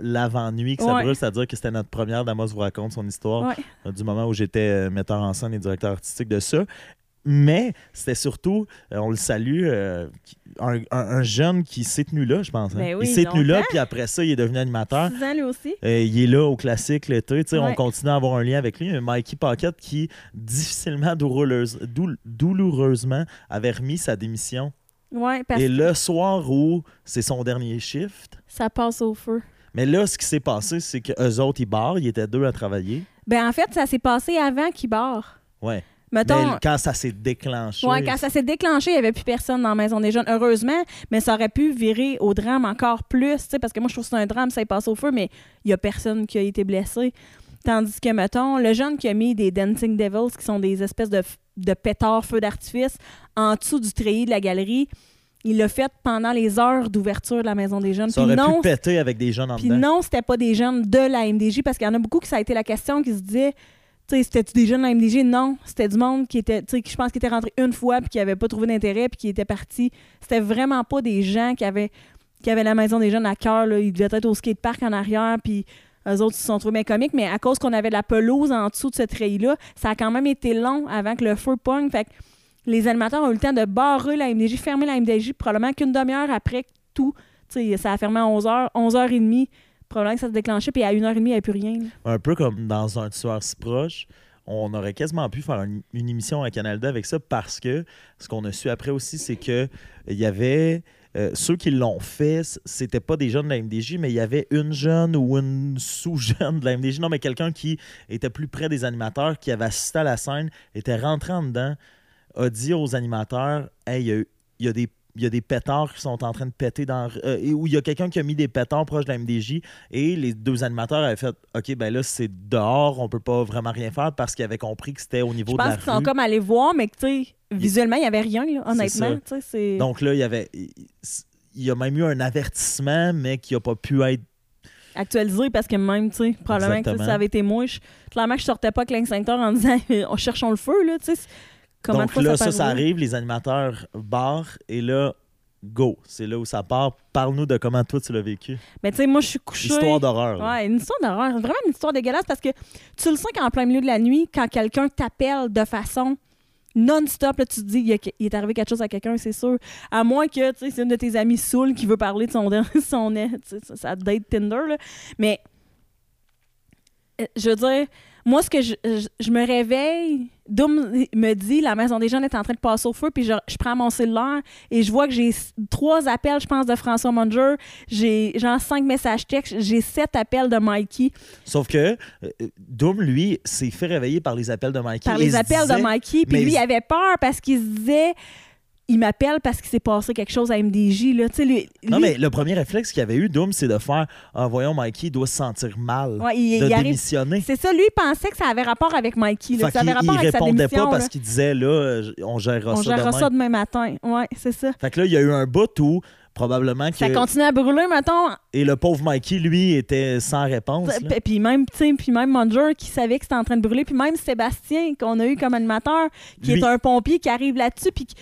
l'avant-nuit que ça Ouais. brûle, c'est-à-dire que c'était notre première d'Amos vous raconte son histoire Ouais. euh, du moment où j'étais metteur en scène et directeur artistique de ça. Mais c'était surtout, euh, on le salue, euh, un, un- un jeune qui s'est tenu là, je pense. hein. Ben oui, il s'est tenu là, puis après ça, il est devenu animateur. Six ans, lui aussi. Euh, il est là au classique l'été. tu sais, On Ouais. continue à avoir un lien avec lui. Mikey Pocket qui, difficilement, douloureuse- doul- douloureusement, avait remis sa démission. Ouais, parce Et le soir où c'est son dernier shift. ça passe au feu. Mais là, ce qui s'est passé, c'est qu'eux autres, ils barrent. Ils étaient deux à travailler. Ben, en fait, ça s'est passé avant qu'il barre. Ouais. Mettons. Mais quand ça s'est déclenché. Ouais, quand ça s'est déclenché, il n'y avait plus personne dans la maison des jeunes, heureusement, mais ça aurait pu virer au drame encore plus, tu sais, parce que moi, je trouve que c'est un drame, ça y passe au feu, mais il n'y a personne qui a été blessé. Tandis que, mettons, le jeune qui a mis des Dancing Devils, qui sont des espèces de, de pétards feux d'artifice, en dessous du treillis de la galerie, il l'a fait pendant les heures d'ouverture de la maison des jeunes. Ça aurait non, pu péter avec des jeunes en puis dedans. non, c'était pas des jeunes de la MDJ, parce qu'il y en a beaucoup qui ça a été la question qui se sais, c'était-tu des jeunes de la MDJ? Non, c'était du monde qui était, qui je pense qui était rentré une fois puis qui avait pas trouvé d'intérêt puis qui était parti. C'était vraiment pas des gens qui avaient, qui avaient la maison des jeunes à cœur. Ils devaient être au skatepark en arrière puis eux autres se sont trouvés bien comiques, mais à cause qu'on avait de la pelouse en dessous de ce treillis-là, ça a quand même été long avant que le feu pogne. Fait que les animateurs ont eu le temps de barrer la MDJ, fermer la MDJ, probablement qu'une demi-heure après tout, ça a fermé à 11h, 11h30, probablement que ça se déclenchait, puis à 1h30, il n'y avait plus rien. là. Un peu comme dans un tueur si proche. On aurait quasiment pu faire une, une émission à Canal D avec ça parce que ce qu'on a su après aussi, c'est que il y avait euh, ceux qui l'ont fait, c'était pas des jeunes de la MDJ, mais il y avait une jeune ou une sous-jeune de la MDJ. Non, mais quelqu'un qui était plus près des animateurs, qui avait assisté à la scène, était rentré en dedans, a dit aux animateurs Hey, il y il y a des. Il y a des pétards qui sont en train de péter dans. euh, où il y a quelqu'un qui a mis des pétards proches de la MDJ et les deux animateurs avaient fait OK, ben là, c'est dehors, on peut pas vraiment rien faire parce qu'ils avaient compris que c'était au niveau Je de la pense qu'ils sont comme allés voir, mais que, tu sais, visuellement, il n'y avait rien, là, honnêtement. Donc là, il y avait. Il y a même eu un avertissement, mais qui n'a pas pu être. actualisé parce que même, tu sais, probablement que ça avait été moi. je- clairement je sortais pas avec l'extincteur en disant [laughs] on cherchons le feu, là, tu sais. De Donc là, ça, ça arrive, les animateurs barrent et là, go. C'est là où ça part. Parle-nous de comment toi tu l'as vécu. Mais tu sais, moi, je suis couchée. Histoire d'horreur. Ouais, une histoire d'horreur. Vraiment une histoire dégueulasse parce que tu le sens qu'en plein milieu de la nuit, quand quelqu'un t'appelle de façon non-stop, tu te dis il, y a- il est arrivé quelque chose à quelqu'un, c'est sûr. À moins que tu sais, c'est une de tes amies saoules qui veut parler de son, [laughs] son sa date Tinder. là. Mais euh, je veux dire, moi, ce que je, je, je me réveille, Doom me dit la maison des jeunes est en train de passer au feu, puis je, je prends mon cellulaire et je vois que j'ai trois appels, je pense, de François Munger, j'ai genre cinq messages textes, j'ai sept appels de Mikey. Sauf que euh, Doom, lui, s'est fait réveiller par les appels de Mikey. par les appels disait- de Mikey. Puis mais lui, il- il avait peur parce qu'il se disait il m'appelle parce qu'il s'est passé quelque chose à MDJ. Là. Lui, Non, lui- mais le premier réflexe qu'il avait eu, Doom, c'est de faire Ah, voyons, Mikey, il doit se sentir mal. Ouais, il, de il arrive- démissionner. C'est ça, lui, il pensait que ça avait rapport avec Mikey. Là, ça avait rapport il avec sa répondait pas parce qu'il disait là, on gérera On ça gérera demain. ça demain matin. Ouais, c'est ça. Fait que là, il y a eu un bout où probablement que. Ça continue à brûler, mettons. Et le pauvre Mikey, lui, était sans réponse. Puis même, puis même Munger qui savait que c'était en train de brûler. Puis même Sébastien, qu'on a eu comme animateur, qui Lui- est un pompier qui arrive là-dessus, puis qui,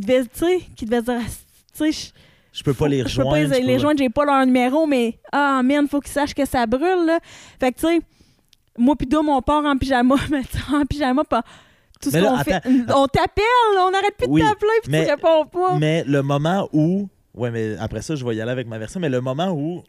qui sais, qui devait dire, tu sais, je- Je peux pas les Je peux rejoindre. pas les, je les rejoindre, j'ai pas leur numéro, mais ah, man, faut qu'ils sachent que ça brûle, là. Fait que, tu sais, moi pis Dom, on part en pyjama, [laughs] mais en pyjama, pas tout ce Mais qu'on fait. On t'appelle, on arrête plus Oui, de t'appeler, puis mais- tu réponds pas. Mais le moment où. Ouais, mais après ça, je vais y aller avec ma version. Mais le moment où.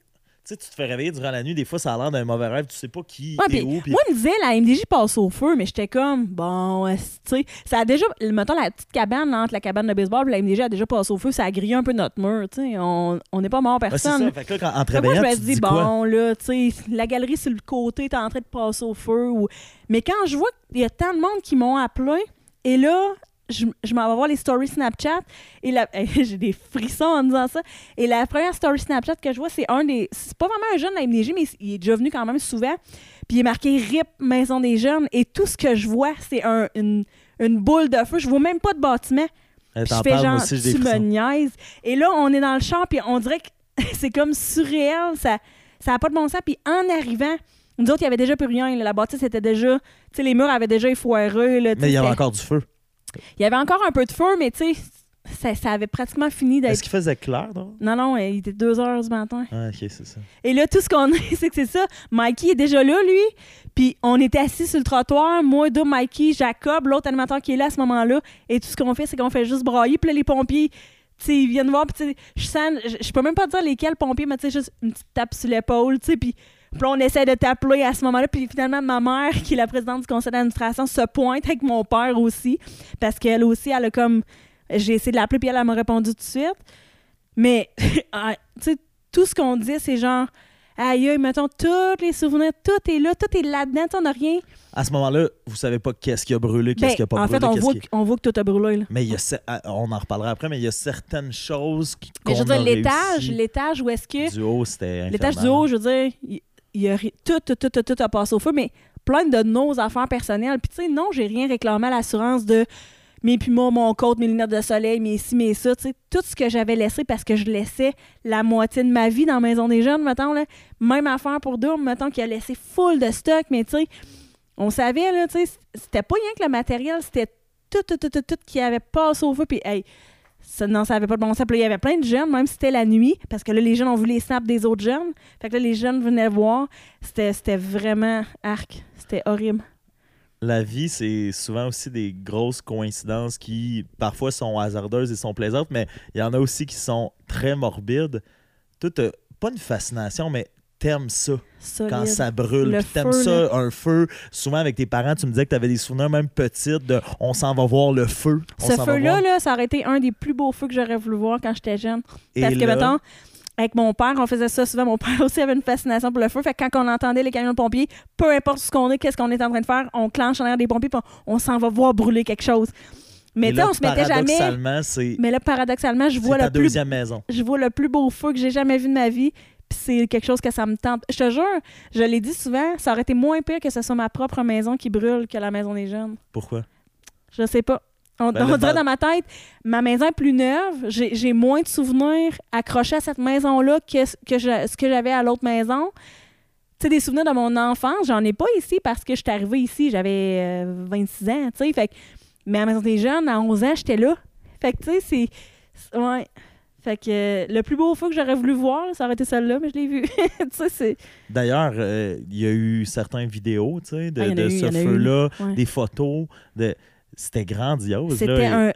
Tu sais, tu te fais réveiller durant la nuit, des fois, ça a l'air d'un mauvais rêve, tu sais pas qui Ouais, est où. puis- Moi, il me disait, la MDJ passe au feu, mais j'étais comme, bon, tu sais, ça a déjà, mettons, la petite cabane, entre la cabane de baseball et la MDJ a déjà passé au feu, ça a grillé un peu notre mur, tu sais, on n'est pas mort Ouais, c'est personne. ça. Fait que là, quand, en que moi, je me dis, dis quoi? bon, là, tu sais, la galerie sur le côté est en train de passer au feu. Ou... Mais quand je vois qu'il y a tant de monde qui m'ont appelé, et là, je, je m'en vais voir les stories Snapchat, et la... [laughs] j'ai des frissons en disant ça. Et la première story Snapchat que je vois, c'est un des. C'est pas vraiment un jeune de la MDG, mais il est déjà venu quand même souvent. Puis il est marqué RIP Maison des Jeunes, et tout ce que je vois, c'est un- une, une boule de feu. Je vois même pas de bâtiment. Puis je fais genre, aussi, tu me frissons. niaises. Et là, on est dans le champ, puis on dirait que [laughs] c'est comme surréel. Ça ça n'a pas de bon sens. Puis en arrivant, nous autres, il y avait déjà plus rien. là. La bâtisse était déjà... Tu sais, les murs avaient déjà effoiré. Là, Mais il y avait encore du feu. Il y avait encore un peu de feu, mais tu sais, ça, ça avait pratiquement fini d'être... Est-ce qu'il faisait clair, non? Non, non, il était 2 heures du matin. Ah, ok, c'est ça. Et là, tout ce qu'on a, [laughs] c'est que c'est ça. Mikey est déjà là, lui. Puis on était assis sur le trottoir. Moi, deux, Mikey, Jacob, l'autre animateur qui est là à ce moment-là. Et tout ce qu'on fait, c'est qu'on fait juste brailler. Puis là, les pompiers, tu sais, ils viennent voir. Puis tu sais, je sens, je peux même pas dire lesquels pompiers, mais tu sais, juste une petite tape sur l'épaule, tu sais. Puis puis là, on essaie de t'appeler à ce moment-là. Puis finalement, ma mère, qui est la présidente du conseil d'administration, se pointe avec mon père aussi. Parce qu'elle aussi, elle a comme. J'ai essayé de l'appeler, puis elle, elle m'a répondu tout de suite. Mais, [laughs] ah, tu sais, tout ce qu'on dit, c'est genre. Aïe, aïe, mettons, tous les souvenirs, tout est là, tout est là-dedans, on n'a rien. À ce moment-là, vous savez pas qu'est-ce qui a brûlé, qu'est-ce Ben, qui a pas en brûlé. fait, on qu'est-ce voit, on voit que tout a brûlé. Là. Mais il y a, ah, on en reparlera après, mais il y a certaines choses qui. Mais je veux dire, l'étage, l'étage où est-ce que. Du haut, c'était. L'étage du haut, je veux dire, il, y a tout, tout, tout, tout, tout a passé au feu, mais plein de nos affaires personnelles. Puis, tu sais, non, j'ai rien réclamé à l'assurance de mes pumas, mon côte, mes lunettes de soleil, mes ci, mes ça. Tu sais, tout ce que j'avais laissé parce que je laissais la moitié de ma vie dans la Maison des Jeunes, mettons, là. Même affaire pour Doom, mettons, qui a laissé full de stock, mais tu sais, on savait, là, tu sais, c'était pas rien que le matériel, c'était tout, tout, tout, tout, tout qui avait passé au feu. Puis, hey, ça, non, ça avait pas de bon sens. Puis là, il y avait plein de jeunes, même si c'était la nuit, parce que là, les jeunes ont vu les snaps des autres jeunes. Fait que là, les jeunes venaient voir. C'était, vraiment arc. C'était horrible. la vie, c'est souvent aussi des grosses coïncidences qui parfois sont hasardeuses et sont plaisantes, mais il y en a aussi qui sont très morbides. Toi, t'as pas une fascination, mais t'aimes ça Solide. quand ça brûle. Le Puis t'aimes ça, un feu. Souvent, avec tes parents, tu me disais que t'avais des souvenirs même petites de on s'en va voir le feu. On Ce feu-là, là, ça aurait été un des plus beaux feux que j'aurais voulu voir quand j'étais jeune. Et Parce que, là, mettons, avec mon père, on faisait ça souvent. Mon père [laughs] aussi avait une fascination pour le feu. Fait que quand on entendait les camions de pompiers, peu importe ce qu'on est, qu'est-ce qu'on est en train de faire, on clenche en arrière des pompiers puis on, on s'en va voir brûler quelque chose. Mais et tu sais, là, on se mettait jamais. paradoxalement, c'est Mais là, paradoxalement, je vois le plus deuxième maison. je vois le plus beau feu que j'ai jamais vu de ma vie. Puis c'est quelque chose que ça me tente. Je te jure, je l'ai dit souvent, ça aurait été moins pire que ce soit ma propre maison qui brûle que la maison des jeunes. Pourquoi? Je sais pas. On, Ben, on dirait dans ma tête, ma maison est plus neuve, j'ai moins de souvenirs accrochés à cette maison-là que, ce- que je- ce que j'avais à l'autre maison. Tu sais, des souvenirs de mon enfance, j'en ai pas ici parce que je suis arrivée ici, j'avais euh, 26 ans, tu sais. Fait que- mais à la maison des jeunes, à 11 ans, j'étais là. Fait que, tu sais, c'est... c'est- Ouais. Fait que le plus beau feu que j'aurais voulu voir, ça aurait été celle-là, mais je l'ai vu. [laughs] D'ailleurs, euh, il y a eu certaines vidéos tu sais, de, Ah, de eu, ce feu-là, Ouais. des photos. De... C'était grandiose. C'était un...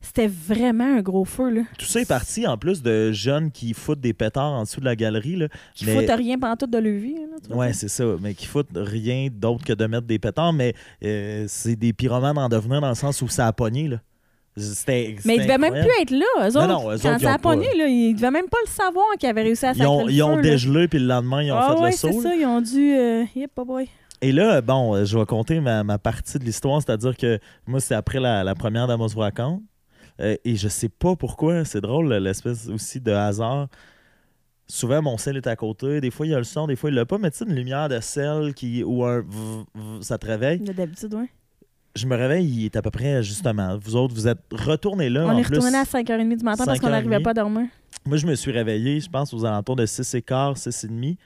C'était vraiment un gros feu, là. Tout ça est parti en plus de jeunes qui foutent des pétards en dessous de la galerie. Là. Qui Mais- foutent rien pendant toute de leur vie, là, Ouais, ça? c'est ça. Mais qui foutent rien d'autre que de mettre des pétards. Mais euh, c'est des pyromanes en devenir dans le sens où ça a pogné. Là. C'était, Mais ils devaient même plus être là, eux Non, autres. non, eux Quand ils ça ont a pogné, pas- là, ils devaient même pas le savoir qu'ils avaient réussi à Ils sacrer ont, le ils ont feu, là. dégelé, puis le lendemain, ils ont ah fait ouais, le c'est saut. là. ça, ils ont dû... Euh... Yep, oh. Et là, bon, euh, je vais compter ma, ma partie de l'histoire, c'est-à-dire que moi, c'est après la, la première d'Amos vous raconte. Euh, et je sais pas pourquoi, c'est drôle, l'espèce aussi de hasard. Souvent, mon sel est à côté. Des fois, il y a le son, des fois, il l'a pas. Mais tu sais, une lumière de sel qui, ou un... v- v- ça te réveille. Là, D'habitude, ouais. Je me réveille, il est à peu près, justement. Vous autres, vous êtes retournés là. on en est retourné à 5h30 du matin parce qu'on 5h30. n'arrivait pas à dormir. Moi, je me suis réveillé, je pense, aux alentours de 6 et quart, 6 et demi.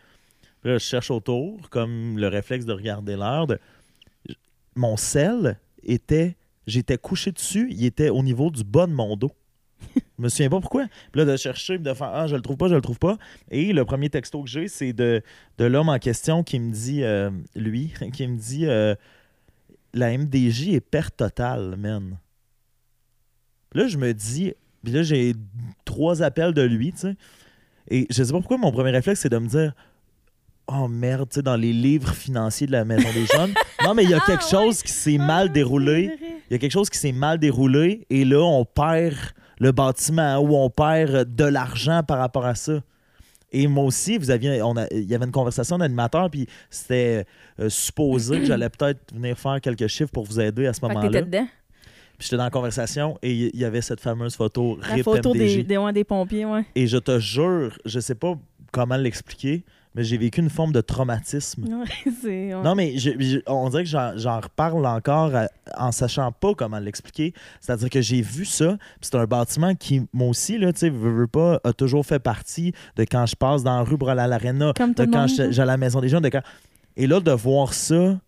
Puis là, je cherche autour, comme le réflexe de regarder l'heure. de- Mon sel était... J'étais couché dessus, il était au niveau du bas de mon dos. [laughs] Je me souviens pas pourquoi. Puis là, de chercher, de faire Ah, je le trouve pas, je le trouve pas. Et le premier texto que j'ai, c'est de, de l'homme en question qui me dit, euh, lui, [laughs] qui me dit euh, La MDJ est perte totale, man. Là, je me dis, puis là, j'ai trois appels de lui, tu sais. Et je sais pas pourquoi mon premier réflexe, c'est de me dire Oh merde, tu sais, dans les livres financiers de la Maison des Jeunes. [laughs] non, mais il y a Ah, quelque ouais. chose qui s'est mal déroulé. Il y a quelque chose qui s'est mal déroulé et là, on perd le bâtiment ou on perd de l'argent par rapport à ça. Et moi aussi, vous aviez, on a- il y avait une conversation d'animateur, puis c'était euh, supposé que j'allais peut-être venir faire quelques chiffres pour vous aider à ce moment-là. Puis j'étais dans la conversation et il y avait cette fameuse photo La RIP photo des, des, ouais, des pompiers, ouais. Et je te jure, je sais pas comment l'expliquer, mais j'ai vécu une forme de traumatisme. Ouais, [laughs] c'est... ouais. Non, mais je- je- on dirait que j'en reparle encore à- en sachant pas comment l'expliquer. C'est-à-dire que j'ai vu ça, puis c'est un bâtiment qui, moi aussi, là, tu sais, veux, veux pas, a toujours fait partie de quand je passe dans la rue Brol à l'Arena, de quand je- j'ai à la maison des jeunes, de quand... Et là, de voir ça,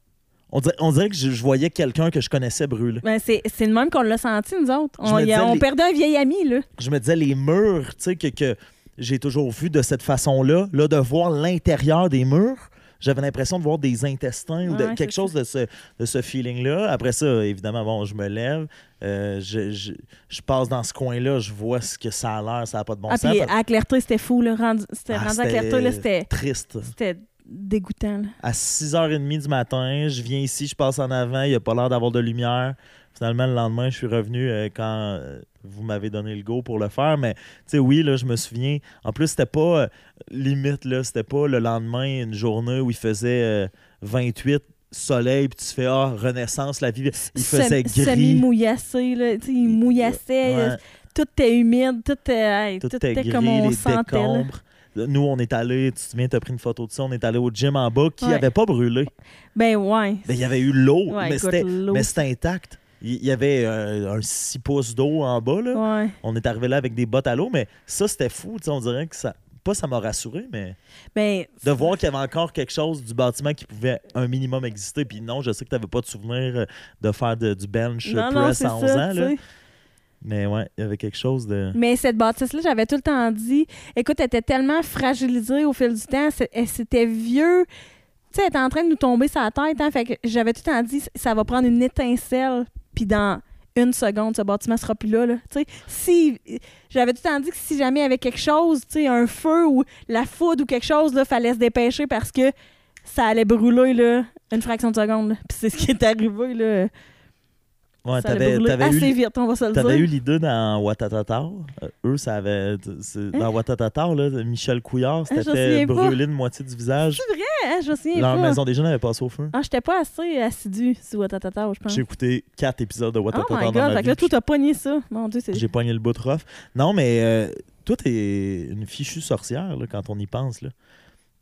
on dirait, on dirait que je, je voyais quelqu'un que je connaissais brûler. Ben, c'est, le même qu'on l'a senti, nous autres. On, a- les- perdait un vieil ami, là. je me disais les murs, tu sais, que, que j'ai toujours vu de cette façon-là, là, de voir l'intérieur des murs, j'avais l'impression de voir des intestins ou de, Ouais, quelque chose de ce, de ce feeling-là. Après ça, évidemment, bon, je me lève, euh, je, je, je passe dans ce coin-là, je vois ce que ça a l'air, ça n'a pas de bon ah, sens. puis à Clarté, c'était fou, là. Rendu, c'était, Ah, rendu à c'était, triste. c'était dégoûtant, là. À 6h30 du matin, je viens ici, je passe en avant, il n'y a pas l'air d'avoir de lumière. Finalement, le lendemain, je suis revenu euh, quand euh, vous m'avez donné le go pour le faire. Mais, tu sais, oui, là, je me souviens. En plus, c'était pas euh, limite, là, c'était pas le lendemain, une journée où il faisait euh, 28 soleil, puis tu fais, ah, renaissance, la vie. Il faisait gris. Semi-mouillassé, là. Tu sais, il mouillassait. Ouais. Tout était humide, tout était, hey, tout tout était gris, comme on les sentait, là. décombres. Nous, on est allé, tu te souviens, tu as pris une photo de ça, on est allé au gym en bas qui Ouais. n'avait pas brûlé. Ben, ouais. Ben, il y avait eu Ouais, l'eau. mais c'était intact. Il y avait euh, un 6 pouces d'eau en bas. Là. Ouais. On est arrivé là avec des bottes à l'eau, mais ça, c'était fou. On dirait que ça. Pas ça m'a rassuré, mais de voir qu'il y avait encore quelque chose du bâtiment qui pouvait un minimum exister. Puis non, je sais que tu n'avais pas de souvenir euh, de faire de- du bench non, non, press c'est à 11 ça, ans. Là. Mais ouais, il y avait quelque chose de. Mais cette bâtisse-là, j'avais tout le temps dit, écoute, elle était tellement fragilisée au fil du temps, c'était vieux. Tu sais, elle était en train de nous tomber sa tête, hein, fait que j'avais tout le temps dit, ça va prendre une étincelle, puis dans une seconde, ce bâtiment sera plus là, là. Si... J'avais tout le temps dit que si jamais il y avait quelque chose, un feu ou la foudre ou quelque chose, là, fallait se dépêcher parce que ça allait brûler, là, une fraction de seconde. Puis c'est ce qui est arrivé, là. Ouais, ça t'avais, brûler t'avais assez eu, vite, on va se le t'avais eu dire. l'idée dans Watatatar. Euh, eux, ça avait. c'est- Dans Watatatar, là, Michel Couillard souviens pas. brûler une moitié du visage. C'est vrai, hein, je me souviens Leur pas. maison des jeunes avait passé au feu. Ah, j'étais pas assez assidue sur Watatata, je pense. J'ai écouté quatre épisodes de Oh Watatatar my dans ma fait vie. là, tout pogné ça. Mon dieu, c'est. J'ai pogné le bout de rough. Non, mais euh, toi, t'es une fichue sorcière là, quand on y pense. Là.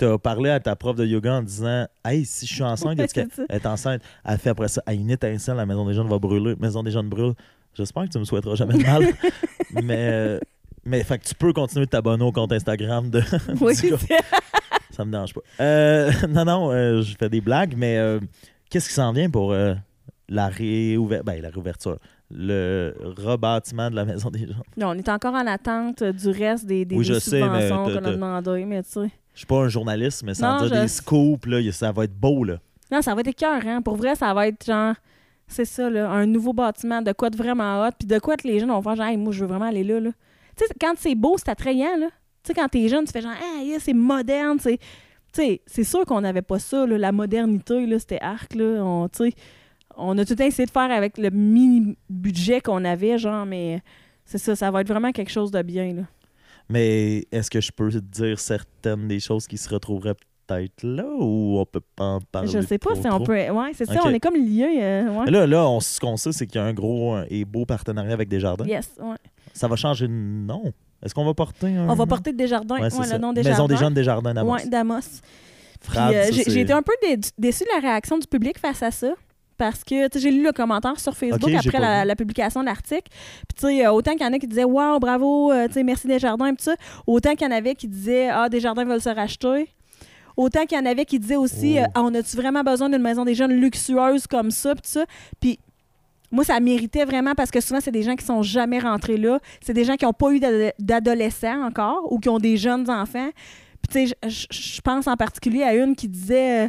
T'as parlé à ta prof de yoga en disant Hey, si je suis [laughs] enceinte, Ouais, est-ce qu'elle elle est enceinte? Elle fait après ça Hey, une étincelle, la maison des jeunes va brûler. Maison des jeunes brûle. J'espère que tu me souhaiteras jamais de mal. [laughs] mais, euh, mais fait que tu peux continuer de t'abonner au compte Instagram de. [laughs] Oui, Ça me dérange pas. Euh, non, non, euh, je fais des blagues, mais euh, qu'est-ce qui s'en vient pour la, réouver- ben, la réouverture? Le rebâtiment de la maison des jeunes Non, on est encore en attente du reste des, des, Oui, des sais, subventions qu'on a demandé, mais tu sais. Je suis pas un journaliste, mais sans Non, dire je- des scoops, là, ça va être beau, là. Non, ça va être écœurant. Pour vrai, ça va être genre. C'est ça, là, un nouveau bâtiment, de quoi de vraiment hot, puis de quoi que les jeunes vont faire genre, Hey, moi, je veux vraiment aller là. là. Tu sais, quand c'est beau, c'est attrayant, là. Tu sais, quand t'es jeune, tu fais genre, ah, yeah, c'est moderne, c'est. Tu sais, c'est sûr qu'on n'avait pas ça, là, la modernité, là, c'était arc, là. On, on a tout essayé de faire avec le mini-budget qu'on avait, genre, mais c'est ça, ça va être vraiment quelque chose de bien, là. Mais est-ce que je peux dire certaines des choses qui se retrouveraient peut-être là ou on peut pas en parler je sais pas si on trop? peut. Ouais, c'est ça, on est comme liés. euh, ouais. Là, là on, ce qu'on sait, c'est qu'il y a un gros et beau partenariat avec Desjardins. Yes, ouais. Ça va changer de nom. Est-ce qu'on va porter un On va porter Desjardins, Ouais, ouais, le nom des Maison des jardins. jeunes Desjardins d'Amos. Ouais, d'Amos. Euh, j'ai été un peu dé- déçue de la réaction du public face à ça. Parce que j'ai lu le commentaire sur Facebook après la, publication de l'article. Puis tu sais, autant qu'il y en a qui disaient Waouh, bravo, euh, tu sais, merci Desjardins, et tout ça. Autant qu'il y en avait qui disaient Ah, Desjardins veulent se racheter. Autant qu'il y en avait qui disaient aussi Oh. Ah, On a-tu vraiment besoin d'une maison des jeunes luxueuse comme ça, puis ça? Puis moi, ça méritait vraiment parce que souvent, c'est des gens qui sont jamais rentrés là. C'est des gens qui n'ont pas eu d'ado- d'adolescents encore ou qui ont des jeunes enfants. Puis, tu sais, je pense en particulier à une qui disait euh,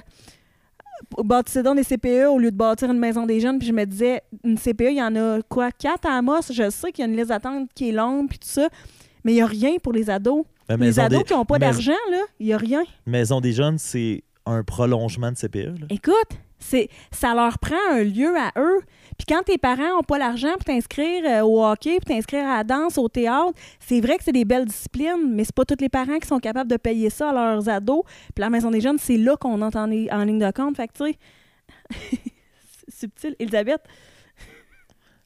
bâtissez donc des CPE au lieu de bâtir une maison des jeunes. Puis je me disais, une CPE, il y en a quoi, quatre à Amos? Je sais qu'il y a une liste d'attente qui est longue, puis tout ça. Mais il n'y a rien pour les ados. La les ados des... qui n'ont pas mais- d'argent, là, il n'y a rien. maison des jeunes, c'est un prolongement de CPE. là. Écoute, c'est ça leur prend un lieu à eux. Puis quand tes parents n'ont pas l'argent pour t'inscrire euh, au hockey, pour t'inscrire à la danse, au théâtre, c'est vrai que c'est des belles disciplines, mais c'est pas tous les parents qui sont capables de payer ça à leurs ados. Puis la maison des jeunes, c'est là qu'on entre en, en ligne de compte. Fait que tu sais, [laughs] subtil. Elisabeth,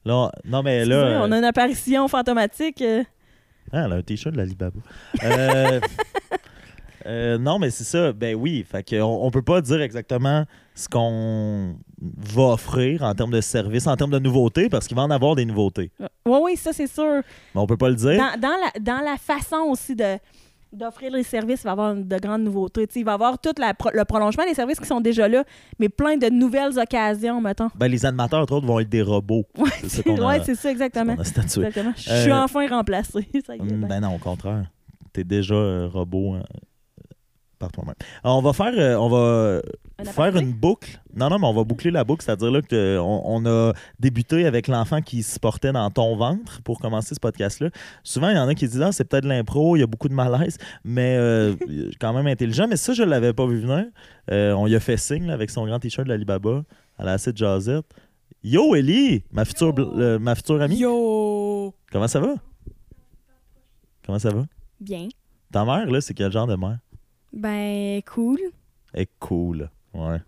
Là, non, mais là. on a une apparition fantomatique. euh. Ah, elle a un t-shirt de. Euh, [laughs] euh, non, mais c'est ça. Ben oui. Fait que on, on peut pas dire exactement ce qu'on va offrir en termes de services, en termes de nouveautés, parce qu'il va en avoir des nouveautés. Oui, oui, ça c'est sûr. Mais on peut pas le dire. Dans, dans la, dans la façon aussi de d'offrir les services, il va y avoir de grandes nouveautés. Il va y avoir tout la pro- le prolongement des services qui sont déjà là, mais plein de nouvelles occasions, mettons. Ben, les animateurs, entre autres, vont être des robots. Ouais, C'est qu'on [laughs] ouais, c'est ça, exactement. Exactement. Je Euh, suis enfin remplacé. [laughs] Ça y est, Mm, ben. Ben non, au contraire. T'es déjà euh, robot hein, par toi-même. On va faire, euh, on va Un faire une boucle. Non, non, mais on va boucler la boucle, c'est-à-dire là que euh, on, on a débuté avec l'enfant qui se portait dans ton ventre pour commencer ce podcast-là. Souvent, il y en a qui disent ah c'est peut-être de l'impro, il y a beaucoup de malaise, mais euh, [laughs] quand même intelligent. Mais ça, je l'avais pas vu venir. Euh, on lui a fait signe là, avec son grand t-shirt de l'Alibaba à la Cite Jazette. Yo Ellie, ma future, euh, ma future amie. Yo! Comment ça va? Comment ça va? Bien. Ta mère, là, c'est quel genre de mère? Ben, cool. Elle est cool. Ouais.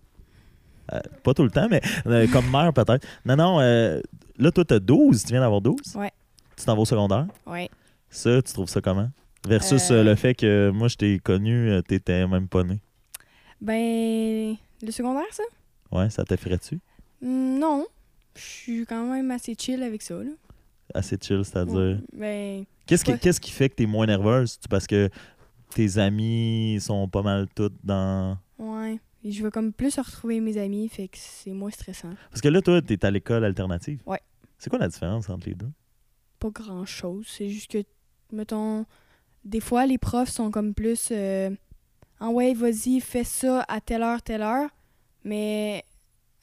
Euh, pas tout le temps, mais euh, comme mère, peut-être. Non, non, euh, là, toi, t'as 12. Tu viens d'avoir 12? Ouais. Tu t'en vas au secondaire? Ouais. Ça, tu trouves ça comment? Versus Euh, le fait que moi, je t'ai connu, t'étais même pas né. Ben, le secondaire, ça? Ouais, ça t'effraie-tu? Hmm, non. Je suis quand même assez chill avec ça, là. Assez chill, c'est-à-dire? Ouais. Ben, Qu'est-ce qui, ouais. qu'est-ce qui fait que t'es moins nerveuse? Parce que tes amis sont pas mal tous dans. ouais. Et je veux comme plus retrouver mes amis, fait que c'est moins stressant. Parce que là, toi, t'es à l'école alternative. Ouais. C'est quoi la différence entre les deux? Pas grand-chose. C'est juste que, mettons, des fois, les profs sont comme plus euh, ah ouais, vas-y, fais ça à telle heure, telle heure. Mais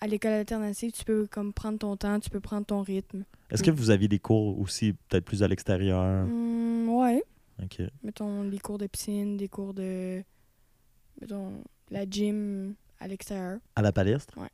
à l'école alternative, tu peux comme prendre ton temps, tu peux prendre ton rythme. Est-ce que vous aviez des cours aussi peut-être plus à l'extérieur? Hum, ouais. OK. Mettons des cours de piscine, des cours de. Mettons la gym à l'extérieur. À la palestre? Ouais.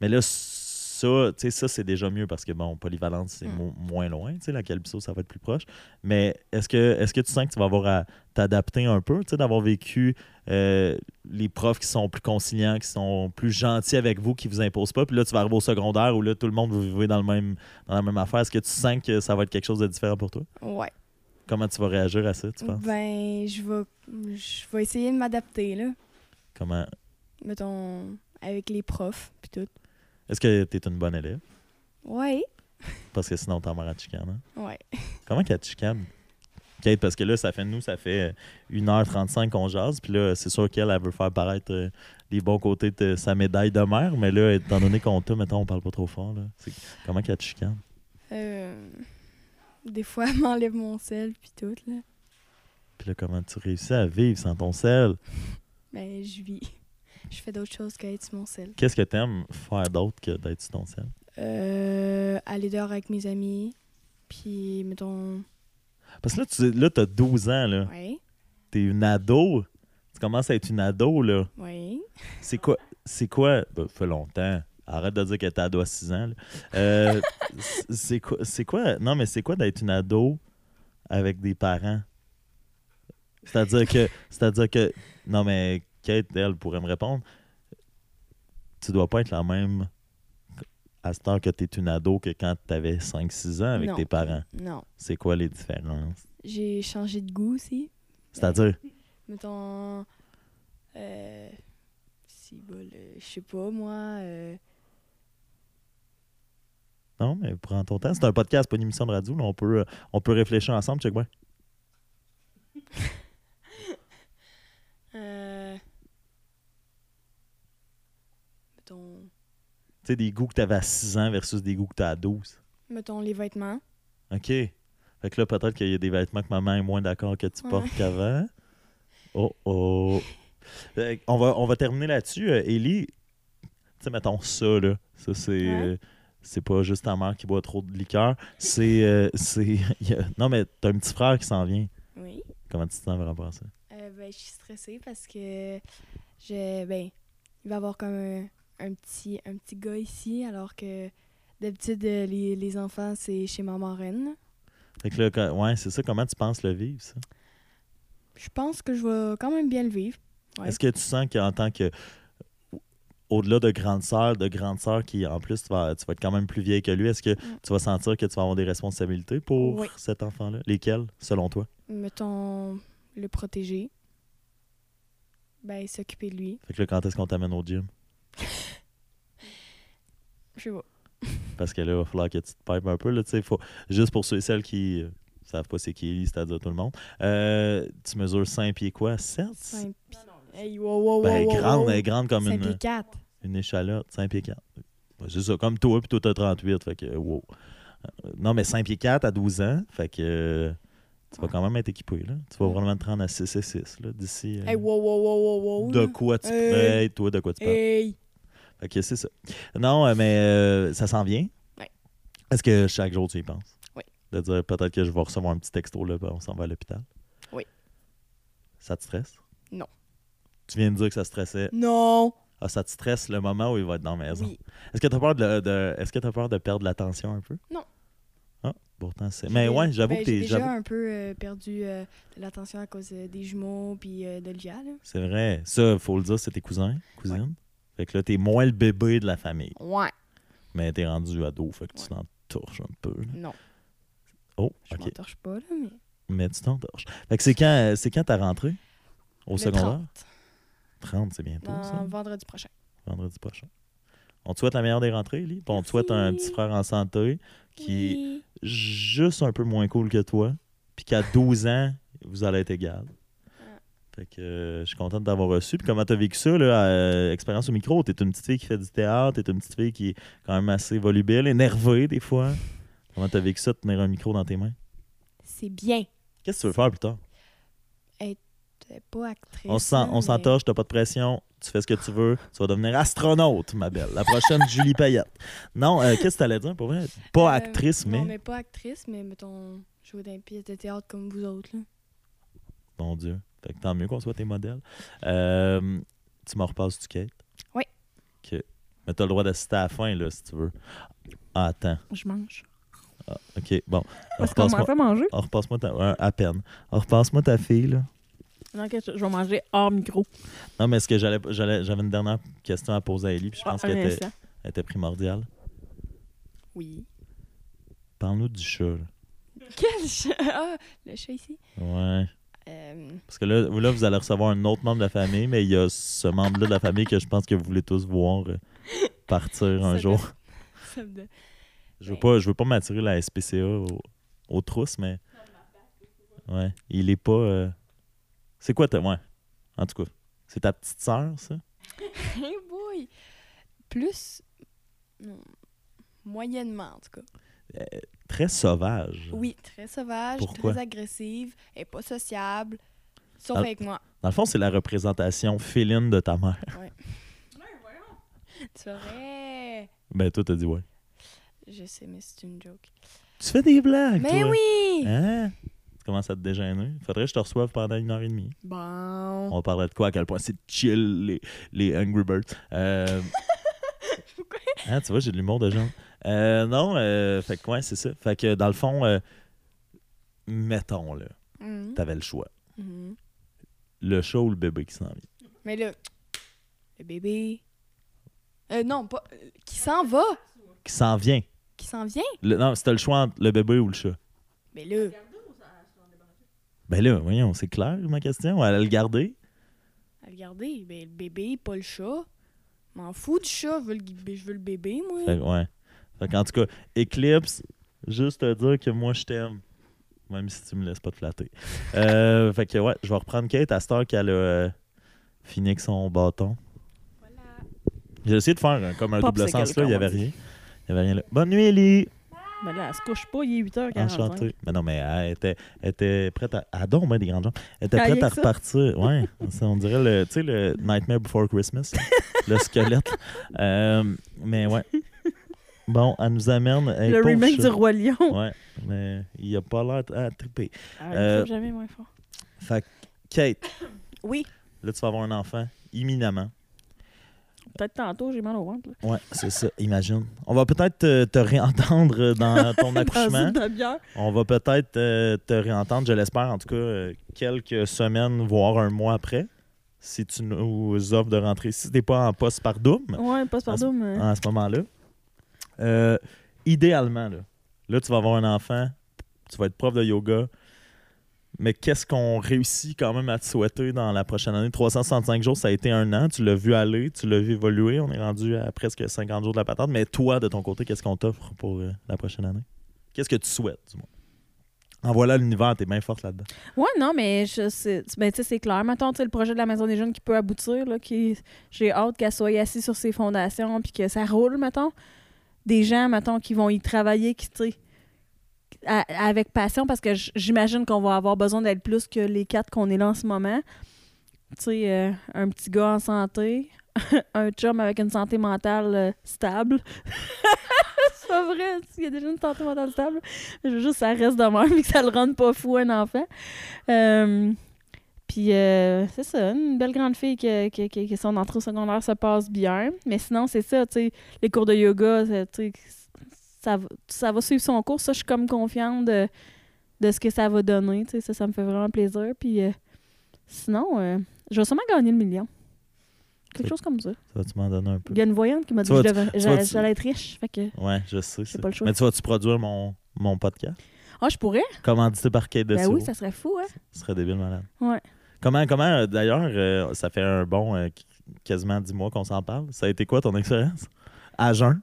Mais là, ça, tu sais, ça, c'est déjà mieux parce que, bon, Polyvalence, c'est Mm. mo- moins loin. Tu sais, la Calypso, ça va être plus proche. Mais est-ce que, est que tu sens que tu vas avoir à t'adapter un peu, tu sais, d'avoir vécu euh, les profs qui sont plus conciliants, qui sont plus gentils avec vous, qui vous imposent pas. Puis là, tu vas arriver au secondaire où là, tout le monde vous vivez dans, le même, dans la même affaire. Est-ce que tu sens que ça va être quelque chose de différent pour toi? Ouais. Comment tu vas réagir à ça, tu penses? Ben, je vais, je vais essayer de m'adapter, là. Comment... Mettons, avec les profs, puis tout. Est-ce que tu es une bonne élève? Ouais. Parce que sinon, vas à te chicane, hein? Ouais. [laughs] Comment qu'elle te chicane? Kate, parce que là, ça fait nous, ça fait euh, 1h35 qu'on jase. Puis là, c'est sûr qu'elle, elle veut faire paraître euh, les bons côtés de sa médaille de mère. Mais là, étant donné qu'on t'a, mettons, on parle pas trop fort. Là. Comment qu'elle te chicane? Euh, des fois, elle [laughs] m'enlève mon sel, puis tout, là. Puis là, comment tu réussis à vivre sans ton sel? Ben, je vis. Je fais d'autres choses qu'être sur mon sel. Qu'est-ce que t'aimes faire d'autre que d'être sur ton sel? Euh, aller dehors avec mes amis, puis, mettons... Parce que là, tu là, t'as 12 ans, là. Ouais. T'es une ado. Tu commences à être une ado, là. Ouais. C'est quoi? C'est quoi? Ben, fait longtemps. Arrête de dire que t'es ado à 6 ans. Euh, [laughs] c'est quoi? Quoi? Non, mais c'est quoi d'être une ado avec des parents? C'est-à-dire que. C'est-à-dire que. Non, mais Kate, elle pourrait me répondre. Tu dois pas être la même à cette heure que t'es une ado que quand t'avais 5-6 ans avec Non. tes parents. Non. C'est quoi les différences? J'ai changé de goût aussi. C'est-à-dire? Mettons... Euh... Si, euh, je sais pas, moi... euh, Non, mais prends ton temps. C'est un podcast, pas une émission de radio. là. On, peut, euh, on peut réfléchir ensemble. Check bien. [laughs] euh, Mettons... Tu sais, des goûts que tu avais à 6 ans versus des goûts que tu as à 12. Mettons les vêtements. OK. Fait que là, peut-être qu'il y a des vêtements que maman est moins d'accord que tu Ouais. portes qu'avant. [laughs] Oh, oh. Que on, va, on va terminer là-dessus. Euh, Ellie, tu sais, mettons ça, là. Ça, c'est. Ouais. C'est pas juste ta mère qui boit trop de liqueur. C'est. euh, c'est [laughs] Non, mais t'as un petit frère qui s'en vient. Oui. Comment tu te sens par rapport à ça? Euh, ben, je suis stressée parce que je, ben, il va y avoir comme un, un petit, un petit gars ici, alors que d'habitude, euh, les, les enfants, c'est chez ma marraine. Fait que là, ouais, c'est ça. Comment tu penses le vivre, ça? Je pense que je vais quand même bien le vivre. Ouais. Est-ce que tu sens qu'en tant que. Au-delà de grande sœur, de grande sœur qui, en plus, tu vas, tu vas être quand même plus vieille que lui, est-ce que Mm. tu vas sentir que tu vas avoir des responsabilités pour Oui. cet enfant-là? Lesquelles, selon toi? Mettons, le protéger. Ben, s'occuper de lui. Fait que là, quand est-ce qu'on t'amène au gym? Je sais pas. [laughs] Parce que là, il va falloir que tu te pipes un peu. Là, tu sais, faut, juste pour ceux et celles qui euh, savent pas c'est qui Ellie, c'est-à-dire tout le monde. Euh, tu mesures 5 pieds quoi? 7? Cinq pi- Hey, wow, wow, wow, Ben, wow, grande, elle est grande comme une, échalote. 5 pieds 4. c'est ça, comme toi, puis toi, t'as 38. Fait que, wow. Euh, Non, mais 5 pieds 4 à 12 ans. Fait que tu vas quand même être équipé. Là. Tu vas vraiment te rendre à 6 et 6 là, d'ici. euh, Hey, wow, wow, wow, wow, wow. de quoi tu Hey. toi, de quoi tu parles? Hey! Fait que c'est ça. Non, euh, mais euh, ça s'en vient. Ouais. Est-ce que chaque jour tu y penses? Oui. De dire peut-être que je vais recevoir un petit texto là, ben, on s'en va à l'hôpital? Oui. Ça te stresse? Non. Tu viens de dire que ça stressait. Non! Ah, ça te stresse le moment où il va être dans la maison. Oui. Est-ce que tu as peur de, de- est-ce que tu peur de perdre l'attention un peu? Non. Ah, pourtant c'est. Mais J'ai- ouais, j'avoue ben, que J'ai t'es. déjà j'avoue- un peu euh, perdu euh, de l'attention à cause euh, des jumeaux puis euh, d'Olivia. là. C'est vrai. Ça, faut le dire, c'est tes cousins, cousines. Fait que là, t'es moins le bébé de la famille. Ouais. Mais t'es rendu ado, fait que tu Ouais. t'en torches un peu. là. Non. Oh, Je ok. m'entorche pas, là, mais. Mais tu t'entorches. Fait que c'est quand, c'est quand ta rentrée? Au Le secondaire? 30, 30, c'est bientôt, ça. vendredi prochain. Vendredi prochain. On te souhaite la meilleure des rentrées. Puis on te souhaite un petit frère en santé qui est juste un peu moins cool que toi. Puis qu'à 12 ans, vous allez être égal. Ah. Fait que euh, je suis contente d'avoir reçu. Puis comment t'as vécu ça, là, euh, expérience au micro? T'es une petite fille qui fait du théâtre, t'es une petite fille qui est quand même assez volubile, énervée des fois. Comment t'as vécu ça de tenir un micro dans tes mains? C'est bien. Qu'est-ce que tu veux faire plus tard? Pas actrice. On s'en- là, on mais- s'entorche, t'as pas de pression, tu fais ce que tu veux, tu vas devenir astronaute, ma belle. La prochaine [laughs] Julie Payette. Non, euh, qu'est-ce que t'allais dire pour vrai? Pas Euh, actrice, mais. Non, mais pas actrice, mais mettons, jouer dans une pièce de théâtre comme vous autres. Là. Mon Dieu. Fait que tant mieux qu'on soit tes modèles. Euh, tu m'en repasses du Kate? Oui. OK. Mais t'as le droit d'assister à la fin, là, si tu veux. Ah, attends. Je mange. Ah, OK, bon. Qu'on m'a fait manger. ah, repasse-moi ta... à peine. Repasse-moi ta fille, là. Non, ok, je je vais manger hors micro. Non, mais est-ce que j'allais, j'allais- j'avais une dernière question à poser à Ellie, puis je pense Ah, qu'elle était, elle était primordiale. Oui. Parle-nous du chat, là. Quel chat? Ah, le chat ici. Ouais. Euh, Parce que là, vous- là, vous allez recevoir un autre membre de la famille, mais il y a ce membre-là de la famille que je pense que vous voulez tous voir euh, partir un Ça jour. doit- [laughs] ça me donne- Je veux pas, je veux pas m'attirer la SPCA au- aux trousses, mais. Ouais. Il est pas. euh, C'est quoi ta. Ouais. En tout cas. C'est ta petite sœur, ça? [laughs] Hey boy! Plus. moyennement, en tout cas. Très sauvage. Oui, très sauvage, Pourquoi? très agressive, elle est pas sociable. Sauf avec moi. Dans le fond, c'est la représentation féline de ta mère. [laughs] Tu aurais. Ben, toi, t'as dit ouais. Je sais, mais c'est une joke. Tu fais des blagues, mais toi. oui! Hein? Commences à te dégêner. Faudrait que je te reçoive pendant une heure et demie. Bon. On parlerait de quoi, à quel point c'est chill, les, les Angry Birds. Euh... [laughs] Pourquoi? hein, tu vois, j'ai de l'humour de gens. Euh, non, euh, fait que ouais, c'est ça. Fait que dans le fond, mettons, là, Mhm. t'avais le choix. Mhm. Le chat ou le bébé qui s'en vient? Mais là, le bébé. Non, pas. Qui s'en va? Qui s'en vient. Qui s'en vient? Le- non, t'as le choix entre le bébé ou le chat. Mais là, Ben là, voyons, c'est clair ma question. Elle a le garder. à le garder? Ben, le bébé, pas le chat. M'en fous du chat, je veux le, je veux le bébé, moi. Fait, que, ouais. Fait qu'en tout cas, Eclipse, juste te dire que moi je t'aime. Même si tu me laisses pas te flatter. [laughs] Euh, fait que ouais, je vais reprendre Kate à cette heure qu'elle a euh, fini avec son bâton. Voilà. J'ai essayé de faire un- comme un double sens là, il y comme avait rien. Il y avait rien là. Bonne nuit, Ellie! Mais là, elle se couche pas, il est 8h45. Enchantée. Mais non, mais elle était, elle était prête à. A donc ben des grandes jambes. Elle était Ah, prête à ça. repartir. Ouais. On dirait le, tu sais, le Nightmare Before Christmas. [laughs] le squelette. Euh, mais ouais. Bon, elle nous amène. Le remake du Roi Lion. Ouais, mais il a pas l'air à triper. Ah, Euh, jamais moins fort. Fait que, Kate, Oui. là, tu vas avoir un enfant imminemment. Peut-être tantôt, j'ai mal au ventre. là. Ouais, c'est ça, imagine. On va peut-être te, te réentendre dans [laughs] ton Dans accouchement. une. On va peut-être euh, te réentendre, je l'espère, en tout cas, euh, quelques semaines, voire un mois après, si tu nous offres de rentrer. Si t'es pas en postpartum Ouais, passe À ce- pardon, mais. à ce moment-là, euh, idéalement, là, là, tu vas avoir un enfant, tu vas être prof de yoga, mais qu'est-ce qu'on réussit quand même à te souhaiter dans la prochaine année? 365 jours, ça a été un an, tu l'as vu aller, tu l'as vu évoluer, on est rendu à presque 50 jours de la patente, mais toi, de ton côté, qu'est-ce qu'on t'offre pour euh, la prochaine année? Qu'est-ce que tu souhaites, du moins? En voilà l'univers, t'es bien forte là-dedans. Ouais, non, mais ben, c'est clair. Mettons, tu sais, le projet de la Maison des Jeunes qui peut aboutir, là, qui, j'ai hâte qu'elle soit assise sur ses fondations puis que ça roule, mettons. Des gens, mettons, qui vont y travailler, qui, avec passion, parce que j'imagine qu'on va avoir besoin d'être plus que les quatre qu'on est là en ce moment. Tu sais, euh, un petit gars en santé, [laughs] un chum avec une santé mentale euh, stable. [laughs] c'est pas vrai, il y a déjà une santé mentale stable? Je veux juste que ça reste de même et que ça le rende pas fou un enfant. Euh, puis euh, c'est ça, une belle grande fille que, que, que- son entrée au secondaire se passe bien. Mais sinon, c'est ça, tu sais, les cours de yoga, tu sais, ça, va- ça va suivre son cours. Ça, je suis comme confiante de, de ce que ça va donner. tu sais, Ça, ça me fait vraiment plaisir. Puis euh, sinon, euh, je vais sûrement gagner le million. Quelque Ça- chose comme ça. Ça va-tu m'en donner un peu? Il y a une voyante qui m'a dit Tu que tu j'allais être riche. Fait que, Ouais, je sais. Ça. pas le choix. Mais tu vas-tu produire mon, mon podcast? ah, je pourrais? Commandité par Kate de Ben oui, ça serait fou, hein? Ce serait débile malade. Ouais. Comment, comment euh, d'ailleurs, euh, ça fait un bon euh, qu- quasiment 10 mois qu'on s'en parle. Ça a été quoi ton expérience? À jeun?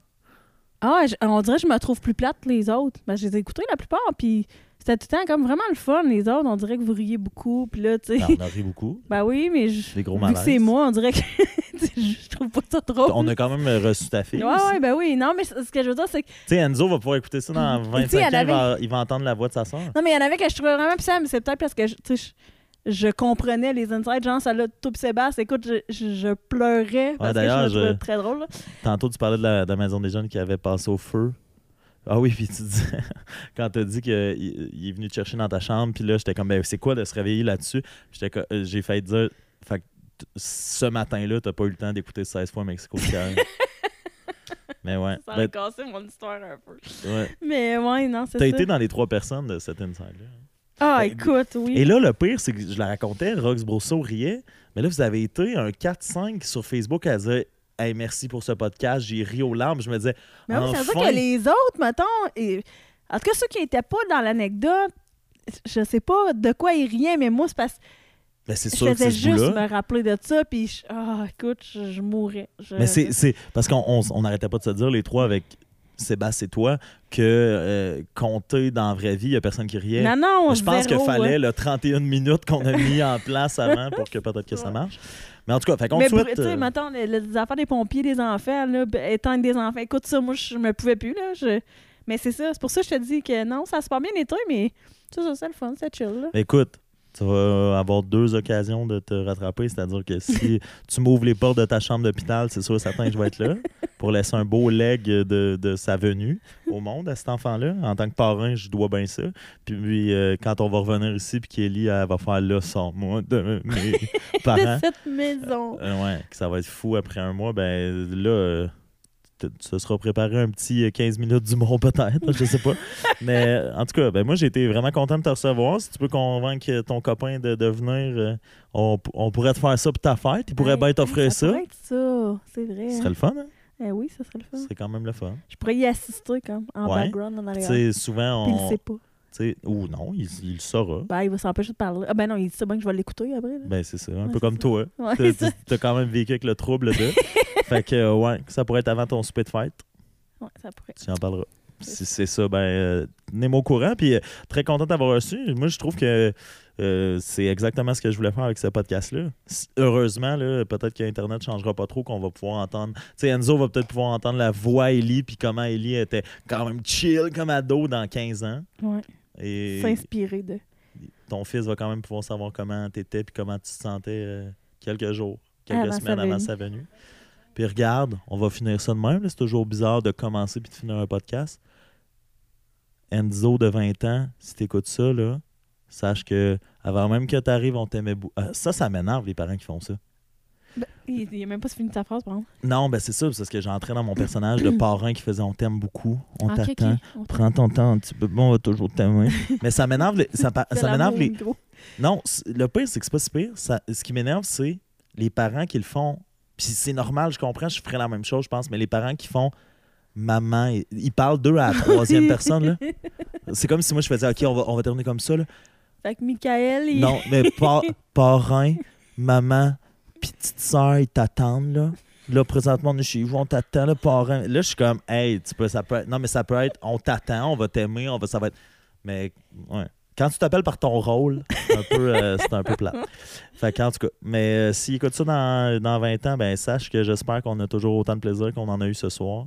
Ah, je- on dirait que je me trouve plus plate que les autres. Ben, je les ai écoutés la plupart, puis c'était tout le temps comme vraiment le fun. Les autres, on dirait que vous riez beaucoup, puis là, tu sais. Ben, on a ri beaucoup. [laughs] Ben oui, mais je- Des gros vu que c'est moi, on dirait que [laughs] je trouve pas ça drôle. On a quand même reçu ta fille. Ouais, aussi. ouais, ben oui. Non, mais ce que je veux dire, c'est que. Tu sais, Enzo va pouvoir écouter ça dans [laughs] tu 25 sais, ans. Il va, il va entendre la voix de sa soeur. Non, mais il y en avait que je trouvais vraiment puissant, mais c'est peut-être parce que, je- tu sais, je comprenais les insides. Genre, ça là, tout Sébastien, écoute, je, je, je pleurais parce que je me très drôle. là. Tantôt, tu parlais de la, de la maison des jeunes qui avait passé au feu. Ah oui, [laughs] puis tu disais, quand tu as dit qu'il il est venu te chercher dans ta chambre, puis là, j'étais comme, ben, c'est quoi de se réveiller là-dessus? Euh, J'ai failli te dire, fait que ce matin-là, t'as pas eu le temps d'écouter 16 fois Mexico Sky. [laughs] Mais ouais. Ça a Ben, cassé mon histoire un peu. ouais. Mais ouais, non, c'est T'as ça. été dans les trois personnes de cet inside-là. Ah, Ben, écoute, oui. Et là, le pire, c'est que je la racontais, Rox Brousseau riait, mais là, vous avez été un 4-5 sur Facebook à dire Hey, merci pour ce podcast, j'ai ri aux larmes. Je me disais, Mais oui, ça veut dire enfin! que les autres, mettons, et... en tout cas, ceux qui n'étaient pas dans l'anecdote, je sais pas de quoi ils riaient, mais moi, c'est parce que ben, c'est je sûr que faisais juste me rappeler de ça, puis je- ah, écoute, je, je mourrais. Je- Mais c'est c'est- parce qu'on on- on n'arrêtait pas de se dire, les trois, avec Sébastien et toi, que euh, compter dans la vraie vie, il n'y a personne qui riait. Non, non, je pense qu'il fallait ouais. le 31 minutes qu'on a [laughs] mis en place avant pour que peut-être que ça marche. Mais en tout cas, fait qu'on Mais souhaite. tu sais, euh, mettons, les, les affaires des pompiers, des enfants, là, ben, éteindre des enfants, écoute ça, moi, je me pouvais plus, là. je- Mais c'est ça, c'est pour ça que je te dis que non, ça se passe bien été, mais ça, ça, c'est le fun, c'est chill, là. Écoute, tu vas avoir deux occasions de te rattraper, c'est-à-dire que si [laughs] tu m'ouvres les portes de ta chambre d'hôpital, c'est sûr et certain que je vais être là pour laisser un beau leg de, de sa venue au monde à cet enfant-là. En tant que parrain, je dois bien ça. Puis euh, quand on va revenir ici, puis elle va faire là, sors-moi de mes [laughs] parents. De cette maison. Euh, ouais, que ça va être fou après un mois, ben là, euh, t- tu sera préparé un petit euh, 15 minutes d'humour [laughs] peut-être, je sais pas. Mais euh, en tout cas, ben moi j'ai été vraiment content de te recevoir. Si tu peux convaincre ton copain de, de venir, euh, on, on pourrait te faire ça pour ta fête. Il pourrait Hey, bien t'offrir ça. pourrait être ça, c'est vrai. Ce hein. serait le fun, hein? Eh oui, ça serait le Ce fun. serait quand même le fun. Je pourrais y assister, comme, en Ouais. background, en arrière. sais, souvent, Puis il on. le sait pas. Ou non, il, il le saura. Ben, il va s'empêcher de parler. Ah ben non, il sait bien que je vais l'écouter après. là. Ben, c'est ça. Un Ouais, peu comme ça. toi. Ouais, ça. T'as quand même vécu avec le trouble de. [laughs] [laughs] fait que, euh, ouais, ça pourrait être avant ton souper de fête. Ouais, ça pourrait. Tu en parleras. Si c'est ça, ben, euh, tenez-moi au courant. Puis, euh, très content d'avoir reçu. Moi, je trouve que euh, c'est exactement ce que je voulais faire avec ce podcast-là. Heureusement, là, peut-être qu'Internet ne changera pas trop, qu'on va pouvoir entendre. Tu sais, Enzo va peut-être pouvoir entendre la voix Ellie, puis comment Ellie était quand même chill comme ado dans 15 ans. Ouais. Et S'inspirer de. ton fils va quand même pouvoir savoir comment tu étais, puis comment tu te sentais euh, quelques jours, quelques semaines avant sa venue. Puis regarde, on va finir ça de même. C'est toujours bizarre de commencer puis de finir un podcast. Enzo de 20 ans, si t'écoutes ça, là, sache que avant même que t'arrives, on t'aimait beaucoup. ça, ça m'énerve, les parents qui font ça. Ben, il, il a même pas fini ta phrase, par exemple. Non, ben c'est ça, c'est parce que j'entrais dans mon personnage de [clears throat] parrain qui faisait on t'aime beaucoup, on Ah, t'attend, prends ton temps un petit peu, bon, on va toujours t'aimer. Mais ça m'énerve, les- ça, [laughs] ça m'énerve non, le pire, c'est que c'est pas si pire. Ça- ce qui m'énerve, c'est les parents qui le font. Puis c'est normal, je comprends, je ferais la même chose, je pense, mais les parents qui font maman, ils- ils parlent d'eux à la troisième personne. là. [laughs] C'est comme si moi je faisais OK, on va, on va terminer comme ça. Là. Fait que Michael, il... Non, mais pa- [laughs] parrain, maman, petite soeur, ils t'attendent. Là. Là, présentement, on est chez vous, on t'attend, le parrain. Là, je suis comme, hey, tu peux, ça peut être. Non, mais ça peut être, on t'attend, on va t'aimer, on va, ça va être. Mais, ouais. Quand tu t'appelles par ton rôle, c'est un peu, euh, c'est un peu plat. Fait qu'en tout cas, mais euh, s'il écoute ça dans, dans 20 ans, ben sache que j'espère qu'on a toujours autant de plaisir qu'on en a eu ce soir.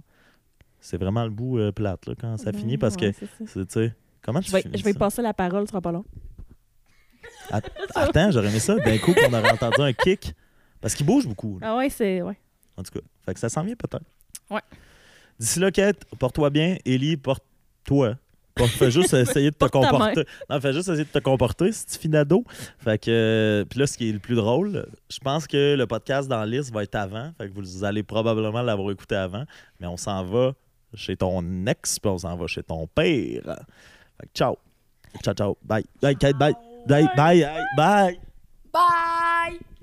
C'est vraiment le bout euh, plate là, quand ça finit parce Ouais, que, tu sais, comment tu Je vais, finis je vais ça? passer la parole, ce sera pas long. Att- Attends, j'aurais aimé ça. D'un coup, qu'on aurait entendu un kick. Parce qu'il bouge beaucoup. là. Ah ouais, c'est... Ouais. En tout cas, fait que ça s'en vient peut-être. Ouais. D'ici là, Kate, porte-toi bien. Ellie, porte-toi. Porte- Fais juste [laughs] essayer de te comporter. Non, fais juste essayer de te comporter si tu finis ado. Fait que, euh, puis là, ce qui est le plus drôle, je pense que le podcast dans liste va être avant. Fait que vous allez probablement l'avoir écouté avant. Mais on s'en va chez ton ex, puis on s'en va chez ton père. Fait que ciao. Ciao, ciao. Bye. Bye, Kate. Bye. Bye. Bye. Bye. bye. Bye!